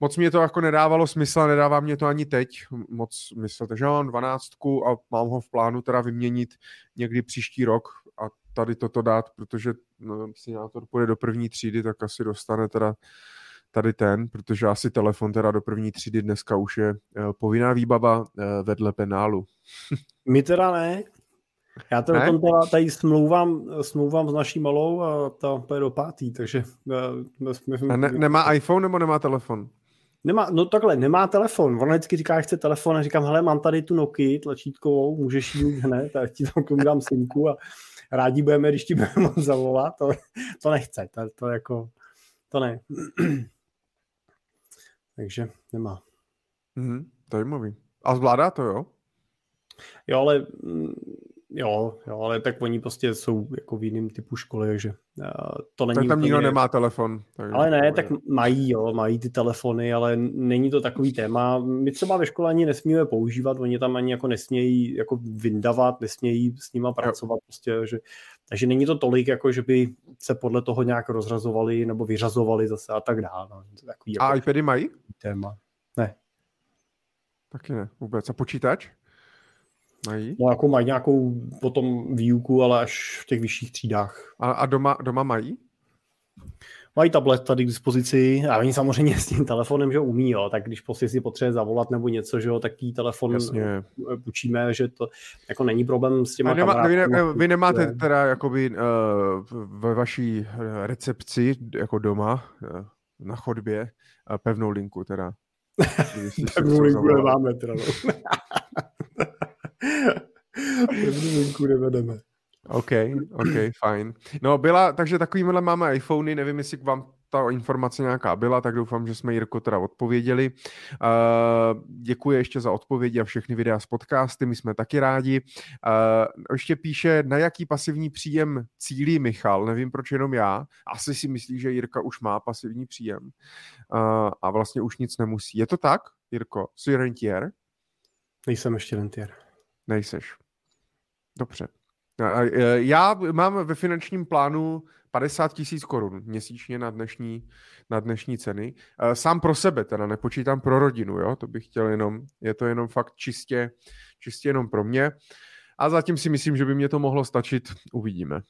Moc mě to jako nedávalo smysl nedává mě to ani teď moc smysl. Takže mám 12 a mám ho v plánu teda vyměnit někdy příští rok a tady toto dát, protože no, sinátor půjde do první třídy, tak asi dostane teda tady ten, protože asi telefon teda do první třídy dneska už je eh, povinná výbava eh, vedle penálu. My teda ne, já to tom teda tady smlouvám, smlouvám s naší malou a ta půjde do pátý, takže... My, my, ne, nemá iPhone nebo nemá telefon? Nemá, no takhle, nemá telefon. Ona vždycky říká, že chce telefon a říkám, hele, mám tady tu Nokia tlačítkovou, můžeš jí mít hned, tak ti tam dám synku a rádi budeme, když ti budeme moc zavolat. To, to nechce, to, to jako, to ne. Takže nemá. Mm, zajímavý. A zvládá to, jo? Jo, ale mm, Jo, jo, ale tak oni prostě jsou jako v jiném typu školy, takže uh, to není... Tak tam úplně... nikdo nemá telefon. Tak ale ne, tak mají, jo, mají ty telefony, ale není to takový téma. My třeba ve škole ani nesmíme používat, oni tam ani jako nesmějí jako vyndavat, nesmějí s nima pracovat, jo. prostě, že, takže není to tolik, jako že by se podle toho nějak rozrazovali nebo vyřazovali zase a tak dále. No. Takový, jako, a iPady mají? Téma. Ne. Taky ne, vůbec. A počítač? Mají? No jako mají nějakou potom výuku, ale až v těch vyšších třídách. A, a doma, doma mají? Mají tablet tady k dispozici a oni samozřejmě s tím telefonem, že umí, jo, tak když prostě si potřebuje zavolat nebo něco, že jo, tak tý telefon Jasně. učíme, že to jako není problém s těma nema, vy, ne, vy nemáte teda jakoby uh, ve vaší recepci jako doma uh, na chodbě, pevnou linku teda. pevnou linku nemáme teda. No. Pevnou linku nevedeme. OK, OK, fajn. No byla, takže takovýmhle máme iPhony, nevím, jestli k vám ta informace nějaká byla, tak doufám, že jsme Jirko teda odpověděli. Uh, děkuji ještě za odpovědi a všechny videa z podcasty, my jsme taky rádi. Uh, ještě píše, na jaký pasivní příjem cílí Michal, nevím proč jenom já, asi si myslí, že Jirka už má pasivní příjem uh, a vlastně už nic nemusí. Je to tak, Jirko? Jsi rentier? Nejsem ještě rentier. Nejseš. Dobře. Já mám ve finančním plánu 50 tisíc korun měsíčně na dnešní, na dnešní ceny. Sám pro sebe, teda nepočítám pro rodinu, jo? to bych chtěl jenom, je to jenom fakt čistě, čistě jenom pro mě. A zatím si myslím, že by mě to mohlo stačit, uvidíme.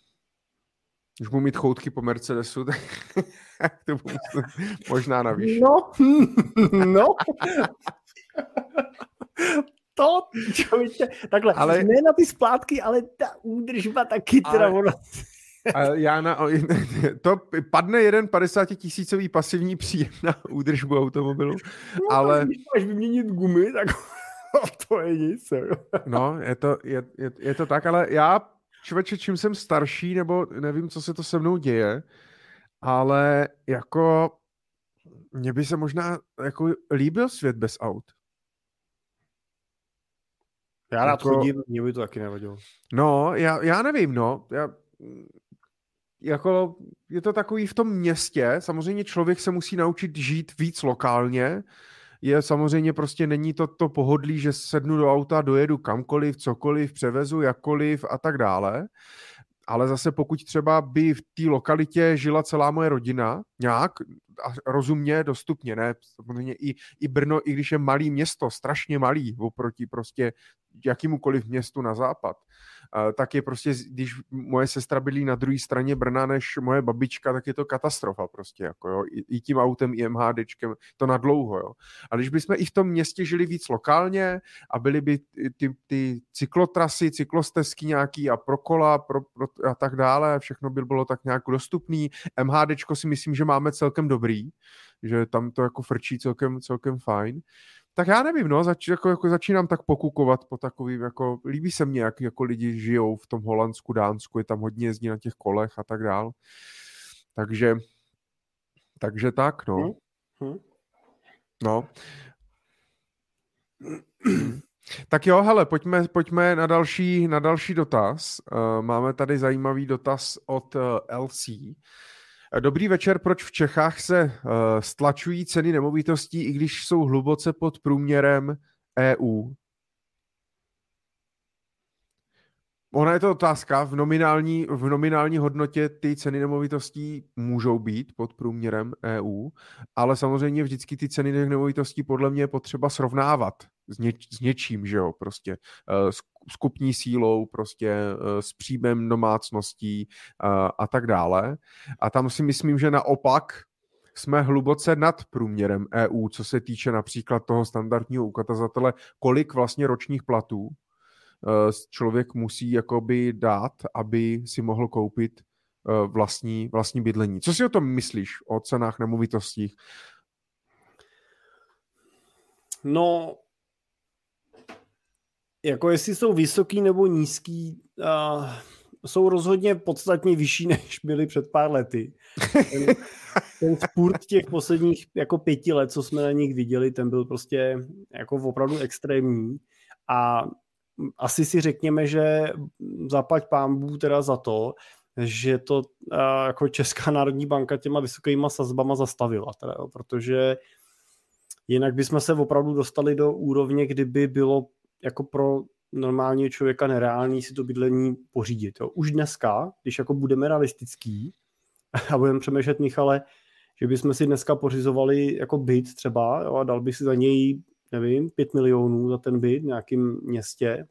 Když budu mít choutky po Mercedesu, tak to budu možná navíc. No, no. To, člověče, takhle, ale... ne na ty splátky, ale ta údržba taky teda ale... ono... já na, to padne jeden 50 tisícový pasivní příjem na údržbu automobilu, no, ale... Když máš vyměnit gumy, tak to je nic. no, je to, je, je, je to tak, ale já, člověče, čím jsem starší, nebo nevím, co se to se mnou děje, ale jako mně by se možná jako líbil svět bez aut. Já rád jako, chodím, mě by to taky nevadilo. No, já, já nevím, no. Já, jako je to takový v tom městě, samozřejmě člověk se musí naučit žít víc lokálně, je samozřejmě prostě není to to pohodlí, že sednu do auta, dojedu kamkoliv, cokoliv, převezu jakkoliv a tak dále. Ale zase pokud třeba by v té lokalitě žila celá moje rodina nějak rozumně, dostupně, ne? Samozřejmě i, i Brno, i když je malý město, strašně malý oproti prostě jakýmukoliv městu na západ, tak je prostě, když moje sestra byly na druhé straně Brna než moje babička, tak je to katastrofa prostě, jako jo, i, tím autem, i MHDčkem, to na dlouho, jo. A když bychom i v tom městě žili víc lokálně a byly by ty, ty cyklotrasy, cyklostezky nějaký a pro kola pro, pro, a tak dále, všechno by bylo tak nějak dostupný. MHDčko si myslím, že máme celkem dobrý, že tam to jako frčí celkem, celkem fajn tak já nevím, no, zač, jako, jako začínám tak pokukovat po takovým, jako líbí se mně, jak jako lidi žijou v tom Holandsku, Dánsku, je tam hodně jezdí na těch kolech a tak dál. Takže, takže tak, no. Hmm. Hmm. No. Tak jo, hele, pojďme, pojďme na, další, na další dotaz. Uh, máme tady zajímavý dotaz od uh, eh, LC. Dobrý večer, proč v Čechách se uh, stlačují ceny nemovitostí, i když jsou hluboce pod průměrem EU? Ona je to otázka, v nominální, v nominální hodnotě ty ceny nemovitostí můžou být pod průměrem EU, ale samozřejmě vždycky ty ceny nemovitostí podle mě je potřeba srovnávat s, něč, s něčím, že jo, prostě uh, s, kupní sílou, prostě uh, s příjmem domácností uh, a tak dále. A tam si myslím, že naopak jsme hluboce nad průměrem EU, co se týče například toho standardního ukazatele, kolik vlastně ročních platů člověk musí jakoby dát, aby si mohl koupit vlastní, vlastní bydlení. Co si o tom myslíš, o cenách nemovitostí? No, jako jestli jsou vysoký nebo nízký, uh, jsou rozhodně podstatně vyšší, než byly před pár lety. Ten, ten spurt těch posledních jako pěti let, co jsme na nich viděli, ten byl prostě jako opravdu extrémní a asi si řekněme, že zaplať pámbu teda za to, že to uh, jako Česká národní banka těma vysokýma sazbama zastavila, teda, jo, protože jinak bychom se opravdu dostali do úrovně, kdyby bylo jako pro normálního člověka nereálný si to bydlení pořídit. Jo. Už dneska, když jako budeme realistický a budeme přemýšlet, Michale, že bychom si dneska pořizovali jako byt třeba jo, a dal by si za něj, nevím, 5 milionů za ten byt v nějakém městě,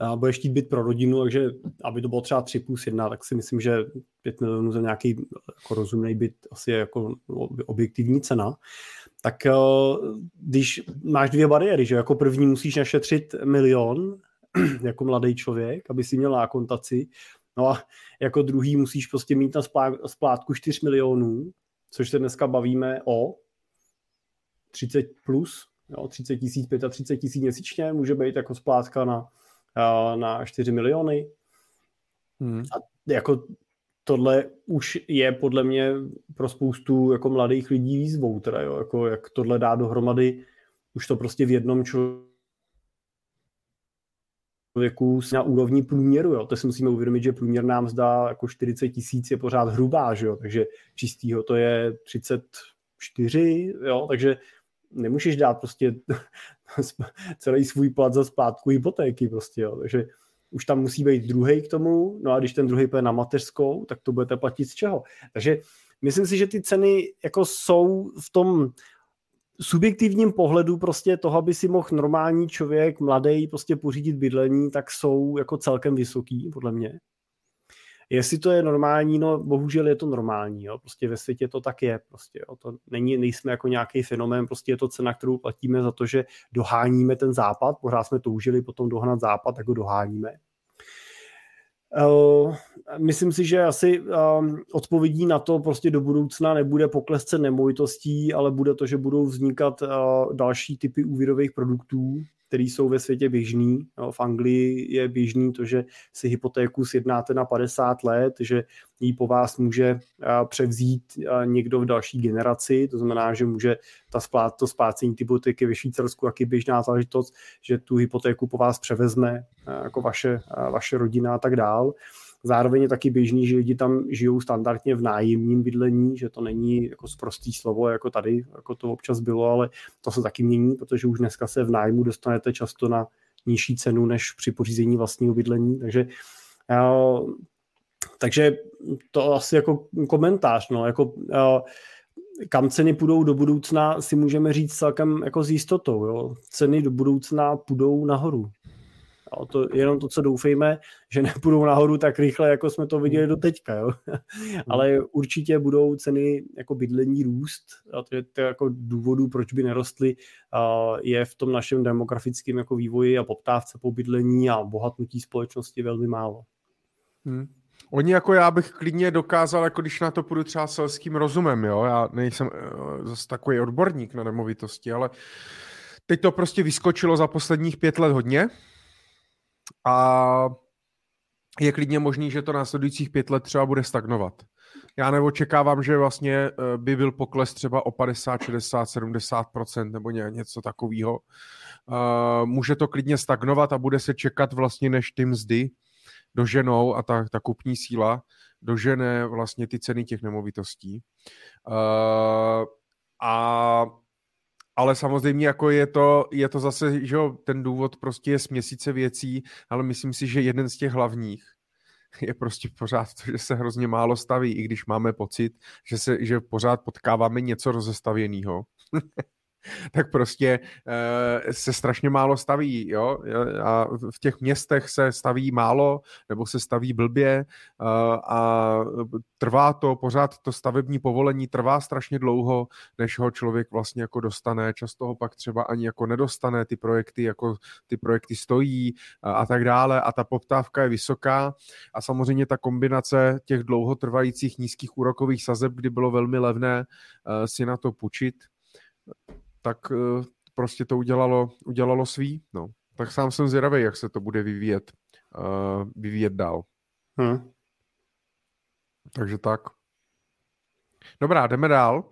a budeš chtít byt pro rodinu, takže aby to bylo třeba 3 plus 1, tak si myslím, že 5 milionů za nějaký jako rozumný byt asi je jako objektivní cena. Tak eh, když máš dvě bariéry, že jako první musíš našetřit milion jako mladý člověk, aby si měl nákontaci, no a jako druhý musíš prostě mít na splátku 4 milionů což se dneska bavíme o 30 plus, jo, 30 tisíc, 35 tisíc měsíčně, může být jako splátka na, na 4 miliony. Hmm. A jako tohle už je podle mě pro spoustu jako mladých lidí výzvou, teda jo, jako jak tohle dá dohromady, už to prostě v jednom člověku na úrovni průměru, jo. To si musíme uvědomit, že průměrná mzda jako 40 tisíc je pořád hrubá, že jo, takže čistýho to je 34, jo, takže nemůžeš dát prostě celý svůj plat za splátku hypotéky prostě, jo. takže už tam musí být druhý k tomu, no a když ten druhý půjde na mateřskou, tak to budete platit z čeho. Takže myslím si, že ty ceny jako jsou v tom subjektivním pohledu prostě toho, aby si mohl normální člověk, mladý, prostě pořídit bydlení, tak jsou jako celkem vysoký, podle mě. Jestli to je normální, no bohužel je to normální, jo. prostě ve světě to tak je, prostě, jo. to není, nejsme jako nějaký fenomén, prostě je to cena, kterou platíme za to, že doháníme ten západ, pořád jsme toužili potom dohnat západ, tak ho doháníme. Uh, myslím si, že asi uh, odpovědí na to prostě do budoucna nebude pokles cen nemovitostí, ale bude to, že budou vznikat uh, další typy úvěrových produktů, které jsou ve světě běžný. Jo, v Anglii je běžný to, že si hypotéku sjednáte na 50 let, že ji po vás může převzít někdo v další generaci, to znamená, že může ta splát, to splácení ty hypotéky ve Švýcarsku, jak je běžná záležitost, že tu hypotéku po vás převezme jako vaše, vaše rodina a tak dál. Zároveň je taky běžný, že lidi tam žijou standardně v nájemním bydlení, že to není jako zprostý slovo, jako tady, jako to občas bylo, ale to se taky mění, protože už dneska se v nájmu dostanete často na nižší cenu než při pořízení vlastního bydlení, takže uh, takže to asi jako komentář, no, jako uh, kam ceny půjdou do budoucna, si můžeme říct celkem jako s jistotou. Jo. Ceny do budoucna půjdou nahoru. Jo, to, jenom to, co doufejme, že nepůjdou nahoru tak rychle, jako jsme to viděli do teďka. Jo. Ale určitě budou ceny jako bydlení růst. A to je to jako důvodů, proč by nerostly, je v tom našem demografickém jako vývoji a poptávce po bydlení a bohatnutí společnosti velmi málo. Hmm. Oni jako já bych klidně dokázal, jako když na to půjdu třeba selským rozumem, jo, já nejsem uh, zase takový odborník na nemovitosti, ale teď to prostě vyskočilo za posledních pět let hodně, a je klidně možný, že to následujících pět let třeba bude stagnovat. Já neočekávám, že vlastně eh, by byl pokles třeba o 50, 60, 70 nebo něco takového. Eh, může to klidně stagnovat a bude se čekat vlastně, než ty mzdy doženou a ta, ta kupní síla dožene vlastně ty ceny těch nemovitostí. Eh, a ale samozřejmě jako je to, je to zase, že jo, ten důvod prostě je směsice věcí, ale myslím si, že jeden z těch hlavních je prostě pořád to, že se hrozně málo staví, i když máme pocit, že, se, že pořád potkáváme něco rozestavěného. tak prostě e, se strašně málo staví, jo, a v těch městech se staví málo, nebo se staví blbě e, a trvá to, pořád to stavební povolení trvá strašně dlouho, než ho člověk vlastně jako dostane, často ho pak třeba ani jako nedostane, ty projekty jako ty projekty stojí a, a tak dále a ta poptávka je vysoká. A samozřejmě ta kombinace těch dlouhotrvajících nízkých úrokových sazeb, kdy bylo velmi levné e, si na to půjčit, tak eh, prostě to udělalo, udělalo svý. No. Tak sám jsem zvědavý, jak se to bude vyvíjet, uh, vyvíjet dál. Hmm. Takže tak. Dobrá, jdeme dál.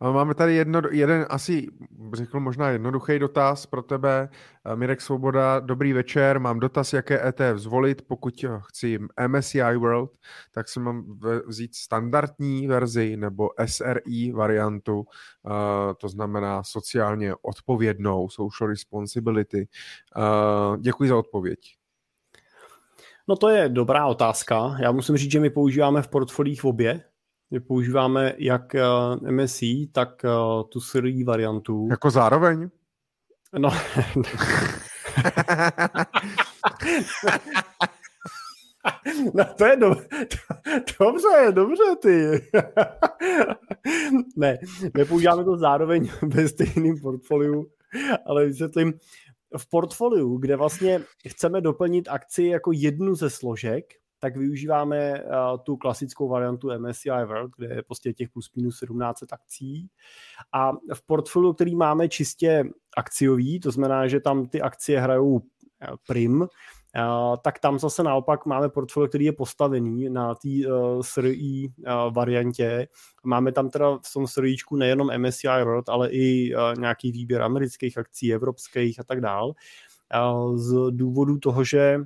Máme tady jedno, jeden asi, řekl možná jednoduchý dotaz pro tebe. Mirek Svoboda, dobrý večer, mám dotaz, jaké ETF zvolit. Pokud chci MSCI World, tak si mám vzít standardní verzi nebo SRI variantu, to znamená sociálně odpovědnou, social responsibility. Děkuji za odpověď. No to je dobrá otázka. Já musím říct, že my používáme v portfoliích obě, používáme jak eh, MSI, tak uh, tu SRI variantu. Jako zároveň? No. No to je do... dobře, dobře ty. ne, nepoužíváme to zároveň ve stejném portfoliu, ale vysvětlím, v portfoliu, kde vlastně chceme doplnit akci jako jednu ze složek, tak využíváme uh, tu klasickou variantu MSCI World, kde je prostě těch plus minus 17 akcí. A v portfoliu, který máme čistě akciový, to znamená, že tam ty akcie hrajou prim, tak tam zase naopak máme portfolio, který je postavený na té uh, SRI uh, variantě. Máme tam teda v tom SRIčku nejenom MSCI World, ale i uh, nějaký výběr amerických akcí, evropských a tak dál. Z důvodu toho, že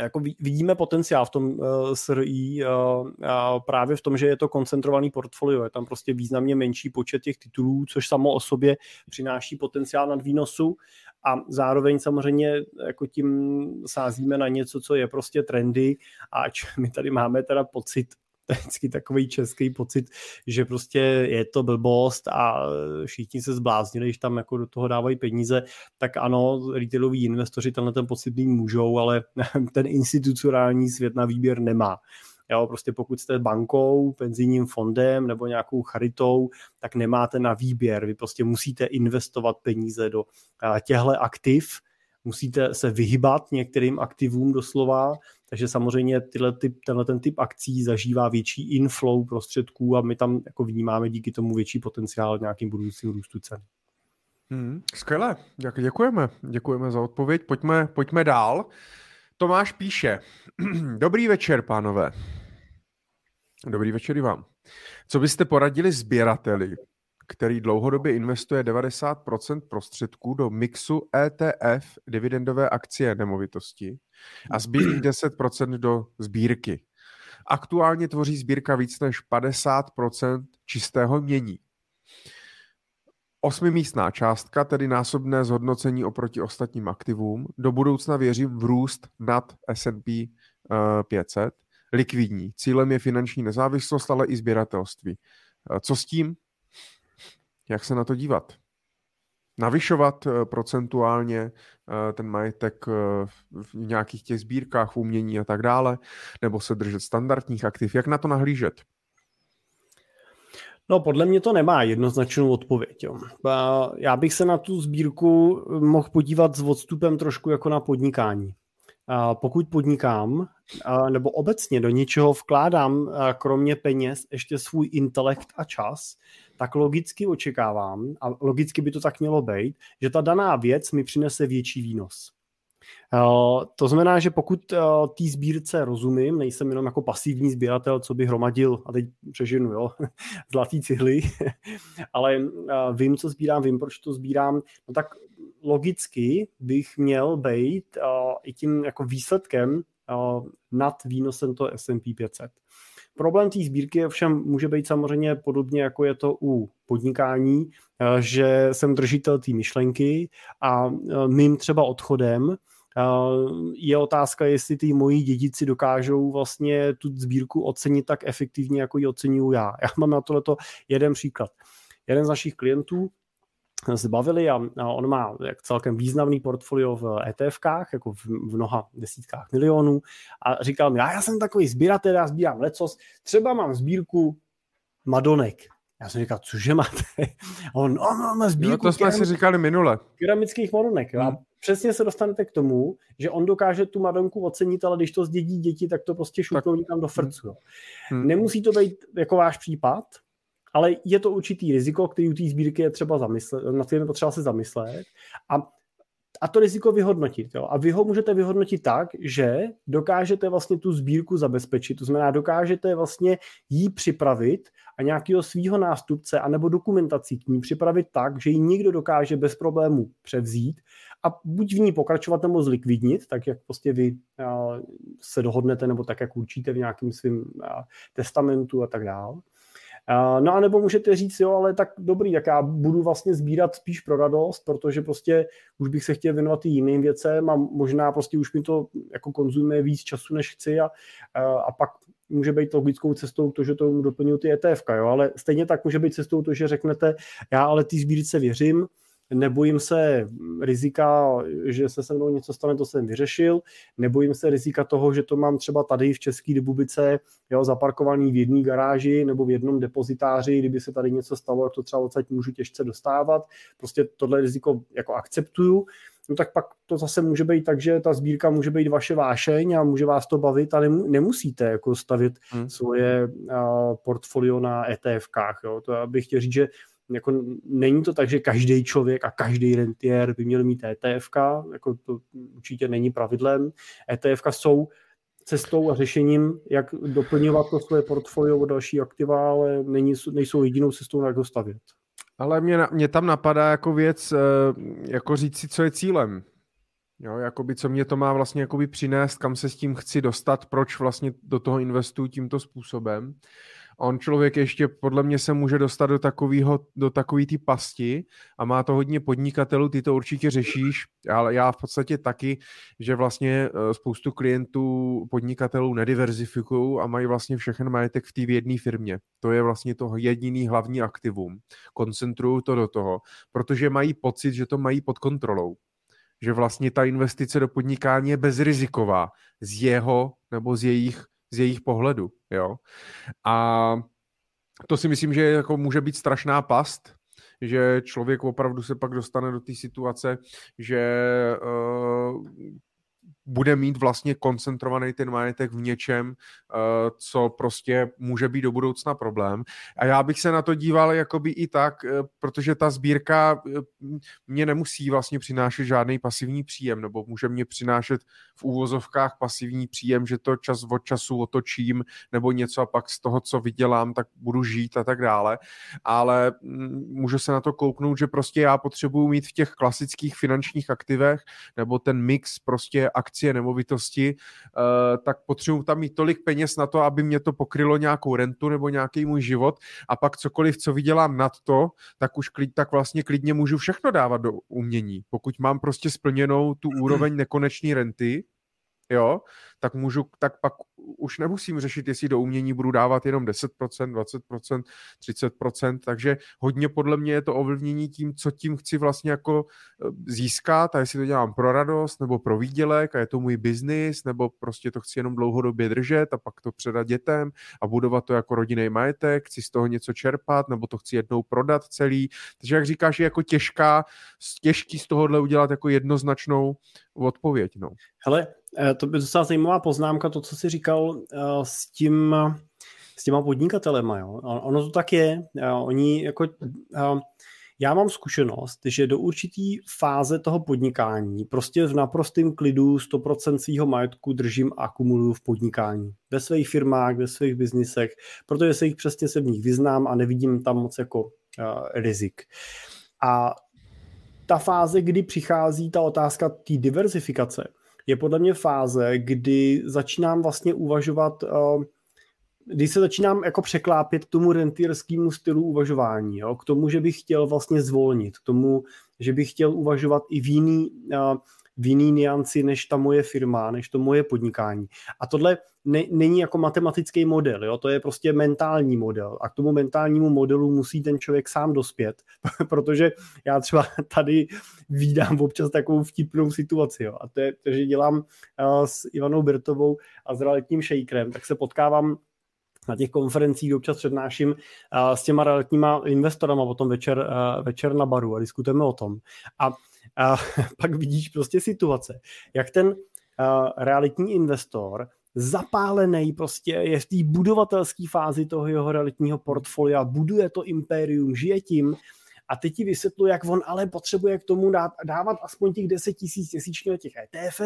jako vidíme potenciál v tom uh, SRI uh, uh, právě v tom, že je to koncentrovaný portfolio, je tam prostě významně menší počet těch titulů, což samo o sobě přináší potenciál nad výnosu. A zároveň samozřejmě jako tím sázíme na něco, co je prostě trendy, ač my tady máme teda pocit, vždycky takový český pocit, že prostě je to blbost a všichni se zbláznili, když tam jako do toho dávají peníze, tak ano, retailoví investoři tenhle ten pocit můžou, ale ten institucionální svět na výběr nemá. Jo, prostě pokud jste bankou, penzijním fondem nebo nějakou charitou, tak nemáte na výběr. Vy prostě musíte investovat peníze do těchto aktiv, musíte se vyhybat některým aktivům doslova, takže samozřejmě tyhle typ, tenhle ten typ akcí zažívá větší inflow prostředků a my tam jako vnímáme díky tomu větší potenciál nějakým budoucím růstu cen. Hmm, skvěle, děkujeme. Děkujeme za odpověď. Pojďme, pojďme dál. Tomáš píše, dobrý večer, pánové. Dobrý večer i vám. Co byste poradili sběrateli, který dlouhodobě investuje 90% prostředků do mixu ETF dividendové akcie nemovitosti a zbylých 10% do sbírky. Aktuálně tvoří sbírka víc než 50% čistého mění. Osmimístná částka, tedy násobné zhodnocení oproti ostatním aktivům. Do budoucna věřím v růst nad S&P 500. Likvidní. Cílem je finanční nezávislost, ale i sběratelství. Eh, co s tím? Jak se na to dívat? Navyšovat eh, procentuálně eh, ten majetek v nějakých těch sbírkách, v umění a tak dále, nebo se držet standardních aktiv? Jak na to nahlížet? No, podle mě to nemá jednoznačnou odpověď. Jo. Já bych se na tu sbírku mohl podívat s odstupem trošku jako na podnikání. Pokud podnikám, nebo obecně do něčeho vkládám kromě peněz ještě svůj intelekt a čas, tak logicky očekávám, a logicky by to tak mělo být, že ta daná věc mi přinese větší výnos. Eh, to znamená, že pokud uh, té sbírce rozumím, nejsem jenom jako pasivní sběratel, co by hromadil, a teď přežinu, jo, zlatý cihly, ale uh, vím, co sbírám, vím, proč to sbírám, no tak logicky bych měl být i tím jako výsledkem nad výnosem to S&P 500. Problém té sbírky ovšem může být samozřejmě podobně, jako je to u podnikání, že jsem držitel té myšlenky a mým třeba odchodem je otázka, jestli ty moji dědici dokážou vlastně tu sbírku ocenit tak efektivně, jako ji ocenuju já. Já mám na tohleto jeden příklad. Jeden z našich klientů se bavili a, a on má jak celkem významný portfolio v ETFkách, jako v, v mnoha desítkách milionů a říkal mi, já, já jsem takový sběratel, já sbírám lecos, třeba mám sbírku Madonek. Já jsem říkal, cože máte? A on, no, má sbírku no, to jsme si říkali minule. Keramických Madonek. Hmm. A přesně se dostanete k tomu, že on dokáže tu Madonku ocenit, ale když to zdědí děti, tak to prostě šutnou někam do frcu. Hmm. hmm. Nemusí to být jako váš případ, ale je to určitý riziko, který u té sbírky je třeba zamyslet, na kterém potřeba se zamyslet a, a to riziko vyhodnotit. Jo? A vy ho můžete vyhodnotit tak, že dokážete vlastně tu sbírku zabezpečit, to znamená, dokážete vlastně jí připravit a nějakého svého nástupce anebo dokumentací k ní připravit tak, že ji někdo dokáže bez problému převzít a buď v ní pokračovat nebo zlikvidnit, tak jak prostě vy se dohodnete nebo tak, jak určíte v nějakém svém testamentu a tak dále. No a nebo můžete říct, jo, ale tak dobrý, tak já budu vlastně sbírat spíš pro radost, protože prostě už bych se chtěl věnovat i jiným věcem a možná prostě už mi to jako konzumuje víc času, než chci a, a pak může být logickou cestou to, že to doplňují ty ETF, jo, ale stejně tak může být cestou to, že řeknete, já ale ty sbírce věřím, nebojím se rizika, že se se mnou něco stane, to jsem vyřešil, nebojím se rizika toho, že to mám třeba tady v České republice jo, zaparkovaný v jedné garáži nebo v jednom depozitáři, kdyby se tady něco stalo, to třeba odsaď můžu těžce dostávat. Prostě tohle riziko jako akceptuju no tak pak to zase může být tak, že ta sbírka může být vaše vášeň a může vás to bavit, ale nemusíte jako stavit hmm. svoje uh, portfolio na ETFkách. Jo. To bych chtěl říct, že jako není to tak, že každý člověk a každý rentier by měl mít ETF, jako to určitě není pravidlem. ETF jsou cestou a řešením, jak doplňovat to svoje portfolio o další aktiva, ale není, nejsou jedinou cestou, jak ho stavět. Ale mě, mě tam napadá jako věc, eh, jako říct si, co je cílem. Jo, jakoby, co mě to má vlastně přinést, kam se s tím chci dostat, proč vlastně do toho investuju tímto způsobem on člověk ještě podle mě se může dostat do takového, do takový ty pasti a má to hodně podnikatelů, ty to určitě řešíš, ale já v podstatě taky, že vlastně eh, spoustu klientů, podnikatelů nediverzifikují a mají vlastně všechen majetek v té jedné firmě. To je vlastně to jediný hlavní aktivum. Koncentrují to do toho, protože mají pocit, že to mají pod kontrolou že vlastně ta investice do podnikání je bezriziková z jeho nebo z jejich z jejich pohledu, jo. A to si myslím, že jako může být strašná past, že člověk opravdu se pak dostane do té situace, že uh, bude mít vlastně koncentrovaný ten majetek v něčem, eh, co prostě může být do budoucna problém. A já bych se na to díval jakoby i tak, eh, protože ta sbírka eh, mě nemusí vlastně přinášet žádný pasivní příjem, nebo může mě přinášet v úvozovkách pasivní příjem, že to čas od času otočím, nebo něco a pak z toho, co vydělám, tak budu žít a tak dále. Ale mm, můžu se na to kouknout, že prostě já potřebuju mít v těch klasických finančních aktivech, nebo ten mix prostě aktiv akcie, nemovitosti, uh, tak potřebuji tam mít tolik peněz na to, aby mě to pokrylo nějakou rentu nebo nějaký můj život a pak cokoliv, co vydělám nad to, tak už klid, tak vlastně klidně můžu všechno dávat do umění. Pokud mám prostě splněnou tu úroveň nekonečné renty, jo, tak můžu, tak pak už nemusím řešit, jestli do umění budu dávat jenom 10%, 20%, 30%, takže hodně podle mě je to ovlivnění tím, co tím chci vlastně jako eh, získat a jestli to dělám pro radost nebo pro výdělek a je to můj biznis, nebo prostě to chci jenom dlouhodobě držet a pak to předat dětem a budovat to jako rodinný majetek, chci z toho něco čerpat, nebo to chci jednou prodat celý. Takže jak říkáš, je jako těžká, těžký z tohohle udělat jako jednoznačnou odpověď. No. Hele, to by docela zajímavá poznámka, to, co jsi říkal eh, s tím, s těma podnikatelema, jo. Ono to tak je. Eh, oni jako, já mám zkušenost, že do určitý fáze toho podnikání prostě v naprostém klidu 100% svého majetku držím a akumuluju v podnikání. Ve svých firmách, ve svých biznisech, protože se jich přesně se v nich vyznám a nevidím tam moc jako uh, rizik. A ta fáze, kdy přichází ta otázka té diverzifikace, je podle mě fáze, kdy začínám vlastně uvažovat, uh, kdy se začínám jako překlápět k tomu rentierskému stylu uvažování, jo? k tomu, že bych chtěl vlastně zvolnit, k tomu, že bych chtěl uvažovat i v jiný, uh, v jiný nianci než ta moje firma, než to moje podnikání. A tohle ne, není jako matematický model, jo? to je prostě mentální model. A k tomu mentálnímu modelu musí ten člověk sám dospět, protože já třeba tady vídám občas takovou vtipnou situaci. Jo? A to je, že dělám uh, s Ivanou Birtovou a s realitním shakerem, tak se potkávám na těch konferencích občas přednáším s těma realitníma investorama potom večer, večer na baru a diskutujeme o tom. A a pak vidíš prostě situace, jak ten realitní investor zapálený prostě je v té budovatelské fázi toho jeho realitního portfolia, buduje to impérium, žije tím a teď ti vysvětlu, jak on ale potřebuje k tomu dát, dávat aspoň těch 10 tisíc měsíčně těch ETF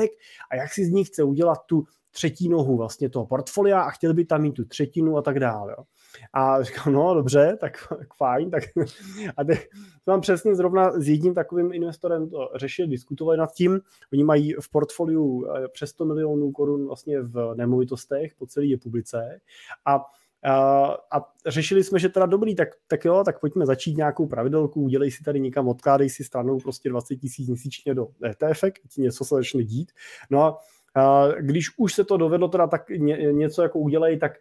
a jak si z nich chce udělat tu třetí nohu vlastně toho portfolia a chtěl by tam mít tu třetinu a tak dále. Jo. A říkám, no dobře, tak, tak fajn. Tak, a teď jsem přesně zrovna s jedním takovým investorem to řešil, diskutovali nad tím. Oni mají v portfoliu eh, přes 100 milionů korun vlastně v nemovitostech po celé republice a a, a řešili jsme, že teda dobrý, tak, tak jo, tak pojďme začít nějakou pravidelku, udělej si tady někam, odkládej si stranou prostě 20 tisíc měsíčně do ETF, ať něco se začne dít. No a když už se to dovedlo teda tak ně, něco jako udělej, tak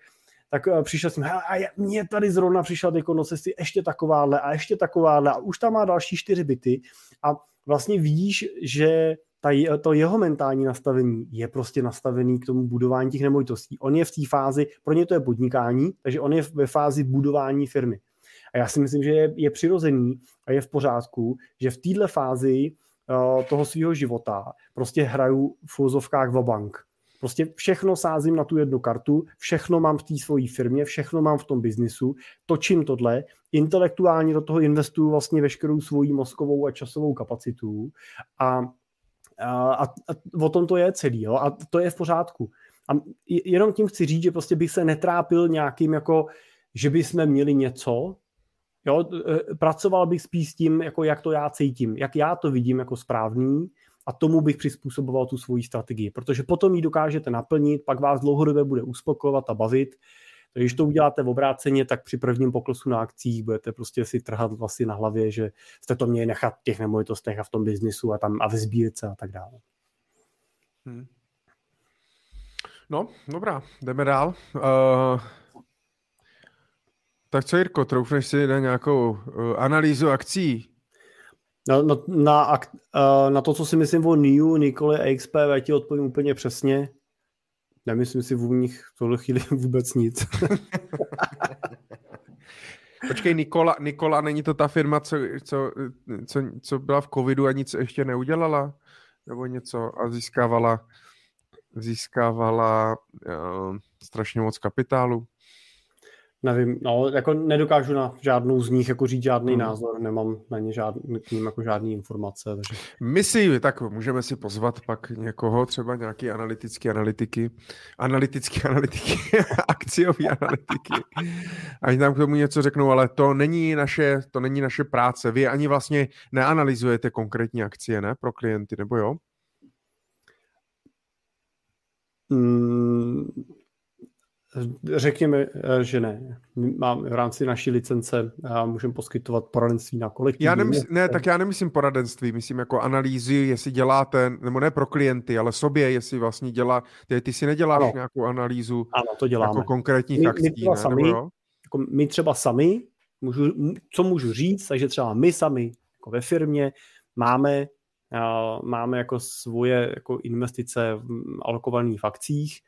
tak eh, přišel jsem, a mě tady zrovna přišla teď do cesty ještě takováhle a ještě takováhle a už tam má další čtyři byty a vlastně vidíš, že ta, to jeho mentální nastavení je prostě nastavený k tomu budování těch nemovitostí. On je v té fázi, pro ně to je podnikání, takže on je ve fázi budování firmy. A já si myslím, že je, je přirozený a je v pořádku, že v této fázi toho svého života prostě hraju v fulzovkách bank. Prostě všechno sázím na tu jednu kartu, všechno mám v té svojí firmě, všechno mám v tom biznisu, točím tohle, intelektuálně do toho investuju vlastně veškerou svoji mozkovou a časovou kapacitu a, a, a o tom to je celý, jo? a to je v pořádku. A jenom tím chci říct, že prostě bych se netrápil nějakým jako, že bychom měli něco, jo? E, pracoval bych spíš s tím, jako jak to já cítím, jak já to vidím jako správný, a tomu bych přizpůsoboval tu svoji strategii, protože potom ji dokážete naplnit, pak vás dlouhodobě bude uspokojovat a bavit. Když to uděláte v obráceně, tak při prvním poklesu na akcích budete prostě si trhat vlastně na hlavě, že jste to měli nechat v těch nemovitostech a v tom biznisu a tam a ve sbírce a tak dále. Hmm. No, dobrá, jdeme dál. Uh, tak co, Jirko, troufneš si na nějakou uh, analýzu akcí? Na, na, na, na to, co si myslím o NIU, Nikoli a XP, já ti odpovím úplně přesně. Nemyslím si v nich v tohle chvíli vůbec nic. Počkej, Nikola, Nikola, není to ta firma, co, co, co, co byla v covidu a nic ještě neudělala? Nebo něco a získávala, získávala uh, strašně moc kapitálu? Nevím, no, jako nedokážu na žádnou z nich jako říct žádný hmm. názor, nemám na ně žádný, k ním jako žádný informace. Takže... My si, tak můžeme si pozvat pak někoho, třeba nějaký analytický analytiky, analytický analytiky, akciový analytiky, ať nám k tomu něco řeknou, ale to není naše, to není naše práce. Vy ani vlastně neanalyzujete konkrétní akcie, ne, pro klienty, nebo jo? Mm, Řekněme, eh, že ne. Mám v rámci naší licence a můžeme poskytovat poradenství na kolektivní. Já nemysl, ne, tak já nemyslím poradenství, myslím jako analýzy, jestli děláte, nebo ne pro klienty, ale sobě, jestli vlastně dělá, ty, ty si neděláš ano. nějakou analýzu ano, to děláme. jako konkrétních my, akcí, my třeba ne? sami, nebo jo? Jako my třeba sami, můžu, co můžu říct, takže třeba my sami jako ve firmě máme, uh, máme jako svoje jako investice alokované v akcích,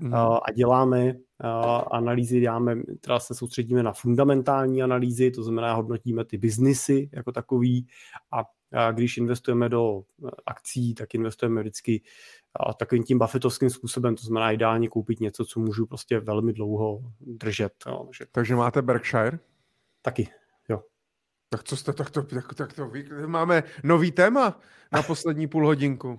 mm. a děláme analýzy, děláme, teda se soustředíme na fundamentální analýzy, to znamená hodnotíme ty biznisy jako takový a když investujeme do akcí, tak investujeme vždycky takovým tím buffetovským způsobem, to znamená ideálně koupit něco, co můžu prostě velmi dlouho držet. Jo. Takže máte Berkshire? Taky, jo. Tak co jste, tak to, tak, tak to máme nový téma na poslední půl hodinku.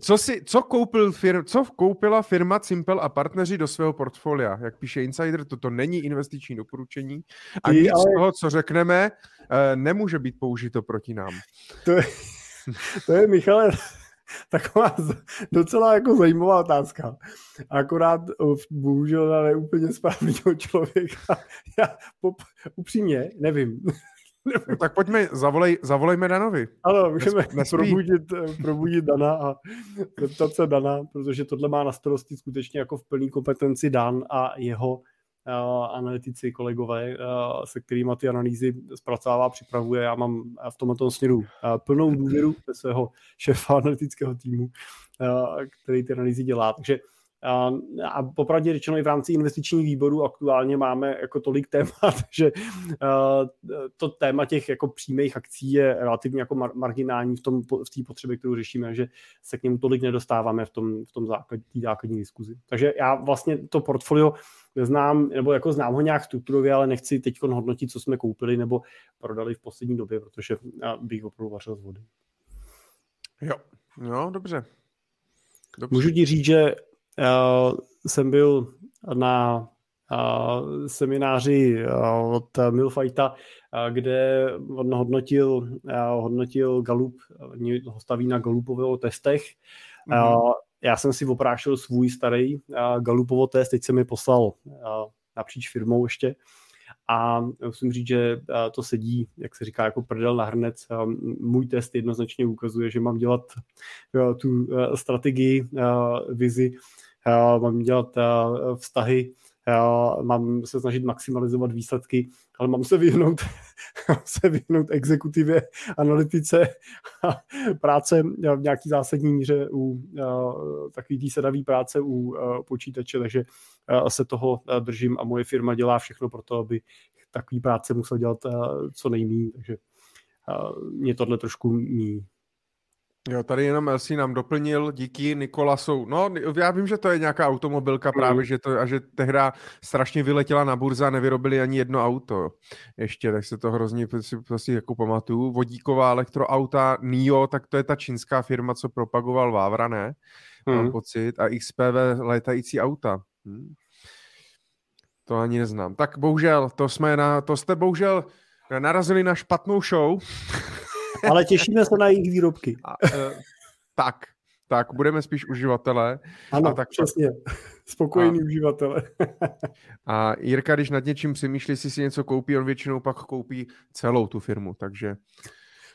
Co, si, co, koupil fir, co koupila firma Simple a partneři do svého portfolia? Jak píše Insider, toto není investiční doporučení a nic ale... z toho, co řekneme, eh, nemůže být použito proti nám. To je, to je Michale, taková docela jako zajímavá otázka. Akorát bohužel na neúplně správného člověka. Já pop, upřímně nevím. No, tak pojďme, zavolej, zavolejme Danovi. Ano, můžeme Nes, probudit, probudit Dana a zeptat se Dana, protože tohle má na starosti skutečně jako v plný kompetenci Dan a jeho uh, analytici, kolegové, uh, se kterými ty analýzy zpracovává, připravuje. Já mám v tomto směru uh, plnou důvěru ve svého šéfa analytického týmu, uh, který ty analýzy dělá. Takže a, a popravdě řečeno i v rámci investičních výborů aktuálně máme jako tolik témat, že to téma těch jako přímých akcí je relativně jako mar- marginální v tom v té potřebě, kterou řešíme, že se k němu tolik nedostáváme v tom, v tom základ, základní diskuzi. Takže já vlastně to portfolio neznám, nebo jako znám ho nějak strukturově, ale nechci teď hodnotit, co jsme koupili nebo prodali v poslední době, protože bych opravdu vařil z vody. Jo, no, dobře. dobře. Můžu ti říct, že uh, jsem byl na uh, semináři uh, od Milfighta, uh, kde on hodnotil, uh, hodnotil Galup, ho staví na Galupového testech. Mm-hmm. Uh, já jsem si oprášil svůj starý uh, Galupovo test, teď jsem mi poslal uh, napříč firmou ještě. A musím říct, že to sedí, jak se říká, jako prdel na hrnec. Můj test jednoznačně ukazuje, že mám dělat tu strategii, vizi mám dělat eh, vztahy, mám se snažit maximalizovat výsledky, ale mám se vyhnout, se vyhnout exekutivě, analytice a práce v nějaký zásadní míře u eh, takový tý sedavý práce u eh, počítače, takže se toho držím a moje firma dělá všechno pro to, aby takový práce musel dělat co nejméně, takže mě tohle trošku mí. Jo, tady jenom Elsie nám doplnil, díky Nikolasou. No, já vím, že to je nějaká automobilka mm. právě, že to, a že tehda strašně vyletěla na burze a nevyrobili ani jedno auto. Ještě, tak se to hrozně si, si jako pamatuju. Vodíková elektroauta NIO, tak to je ta čínská firma, co propagoval Vávra, ne? Mm. Mám pocit. A XPV létající auta. Hm. To ani neznám. Tak bohužel, to jsme na, to jste bohužel narazili na špatnou show. Ale těšíme se na jejich výrobky. A, uh, tak, tak, budeme spíš uživatelé. Ano, a tak, přesně. Spokojení a, uživatelé. a Jirka, když nad něčím přemýšlí, si si něco koupí, on většinou pak koupí celou tu firmu, takže...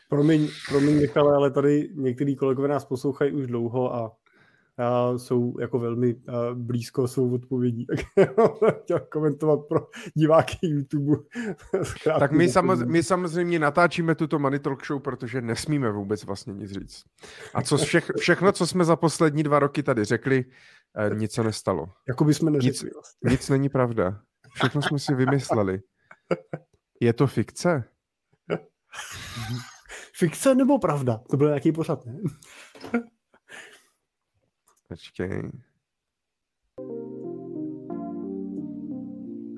Promiň, promiň Michale, ale tady některý kolegové nás poslouchají už dlouho a a jsou jako velmi blízko svou odpovědí. Tak chtěl komentovat pro diváky YouTube. tak my, samoz, my samozřejmě natáčíme tuto Money Talk Show, protože nesmíme vůbec vlastně nic říct. A co vše, všechno, co jsme za poslední dva roky tady řekli, eh, nic se nestalo. Jako bychom neřekli. Nic, vlastně. nic není pravda. Všechno jsme si vymysleli. Je to fikce? Fikce nebo pravda? To byl nějaký pořad, ne? Počkej.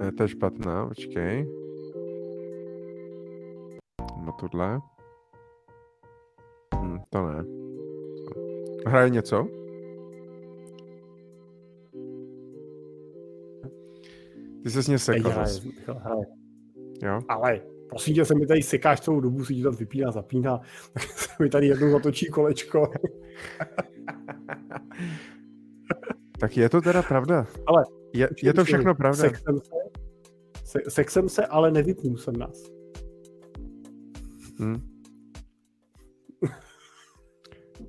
Je to špatná, počkej. No tohle. Hm, to ne. Hraje něco? Ty se s ně sekl. Jo? Ale prosím tě, se mi tady sekáš celou dobu, si ti tam vypíná, zapíná, tak se mi tady jednou zatočí kolečko. tak je to teda pravda. Ale je, je to všechno pravda. Sexem se, se, sexem se ale nevypnul jsem nás. Hmm.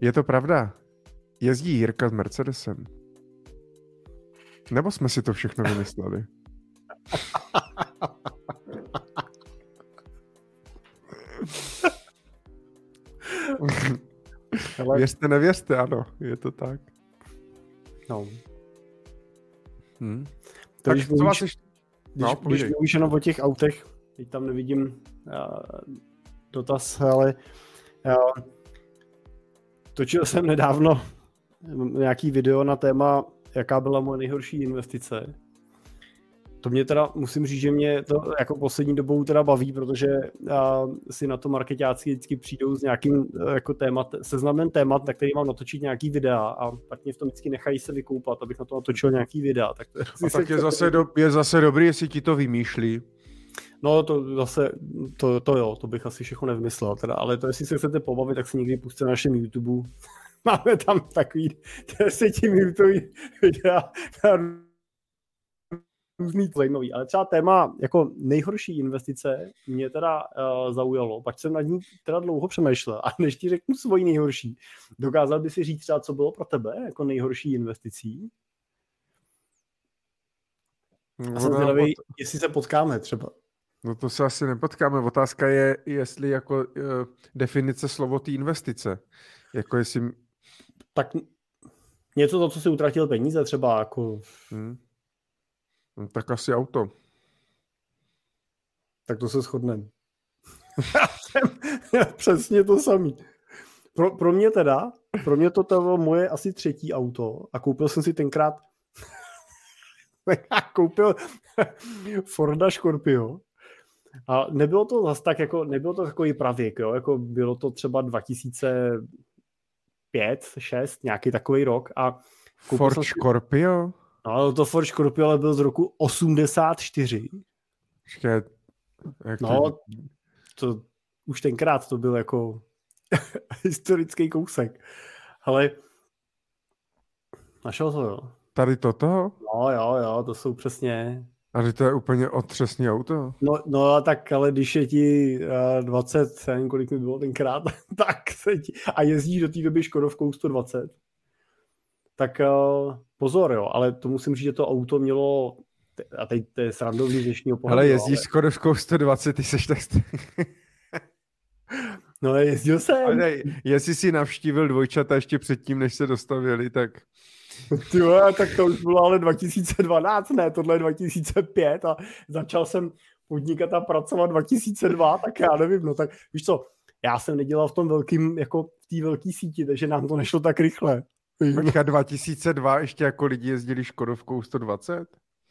Je to pravda. Jezdí Jirka s Mercedesem. Nebo jsme si to všechno vymysleli? Ale... Věřte, nevěřte, ano, je to tak. No. Hmm. To, tak když co vás ještě... No, když, když mluvíš jenom o těch autech, teď tam nevidím uh, dotaz, ale uh, točil jsem nedávno nějaký video na téma, jaká byla moje nejhorší investice to mě teda, musím říct, že mě to jako poslední dobou teda baví, protože si na to marketáci vždycky přijdou s nějakým jako témat, seznamem témat, na který mám natočit nějaký videa a pak mě v tom vždycky nechají se vykoupat, abych na to natočil nějaký videa. Tak, to, a tak je zase, do, je zase dobrý, jestli ti to vymýšlí. No to zase, to, to jo, to bych asi všechno nevymyslel, teda, ale to jestli se chcete pobavit, tak si někdy puste na našem YouTube. Máme tam takový desetiminutový videa na různý zajímavý, ale třeba téma jako nejhorší investice mě teda uh, zaujalo, pak jsem nad ní teda dlouho přemýšlel a než ti řeknu svoji nejhorší, dokázal by si říct třeba, co bylo pro tebe jako nejhorší investicí? No, Já jsem no, zvědavý, pot... jestli se potkáme třeba. No to se asi nepotkáme. Otázka je, jestli jako uh, definice slovo té investice. Jako jestli... Tak něco to, co si utratil peníze třeba jako... Hmm. No, tak asi auto. Tak to se shodneme. Přesně to samý. Pro, pro mě teda, pro mě to bylo moje asi třetí auto a koupil jsem si tenkrát koupil Forda Scorpio a nebylo to zase tak jako, nebylo to takový pravěk, jo, jako bylo to třeba 2005, 6, nějaký takový rok a Ford si... Scorpio? No, to Ford Scorpio ale byl z roku 84. Počkej, jak no, to... to už tenkrát to byl jako historický kousek. Ale našel to, jo. Tady toto? No jo, jo, to jsou přesně... A to je úplně otřesný auto. No, no a tak, ale když je ti uh, 20, nevím, kolik mi bylo tenkrát, tak se ti... A jezdíš do té doby Škodovkou 120, tak uh, pozor, jo, ale to musím říct, že to auto mělo, a teď to je srandovní dnešního pohledu. Ale jezdíš ale... Skodovskou 120, ty seš tak... no jezdil jsem. Ale jestli si navštívil dvojčata ještě předtím, než se dostavili, tak... Ty tak to už bylo ale 2012, ne, tohle je 2005 a začal jsem podnikat a pracovat 2002, tak já nevím, no tak víš co, já jsem nedělal v tom velkým, jako v té velké síti, takže nám to nešlo tak rychle. Počka, 2002 ještě jako lidi jezdili Škodovkou 120?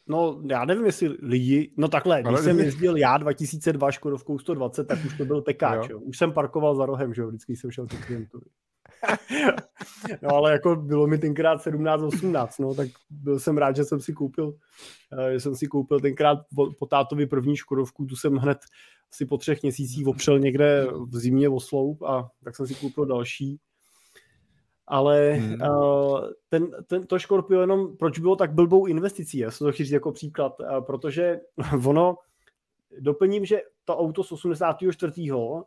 No, já nevím, jestli lidi, no takhle, když Ale jsem jezdil já 2002 Škodovkou 120, tak už to byl pekáč, jo. jo. Už jsem parkoval za rohem, že jo, vždycky jsem šel ke klientovi. no ale jako bylo mi tenkrát 17-18, no, tak byl jsem rád, že jsem si koupil, eh, že jsem si koupil tenkrát po tátovi první Škodovku, tu jsem hned asi po třech měsících opřel někde v zimě o sloup a tak jsem si koupil další ale hmm. uh, ten, ten, to Scorpio jenom, proč bylo tak blbou investicí, já se to chci říct jako příklad, uh, protože ono, doplním, že to auto z 84.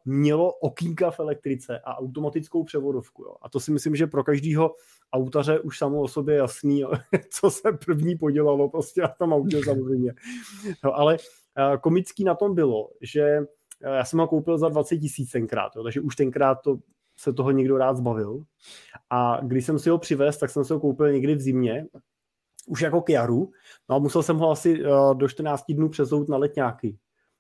mělo okýnka v elektrice a automatickou převodovku. Jo. A to si myslím, že pro každého autaře už samo o sobě jasný, jo, co se první podělalo prostě na tom autě samozřejmě. No, ale uh, komický na tom bylo, že já jsem ho koupil za 20 tisíc tenkrát, jo, takže už tenkrát to se toho někdo rád zbavil. A když jsem si ho přivez, tak jsem si ho koupil někdy v zimě, už jako k jaru, no a musel jsem ho asi uh, do 14 dnů přezout na letňáky.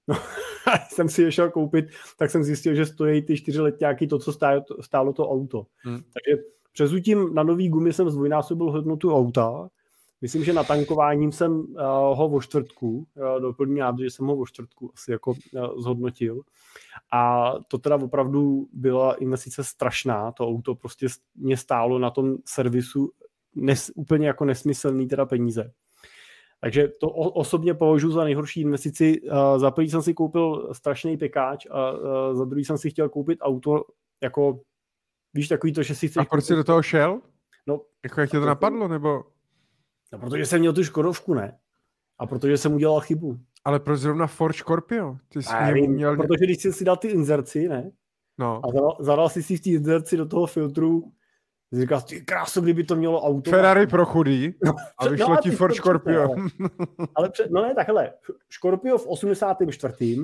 No, a jsem si je šel koupit, tak jsem zjistil, že stojí ty čtyři letňáky to, co stálo, stálo to auto. Hmm. Takže přezutím na nový gumy jsem zdvojnásobil hodnotu auta Myslím, že na tankováním jsem uh, ho o čtvrtku, uh, doplním že jsem ho o čtvrtku asi jako uh, zhodnotil. A to teda opravdu byla investice strašná, to auto prostě mě stálo na tom servisu nes, úplně jako nesmyslný teda peníze. Takže to o, osobně považuji za nejhorší investici. Uh, za první jsem si koupil strašný pekáč a uh, za druhý jsem si chtěl koupit auto jako, víš, takový to, že si chceš... A proč jsi do toho šel? No, jako jak tě to napadlo, nebo... No, protože jsem měl tu Škodovku, ne? A protože jsem udělal chybu. Ale proč zrovna Ford Scorpio? Ty jsi nevím, měl... Protože když jsi si dal ty inzerci, ne? No. A zadal, zadal jsi si v té inzerci do toho filtru, jsi říkal, ty krásu, kdyby to mělo auto. Ferrari pro chudý no, a vyšlo no, ti Ford Scorpio. Ale, ale před, no ne, takhle. Scorpio v 84.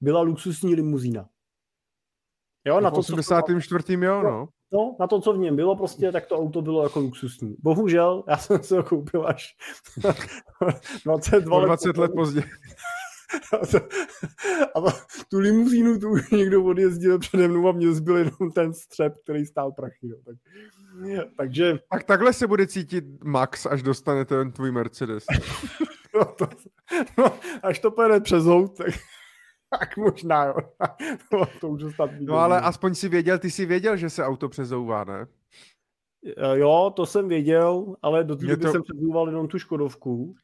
byla luxusní limuzína. Jo, na to, 84. jo, no. No, na to, co v něm bylo prostě, tak to auto bylo jako luxusní. Bohužel, já jsem se ho koupil až 22 let, 20 let později. A tu limuzínu tu už někdo odjezdil přede mnou a mě zbyl jenom ten střep, který stál prachy. Jo. Tak, takže... Tak takhle se bude cítit Max, až dostane ten tvůj Mercedes. no, to, no, až to pojede přes hout, tak tak možná, jo. to už No ale aspoň si věděl, ty si věděl, že se auto přezouvá, ne? Eh, jo, to jsem věděl, ale do té doby to... jsem přezouval jenom tu Škodovku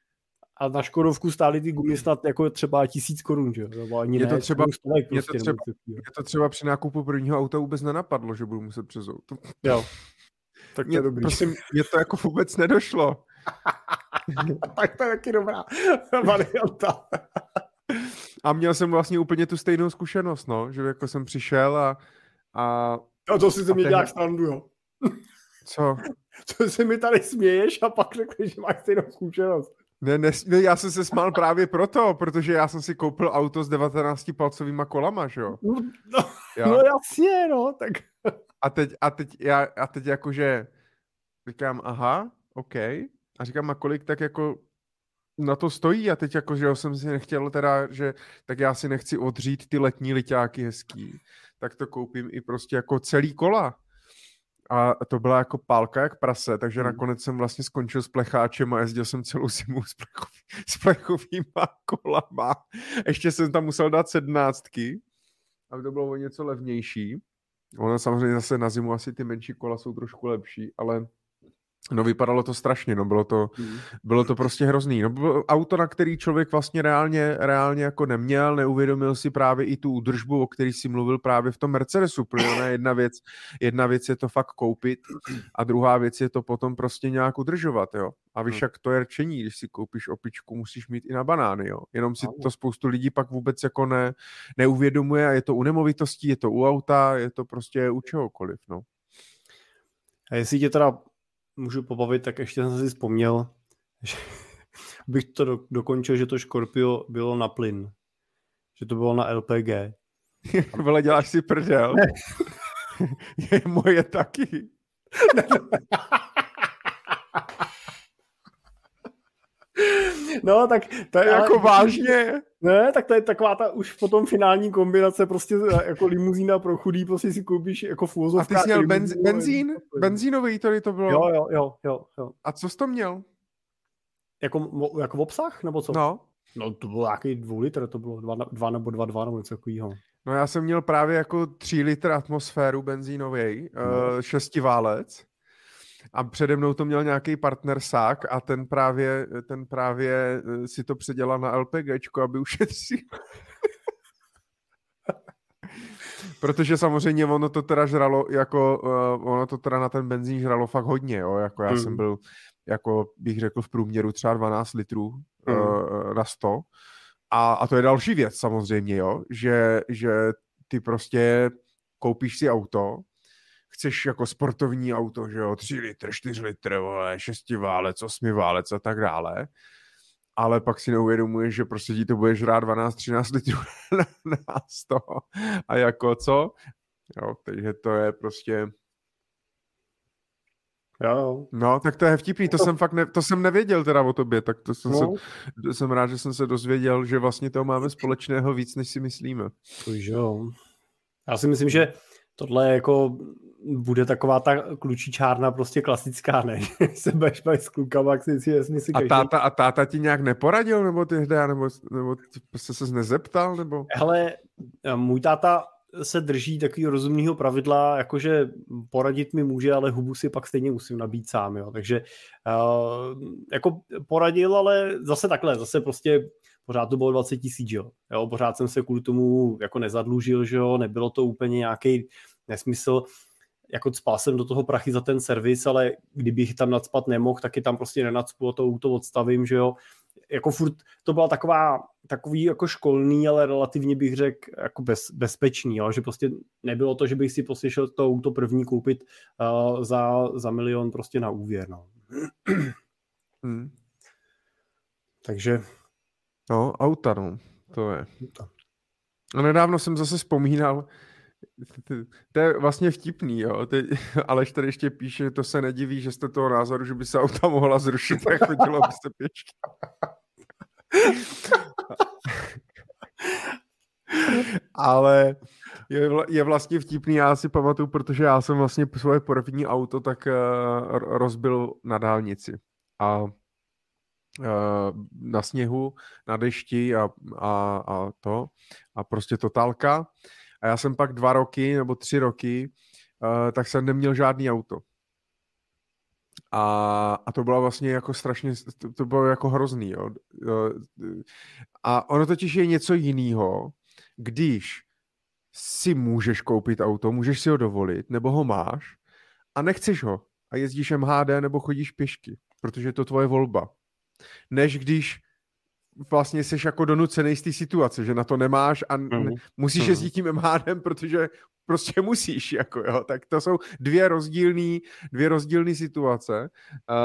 a na Škodovku stály ty gumy snad jako třeba tisíc korun, že jo? Ani je, to ne, třeba, je, prostě, to třeba, je to třeba při nákupu prvního auta vůbec nenapadlo, že budu muset přezout. Jo, tak to mě, je dobrý. Prosím, mě to jako vůbec nedošlo. tak to je taky dobrá varianta. A měl jsem vlastně úplně tu stejnou zkušenost, no, že jako jsem přišel a... A, a to si ze mě děláš strandu, jo. Co? Co si mi tady směješ a pak řekneš, že máš stejnou zkušenost. Ne, ne, ne, já jsem se smál právě proto, protože já jsem si koupil auto s 19 palcovýma kolama, že jo? No, no, no jasně, no, tak... A teď, a teď, já, a teď jakože říkám, aha, OK. A říkám, a kolik tak jako na to stojí a teď jako, že jsem si nechtěl teda, že tak já si nechci odřít ty letní liťáky hezký, tak to koupím i prostě jako celý kola. A to byla jako pálka jak prase, takže hmm. nakonec jsem vlastně skončil s plecháčem a jezdil jsem celou zimu s, plechový, s plechovýma kolama. Ještě jsem tam musel dát sednáctky, aby to bylo o něco levnější. Ono samozřejmě zase na zimu asi ty menší kola jsou trošku lepší, ale No vypadalo to strašně, no bylo to, mm. bylo to prostě hrozný. No bylo auto, na který člověk vlastně reálně, reálně jako neměl, neuvědomil si právě i tu údržbu, o který si mluvil právě v tom Mercedesu, protože jedna věc, jedna věc je to fakt koupit a druhá věc je to potom prostě nějak udržovat, jo. A víš, mm. jak to je rčení, když si koupíš opičku, musíš mít i na banány, jo. Jenom si to spoustu lidí pak vůbec jako ne, neuvědomuje a je to u nemovitostí, je to u auta, je to prostě u čehokoliv, no. A jestli tě teda můžu pobavit, tak ještě jsem si vzpomněl, že bych to do, dokončil, že to Scorpio bylo na plyn. Že to bylo na LPG. Vole, děláš si prdel. Je moje taky. No, tak to je jako ale... vážně. Ne, tak to je taková ta už potom finální kombinace, prostě jako limuzína pro chudý, prostě si koupíš jako fúzovka. A ty jsi měl benz, benzín? Benzínový tady to bylo? Jo, jo, jo, jo, jo. A co jsi to měl? Jako, jako v obsah, nebo co? No. No to bylo nějaký dvou litr, to bylo dva, dva nebo dva, dva nebo něco takového. No já jsem měl právě jako tři litr atmosféru benzínový, no. uh, šestiválec a přede mnou to měl nějaký partner sák a ten právě, ten právě eh, si to předělal na LPGčko, aby ušetřil. Protože samozřejmě ono to teda žralo, jako uh, ono to teda na ten benzín žralo fakt hodně, jo, jako já mm. jsem byl, jako bych řekl v průměru třeba 12 litrů mm. uh, na 100. A, a to je další věc samozřejmě, jo, že, že ty prostě koupíš si auto, chceš jako sportovní auto, že jo, 3 litr, 4 litr, vole, 6 válec, 8 válec a tak dále, ale pak si neuvědomuješ, že prostě ti to bude žrát 12-13 litrů na, na 100 a jako co? Jo, takže to je prostě... Jo. No, tak to je vtipný, to, to jsem fakt ne, to jsem nevěděl teda o tobě, tak to jsem, no. se, jsem rád, že jsem se dozvěděl, že vlastně to máme společného víc, než si myslíme. To jo. Já si myslím, že tohle je jako bude taková ta klučičárna prostě klasická, ne? se budeš s klukama, jak si, jestli si a, táta, a táta ti nějak neporadil, nebo ty nebo, nebo prostě se nezeptal, nebo? Hele, můj táta se drží takového rozumného pravidla, jakože poradit mi může, ale hubu si pak stejně musím nabít sám, jo. Takže uh, jako poradil, ale zase takhle, zase prostě pořád to bylo 20 tisíc, jo. jo. Pořád jsem se kvůli tomu jako nezadlužil, že jo, nebylo to úplně nějaký nesmysl, jako spal jsem do toho prachy za ten servis, ale kdybych tam nadspat nemohl, taky tam prostě nenacpu, to auto odstavím, že jo. Jako furt to byla taková, takový jako školný, ale relativně bych řekl jako bez, bezpečný, jo? že prostě nebylo to, že bych si prostě šel to auto první koupit uh, za, za milion prostě na úvěr, no. Hmm. Takže... No, auta, no, to je. A nedávno jsem zase vzpomínal, to je vlastně vtipný, jo. Teď, Aleš tady ještě píše, že to se nediví, že jste toho názoru, že by se auta mohla zrušit a chodilo se pěšky. Ale je, je vlastně vtipný, já si pamatuju, protože já jsem vlastně svoje první auto tak uh, rozbil na dálnici. A uh, na sněhu, na dešti a, a, a to. A prostě totálka. A já jsem pak dva roky nebo tři roky, uh, tak jsem neměl žádný auto. A, a to bylo vlastně jako strašně, to, to bylo jako hrozný, jo. A ono totiž je něco jiného, když si můžeš koupit auto, můžeš si ho dovolit, nebo ho máš a nechceš ho a jezdíš MHD nebo chodíš pěšky, protože je to tvoje volba. Než když vlastně jsi jako donucený z té situace, že na to nemáš a mm. musíš mm. jezdit tím MHDem, protože prostě musíš, jako jo, tak to jsou dvě rozdílné dvě rozdílné situace uh,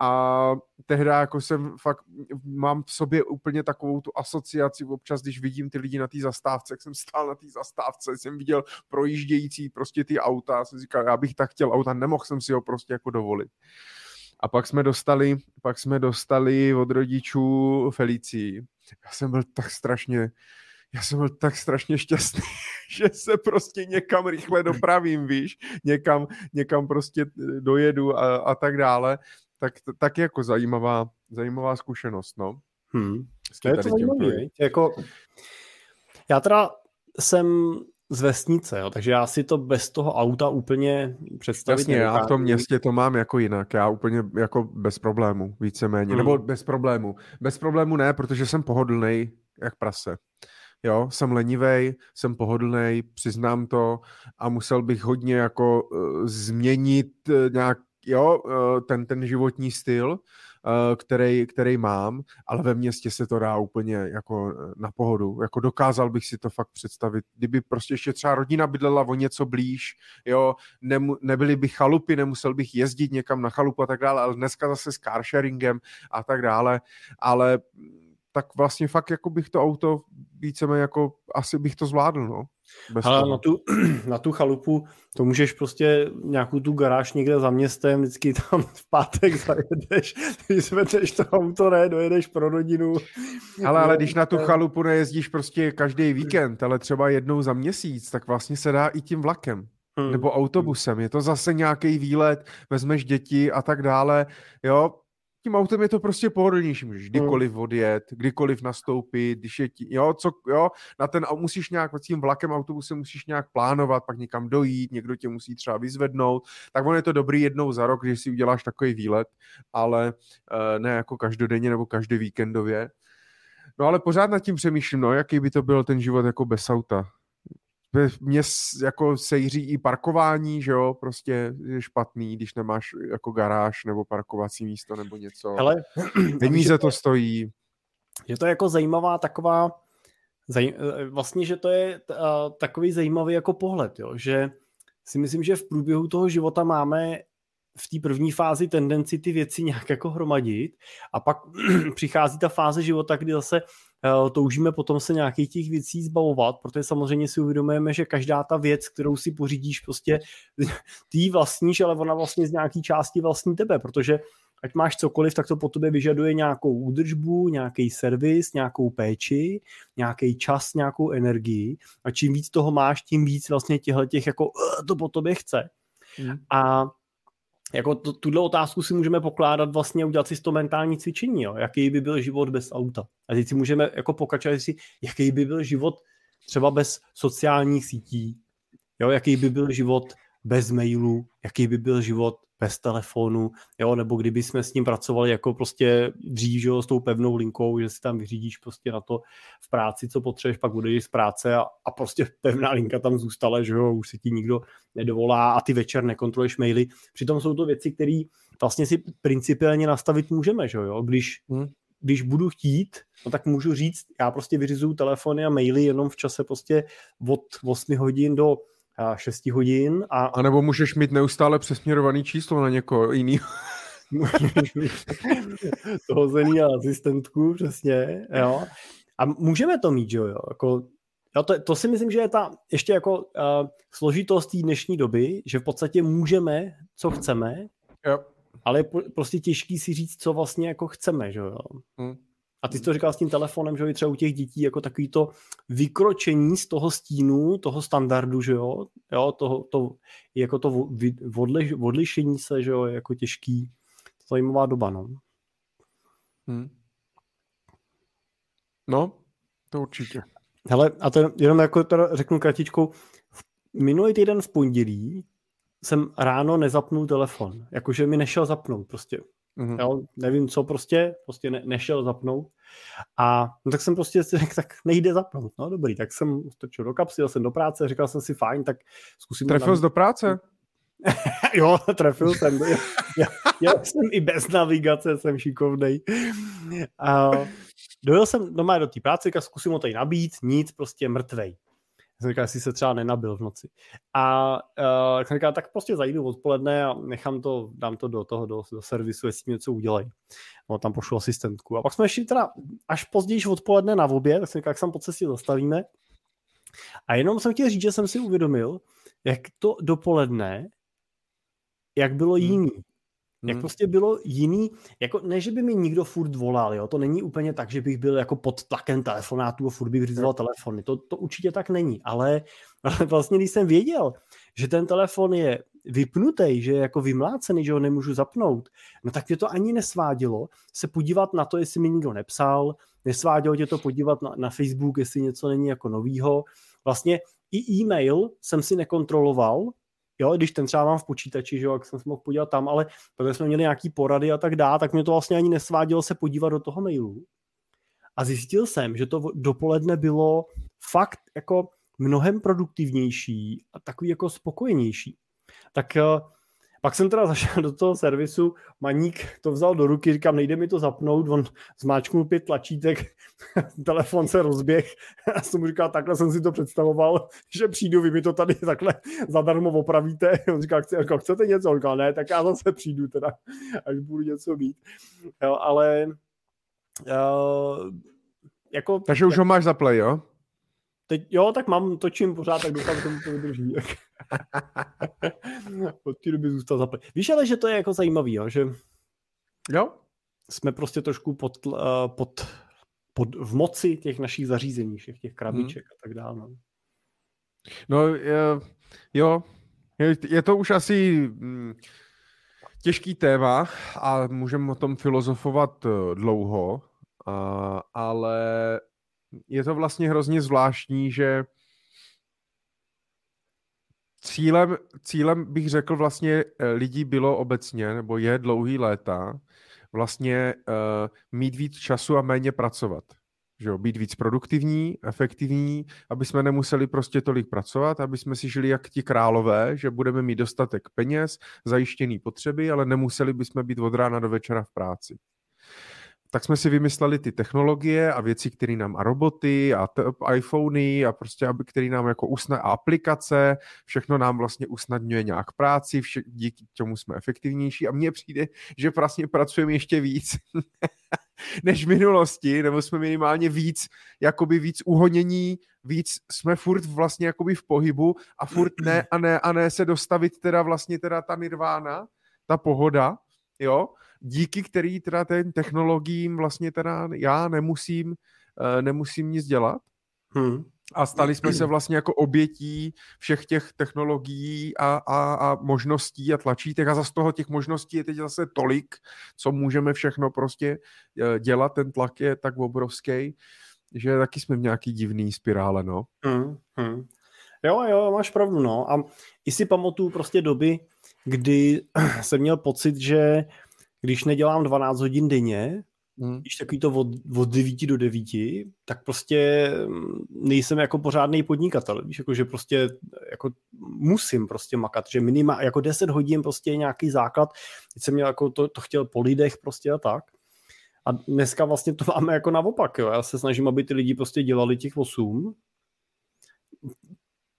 a tehdy jako jsem fakt, mám v sobě úplně takovou tu asociaci občas, když vidím ty lidi na té zastávce, jak jsem stál na té zastávce, jsem viděl projíždějící prostě ty auta, jsem říkal, já bych tak chtěl auta, nemohl jsem si ho prostě jako dovolit. A pak jsme dostali, pak jsme dostali od rodičů Felicii. Já jsem byl tak strašně, já jsem byl tak strašně šťastný, že se prostě někam rychle dopravím, víš, někam, někam prostě dojedu a, a tak dále. Tak, tak jako zajímavá, zajímavá zkušenost, no. Hmm. To je to zajímavé, jako, já teda jsem z vesnice, jo, takže já si to bez toho auta úplně představit Jasně, já v tom městě to mám jako jinak, já úplně jako bez problému, víceméně, hmm. nebo bez problému. Bez problému ne, protože jsem pohodlný jak prase. Jo, jsem lenivej, jsem pohodlný, přiznám to a musel bych hodně jako uh, změnit uh, nějak, jo, uh, ten, ten životní styl, který, který mám, ale ve městě se to dá úplně jako eh, na pohodu. Jako dokázal bych si to fakt představit. Kdyby prostě ještě třeba rodina bydlela o něco blíž, jo, nemu, nebyly by chalupy, nemusel bych jezdit někam na chalupu a tak dále, ale dneska zase s carsharingem a tak dále, ale tak vlastně fakt jako bych to auto víceméně jako asi bych to zvládl, no. Bez Ale na tu, na tu chalupu to můžeš prostě nějakou tu garáž někde za městem, vždycky tam v pátek zajedeš, vyzvedeš to auto, ne, dojedeš pro rodinu. Ale, ale když na tu chalupu nejezdíš prostě každý víkend, ale třeba jednou za měsíc, tak vlastně se dá i tím vlakem. Hmm. Nebo autobusem. Je to zase nějaký výlet, vezmeš děti a tak dále. Jo, tím autem je to prostě pohodlnější, můžeš kdykoliv odjet, kdykoliv nastoupit, když je ti, jo, co, jo, na ten, musíš nějak, tím vlakem, autobusem musíš nějak plánovat, pak někam dojít, někdo tě musí třeba vyzvednout, tak on je to dobrý jednou za rok, když si uděláš takový výlet, ale uh, ne jako každodenně nebo každý víkendově. No ale pořád nad tím přemýšlím, no, jaký by to byl ten život jako bez auta mě jako sejří i parkování, že jo, prostě je špatný, když nemáš jako garáž nebo parkovací místo nebo něco. Ale peníze to stojí. Je to jako zajímavá taková, zaj, vlastně, že to je uh, takový zajímavý jako pohled, jo, že si myslím, že v průběhu toho života máme v té první fázi tendenci ty věci nějak jako hromadit a pak přichází ta fáze života, kdy zase toužíme potom se nějakých těch věcí zbavovat, protože samozřejmě si uvědomujeme, že každá ta věc, kterou si pořídíš, prostě ty vlastníš, ale ona vlastně z nějaký části vlastní tebe, protože ať máš cokoliv, tak to po tobě vyžaduje nějakou údržbu, nějaký servis, nějakou péči, nějaký čas, nějakou energii a čím víc toho máš, tím víc vlastně těchto těch jako uh, to po tobě chce. Hmm. A jako to, tuhle otázku si můžeme pokládat vlastně udělat si to mentální cvičení, jo? jaký by byl život bez auta. A teď si můžeme jako pokračovat si, jaký by byl život třeba bez sociálních sítí, jo? jaký by byl život bez mailů, jaký by byl život bez telefonu, jo, nebo kdyby jsme s ním pracovali jako prostě dřív, že jo, s tou pevnou linkou, že si tam vyřídíš prostě na to v práci, co potřebuješ, pak odejdeš z práce a, a prostě pevná linka tam zůstala, že jo, už si ti nikdo nedovolá a ty večer nekontroluješ maily. Přitom jsou to věci, které vlastně si principiálně nastavit můžeme, že jo, když hmm když budu chtít, no tak můžu říct, já prostě vyřizuju telefony a maily jenom v čase prostě od 8 hodin do 6 hodin. A, a nebo můžeš mít neustále přesměrovaný číslo na někoho jiný. toho zený asistentku, přesně, jo. A můžeme to mít, jo, jako, jo to, to si myslím, že je ta ještě jako uh, složitost té dnešní doby, že v podstatě můžeme, co chceme, jo. ale je prostě těžký si říct, co vlastně jako chceme, že jo. Hmm. A ty jsi to říkal s tím telefonem, že jo, třeba u těch dětí jako takový to vykročení z toho stínu, toho standardu, že jo, jo toho, to, jako to odliš, odlišení se, že jo, je jako těžký. Zajímavá doba, no. Hmm. No, to určitě. Hele, a to jenom jako to řeknu kratičkou. Minulý týden v pondělí jsem ráno nezapnul telefon. Jakože mi nešel zapnout prostě. Mm-hmm. Jo, nevím co prostě, prostě ne, nešel zapnout. A no, tak jsem prostě si řekl, tak nejde zapnout. No dobrý, tak jsem strčil do kapsy, jsem do práce, říkal jsem si fajn, tak zkusím... Trefil jsi do práce? jo, trefil jsem. Já, já jsem i bez navigace, jsem šikovnej. A dojel jsem doma do té práce, zkusím ho tady nabít, nic, prostě mrtvej jsem říkal, jestli se třeba nenabil v noci. A uh, jsem říkal, tak prostě zajdu odpoledne a nechám to, dám to do toho, do, do servisu, jestli něco udělají. No, tam pošlu asistentku. A pak jsme šli teda až později odpoledne na oběd, tak jsem říkal, jak se po cestě zastavíme. A jenom jsem chtěl říct, že jsem si uvědomil, jak to dopoledne, jak bylo hmm. Jiný. Jak hmm. prostě bylo jiný, jako ne, že by mi nikdo furt volal, jo, to není úplně tak, že bych byl jako pod tlakem telefonátů a furt bych vyřizoval telefony, to, to určitě tak není, ale, ale vlastně když jsem věděl, že ten telefon je vypnutý, že je jako vymlácený, že ho nemůžu zapnout, no tak mě to ani nesvádělo se podívat na to, jestli mi nikdo nepsal, nesvádělo tě to podívat na, na Facebook, jestli něco není jako novýho. Vlastně i e-mail jsem si nekontroloval, jo, když ten třeba mám v počítači, že jo, jak jsem se mohl podívat tam, ale protože jsme měli nějaký porady a tak dále, tak mě to vlastně ani nesvádělo se podívat do toho mailu. A zjistil jsem, že to dopoledne bylo fakt jako mnohem produktivnější a takový jako spokojenější. Tak eh, pak jsem teda zašel do toho servisu, maník to vzal do ruky, říkám, nejde mi to zapnout, on zmáčknul pět tlačítek, telefon se rozběh, já jsem mu říkal, takhle jsem si to představoval, že přijdu, vy mi to tady takhle zadarmo opravíte, on říkal, chce, jako, chcete něco, on říkal, ne, tak já zase přijdu teda, až budu něco mít, jo, ale uh, jako... Takže už ho máš za play, jo? Teď, jo, tak mám, točím pořád, tak doufám, že tomu to vydrží. Od té doby zůstal zaplet. Víš ale, že to je jako zajímavý, jo, že jo? jsme prostě trošku pod, uh, pod, pod, v moci těch našich zařízení, všech těch krabiček hmm. a tak dále. No, no je, jo, je, je to už asi hm, těžký téma a můžeme o tom filozofovat eh, dlouho, a, ale je to vlastně hrozně zvláštní, že cílem, cílem bych řekl vlastně eh, lidí bylo obecně, nebo je dlouhý léta, vlastně uh, mít víc času a méně pracovat. Že jo, být víc produktivní, efektivní, aby jsme nemuseli prostě tolik pracovat, aby jsme si žili jak ti králové, že budeme mít dostatek peněz, zajištěný potřeby, ale nemuseli bychom být od rána do večera v práci tak jsme si vymysleli ty technologie a věci, které nám a roboty a t- iPhony a prostě, aby, nám jako usna a aplikace, všechno nám vlastně usnadňuje nějak práci, vše, díky tomu jsme efektivnější. A mně přijde, že vlastně pracujeme ještě víc než v minulosti, nebo jsme minimálně víc, jakoby víc uhonění, víc jsme furt vlastně jakoby v pohybu a furt ne a ne a ne se dostavit teda vlastně teda ta nirvána, ta pohoda, jo, díky který teda ten technologiím vlastně teda já nemusím, eh, nemusím nic dělat. Hmm. A stali jsme se vlastně jako obětí všech těch technologií a, a, a možností a tlačítek a za z toho těch možností je teď zase tolik, co můžeme všechno prostě eh, dělat, ten tlak je tak obrovský, že taky jsme v nějaký divný spirále, no. Hmm, hmm. Jo, jo, máš pravdu, no. A i si pamatuju prostě doby, kdy jsem měl pocit, že když nedělám 12 hodin denně, hmm. když takový to od, od 9 do 9, tak prostě mm, nejsem jako pořádný podnikatel, víš, jako že prostě jako musím prostě makat, že minima jako 10 hodin prostě je nějaký základ, teď jsem měl jako to, to chtěl po lidech prostě a tak. A dneska vlastně to máme jako naopak, jo. Já se snažím, aby ty lidi prostě dělali těch 8,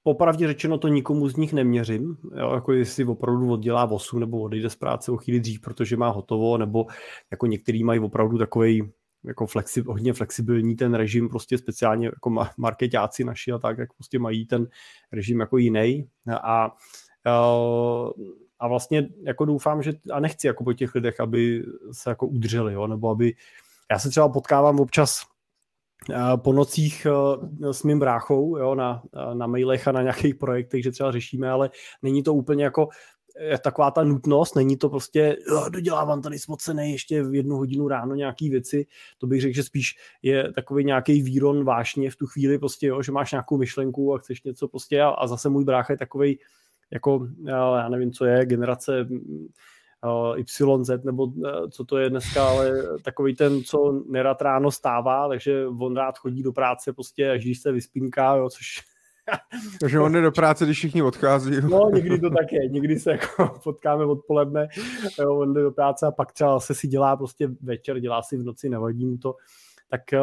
popravdě řečeno to nikomu z nich neměřím, jo, jako jestli opravdu oddělá 8 nebo odejde z práce o chvíli dřív, protože má hotovo, nebo jako některý mají opravdu takový jako flexi, hodně flexibilní ten režim, prostě speciálně jako marketáci naši a tak, jak prostě mají ten režim jako jiný. A, a vlastně jako doufám, že a nechci jako po těch lidech, aby se jako udrželi, jo, nebo aby já se třeba potkávám občas po nocích eh, s mým bráchou jo, na, na mailech a na nějakých projektech, že třeba řešíme, ale není to úplně jako eh, taková ta nutnost, není to prostě jo, dodělávám tady spocený ještě v jednu hodinu ráno nějaký věci, to bych řekl, že spíš je takový nějaký výron vášně v tu chvíli prostě, jo, že máš nějakou myšlenku a chceš něco prostě a, a zase můj brácha je takový jako, já nevím, co je, generace YZ, nebo e, co to je dneska, ale takový ten, co nerad ráno stává, takže on rád chodí do práce prostě, až když se vyspínká, jo, což takže on jde do práce, když všichni odchází. No, někdy to tak je. Někdy se jako potkáme odpoledne, jo, on jde do práce a pak třeba se si dělá prostě večer, dělá si v noci, nevadí mu to. Tak e,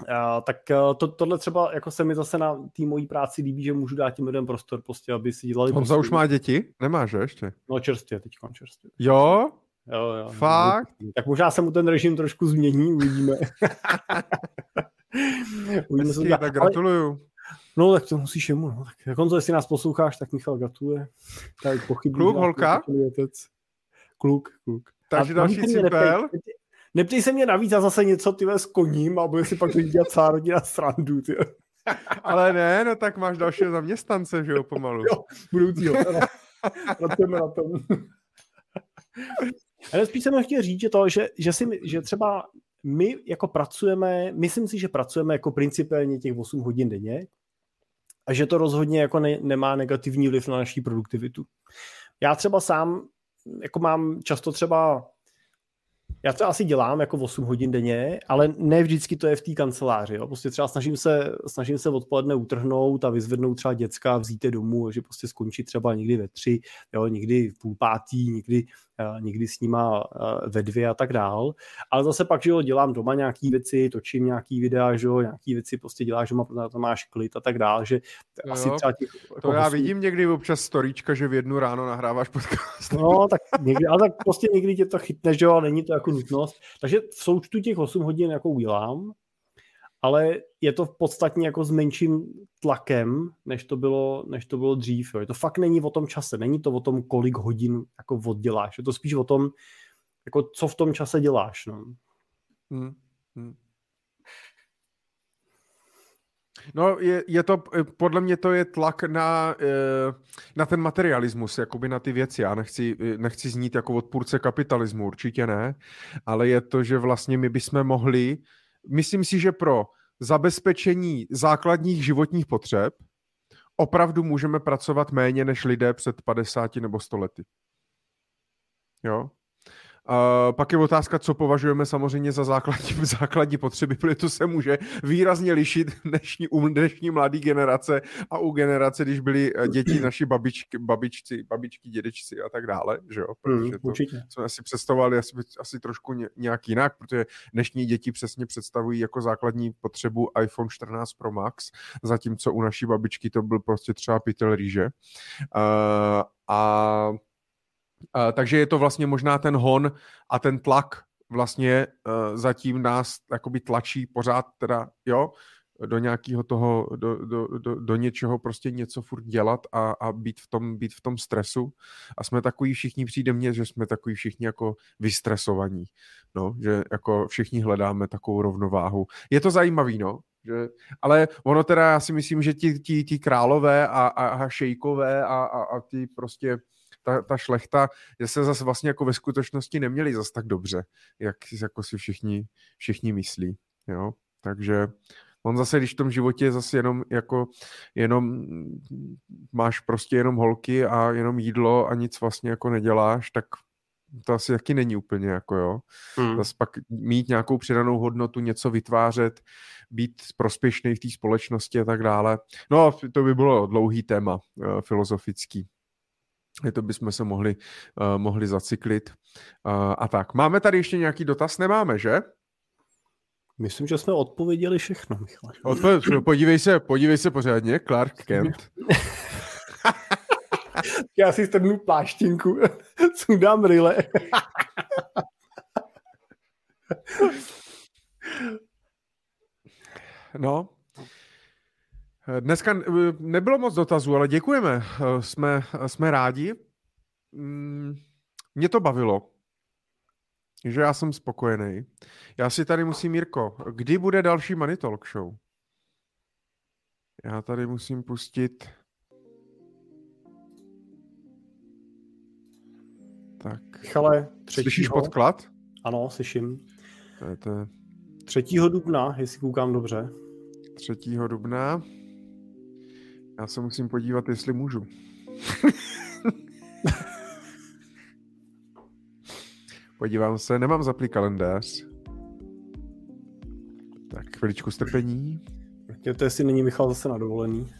Uh, tak uh, to, tohle třeba jako se mi zase na té mojí práci líbí, že můžu dát tím lidem prostor, prostě, aby si dělali... Honza už má děti? Nemá, že ještě? No čerstvě, teď čerstvě. Jo? Jo, jo. Fakt? Tak možná se mu ten režim trošku změní, uvidíme. uvidíme Hezky, tak gratuluju. Ale, no tak to musíš jemu, no. Tak, jak on to, jestli nás posloucháš, tak Michal gratuluje. Tak pochybný. Kluk, holka? Kluk, kluk. Takže další cipel. Neptej se mě navíc a zase něco ty s koním a bude si pak dělat celá rodina srandu. Ty. Ale ne, no tak máš dalšího zaměstnance, že jo, pomalu. Jo, budoucího. Pracujeme na tom. Ale spíš jsem chtěl říct, že to, že, že, si, že třeba my jako pracujeme, myslím si, že pracujeme jako principiálně těch 8 hodin denně a že to rozhodně jako ne, nemá negativní vliv na naší produktivitu. Já třeba sám jako mám často třeba já to asi dělám jako 8 hodin denně, ale ne vždycky to je v té kanceláři. Jo. Prostě třeba snažím se, snažím se odpoledne utrhnout a vyzvednout třeba děcka, vzít je domů, že prostě skončí třeba někdy ve tři, jo, někdy v půl pátý, někdy někdy s nima ve dvě a tak dál. Ale zase pak, že jo, dělám doma nějaký věci, točím nějaký videa, že jo, nějaký věci prostě děláš, že má, to máš klid a tak dál, že jo, asi třeba těch... To jako já hostů... vidím někdy občas storíčka, že v jednu ráno nahráváš podcast. No, tak někdy, ale tak prostě někdy tě to chytne, že jo, a není to jako nutnost. Takže v součtu těch 8 hodin jako udělám, ale je to v podstatě jako s menším tlakem, než to bylo, než to bylo dřív. Jo. To fakt není o tom čase, není to o tom, kolik hodin jako odděláš. Je to spíš o tom, jako co v tom čase děláš. No. Hmm. Hmm. No, je, je to, podle mě to je tlak na, eh, na ten materialismus, jakoby na ty věci. Já nechci, nechci znít jako odpůrce kapitalismu, určitě ne, ale je to, že vlastně my bychom mohli, myslím si, že pro zabezpečení základních životních potřeb opravdu můžeme pracovat méně než lidé před 50 nebo 100 lety. Jo? Uh, pak je otázka, co považujeme samozřejmě za základní, základní potřeby, protože to se může výrazně lišit dnešní, u dnešní mladé generace a u generace, když byly eh, děti naši babičky, babičci, babičky, dědečci a tak dále, že jo? Hmm, protože to určitě. jsme asi představovali asi, asi trošku nějak jinak, protože dnešní děti přesně představují jako základní potřebu iPhone 14 Pro Max, zatímco u naší babičky to byl prostě třeba pytel rýže. Uh, a takže je to vlastně možná ten hon a ten tlak vlastně uh, zatím nás jakoby tlačí pořád teda, jo, do nějakého toho, do, do, do, do něčeho prostě něco furt dělat a, a být, v tom, být v tom stresu. A jsme takový všichni, přijde mně, že jsme takový všichni jako vystresovaní, no, že jako všichni hledáme takovou rovnováhu. Je to zajímavý, no, že, ale ono teda, já si myslím, že ti, ti, ti králové a, a, a šejkové a, a, a ty prostě ta, ta šlechta, že se zase vlastně jako ve skutečnosti neměli zase tak dobře, jak jako si všichni, všichni myslí. Jo? Takže on zase, když v tom životě je zase jenom jako, jenom máš prostě jenom holky a jenom jídlo a nic vlastně jako neděláš, tak to asi taky není úplně jako jo. Hmm. Zase pak mít nějakou přidanou hodnotu, něco vytvářet, být prospěšný v té společnosti a tak dále. No, to by bylo dlouhý téma uh, filozofický to bychom se mohli, uh, mohli zacyklit. Uh, a tak. Máme tady ještě nějaký dotaz? Nemáme, že? Myslím, že jsme odpověděli všechno, Michal. Odpověd, podívej se, podívej se pořádně, Clark Kent. Já si strhnu pláštinku, sundám ryle. no, Dneska nebylo moc dotazů, ale děkujeme. Jsme, jsme rádi. Mm, mě to bavilo, že já jsem spokojený. Já si tady musím, Jirko, kdy bude další Money Talk Show? Já tady musím pustit... Tak. Michale, třetího... Slyšíš podklad? Ano, slyším. To je to... 3. dubna, jestli koukám dobře. 3. dubna. Já se musím podívat, jestli můžu. Podívám se, nemám zaplý kalendář. Tak, chviličku strpení. To jestli není Michal zase na dovolený.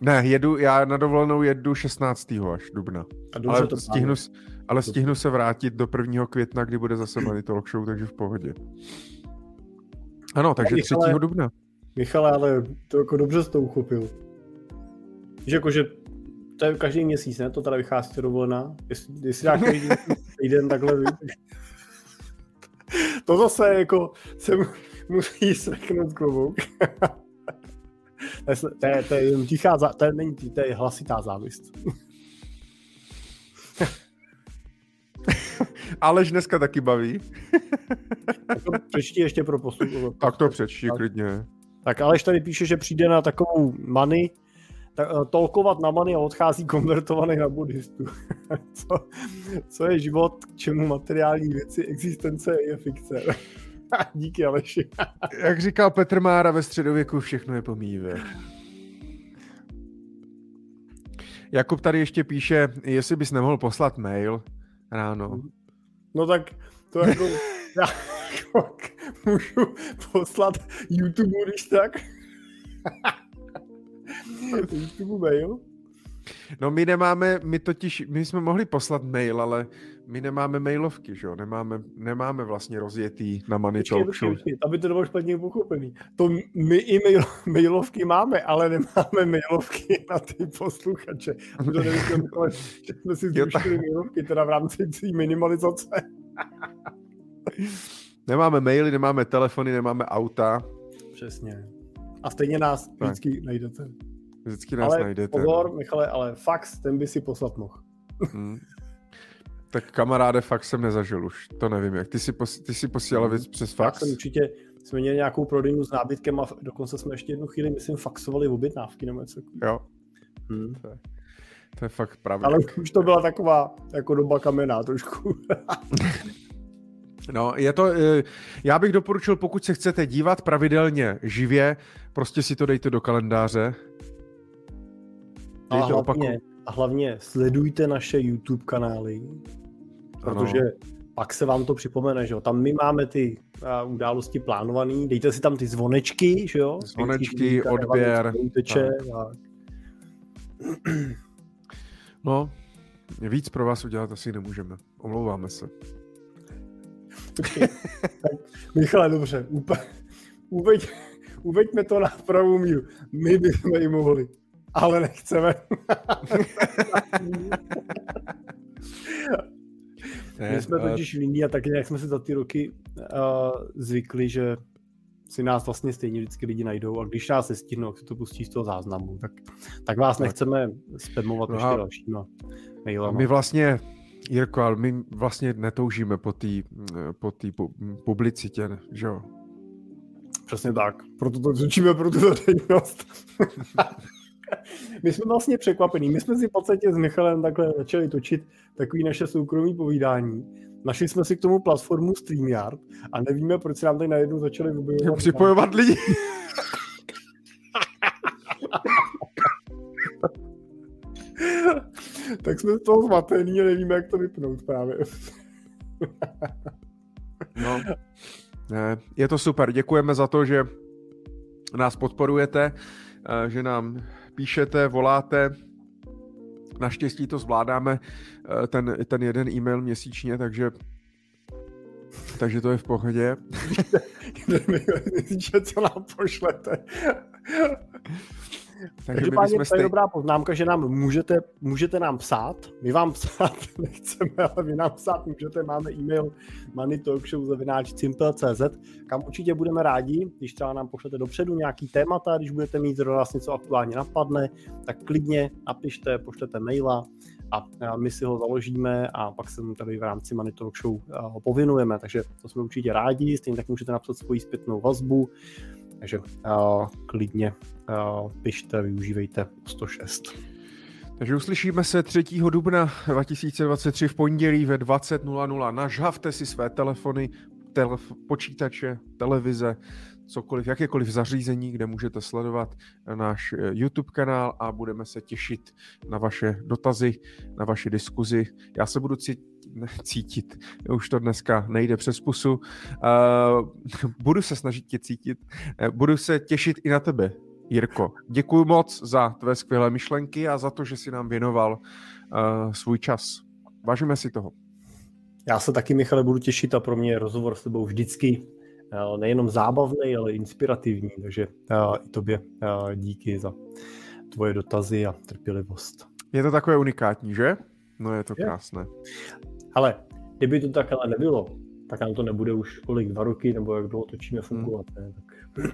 Ne, jedu, já na dovolenou jedu 16. až dubna. A ale, to stihnu, ale stihnu se vrátit do 1. května, kdy bude zase Money Talk Show, takže v pohodě. Ano, takže 3. dubna. Michale, ale to jako dobře jsi to uchopil. Že jako, že to je každý měsíc, ne? To teda vychází dovolená. Jestli, jestli dáš každý týden takhle To zase jako se musí sreknout klobouk. to, je, to, je, tichá, to je, není, to je hlasitá závist. Alež dneska taky baví. tak to přečti ještě pro posluchu. Tak to přečti klidně. Tak Aleš tady píše, že přijde na takovou money, tak, uh, tolkovat na many a odchází konvertovaný na buddhistu. co, co je život, k čemu materiální věci, existence je fikce. Díky Aleši. Jak říkal Petr Mára ve středověku, všechno je pomíjivé. Jakub tady ještě píše, jestli bys nemohl poslat mail ráno. No tak to jako, jako můžu poslat YouTube, když tak. YouTube mail? No my nemáme, my totiž, my jsme mohli poslat mail, ale my nemáme mailovky, že jo, nemáme, nemáme vlastně rozjetý na Money Talk Show. aby to bylo špatně pochopený. To my i mail, mailovky máme, ale nemáme mailovky na ty posluchače. To nevím, že jsme si zrušili mailovky, teda v rámci minimalizace. Nemáme maily, nemáme telefony, nemáme auta. Přesně. A stejně nás tak. vždycky najdete. Vždycky nás ale najdete. pozor, Michale, ale fax, ten by si poslat mohl. Hmm. Tak kamaráde, fakt jsem nezažil už. To nevím, jak. Ty si, pos, ty si posílal věc přes fax? Jsem určitě, jsme měli nějakou prodejnu s nábytkem a dokonce jsme ještě jednu chvíli, myslím, faxovali objednávky nebo něco. Jo. Hmm. To, je, to je fakt pravda. Ale už to byla taková jako doba kamená trošku. No, je to, eh, já bych doporučil, pokud se chcete dívat pravidelně živě, prostě si to dejte do kalendáře. Dejte a, hlavně, opaku... a hlavně sledujte naše YouTube kanály, protože ano. pak se vám to připomene, že jo. Tam my máme ty uh, události plánované, dejte si tam ty zvonečky, že jo. Zvonečky, odběr. Teče, tak. No, víc pro vás udělat asi nemůžeme. Omlouváme se. Michale, dobře, uveď, uveďme to na pravou míru. My bychom i mohli, ale nechceme. My jsme totiž líní a tak nějak jsme se za ty roky uh, zvykli, že si nás vlastně stejně vždycky lidi najdou a když nás stihnou, jak se to pustí z toho záznamu, tak, tak vás tak. nechceme spamovat no ještě dalšíma mailama. My vlastně Jirko, ale my vlastně netoužíme po té po tý publicitě, že jo? Přesně tak. Proto to řečíme pro tu veřejnost. my jsme vlastně překvapení. My jsme si v podstatě s Michalem takhle začali točit takový naše soukromý povídání. Našli jsme si k tomu platformu StreamYard a nevíme, proč se nám tady najednou začali vybojovat. Připojovat lidi. tak jsme z toho zmatený a nevíme, jak to vypnout právě. no, je to super. Děkujeme za to, že nás podporujete, eh, že nám píšete, voláte. Naštěstí to zvládáme, eh, ten, ten jeden e-mail měsíčně, takže takže to je v pohodě. co nám pošlete. Takže to stej... je dobrá poznámka, že nám můžete, můžete nám psát. My vám psát nechceme, ale vy nám psát můžete. Máme e-mail moneytalkshow.cz, kam určitě budeme rádi, když třeba nám pošlete dopředu nějaký témata, když budete mít zrovna nás něco aktuálně napadne, tak klidně napište, pošlete maila a my si ho založíme a pak se mu tady v rámci Money Talk Show ho povinujeme, takže to jsme určitě rádi, stejně tak můžete napsat svoji zpětnou vazbu, takže uh, klidně uh, pište, využívejte 106. Takže uslyšíme se 3. dubna 2023 v pondělí ve 20.00. Nažhavte si své telefony, telef- počítače, televize, cokoliv, jakékoliv zařízení, kde můžete sledovat náš eh, YouTube kanál a budeme se těšit na vaše dotazy, na vaše diskuzi. Já se budu cítit cítit. Už to dneska nejde přes pusu. Uh, budu se snažit tě cítit. Uh, budu se těšit i na tebe, Jirko. Děkuji moc za tvé skvělé myšlenky a za to, že jsi nám věnoval uh, svůj čas. Vážíme si toho. Já se taky, Michale, budu těšit a pro mě je rozhovor s tebou vždycky nejenom zábavný, ale inspirativní. Takže i tobě díky za tvoje dotazy a trpělivost. Je to takové unikátní, že? No je to krásné. Ale kdyby to tak ale nebylo, tak nám to nebude už kolik, dva roky, nebo jak dlouho točíme fungovat. Hmm. Ne? Tak...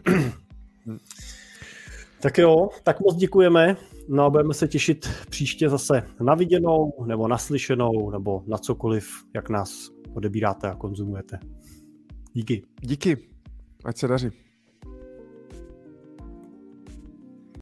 tak jo, tak moc děkujeme. No a budeme se těšit příště zase na viděnou, nebo naslyšenou, nebo na cokoliv, jak nás odebíráte a konzumujete. Díky. Díky. Ať se daří.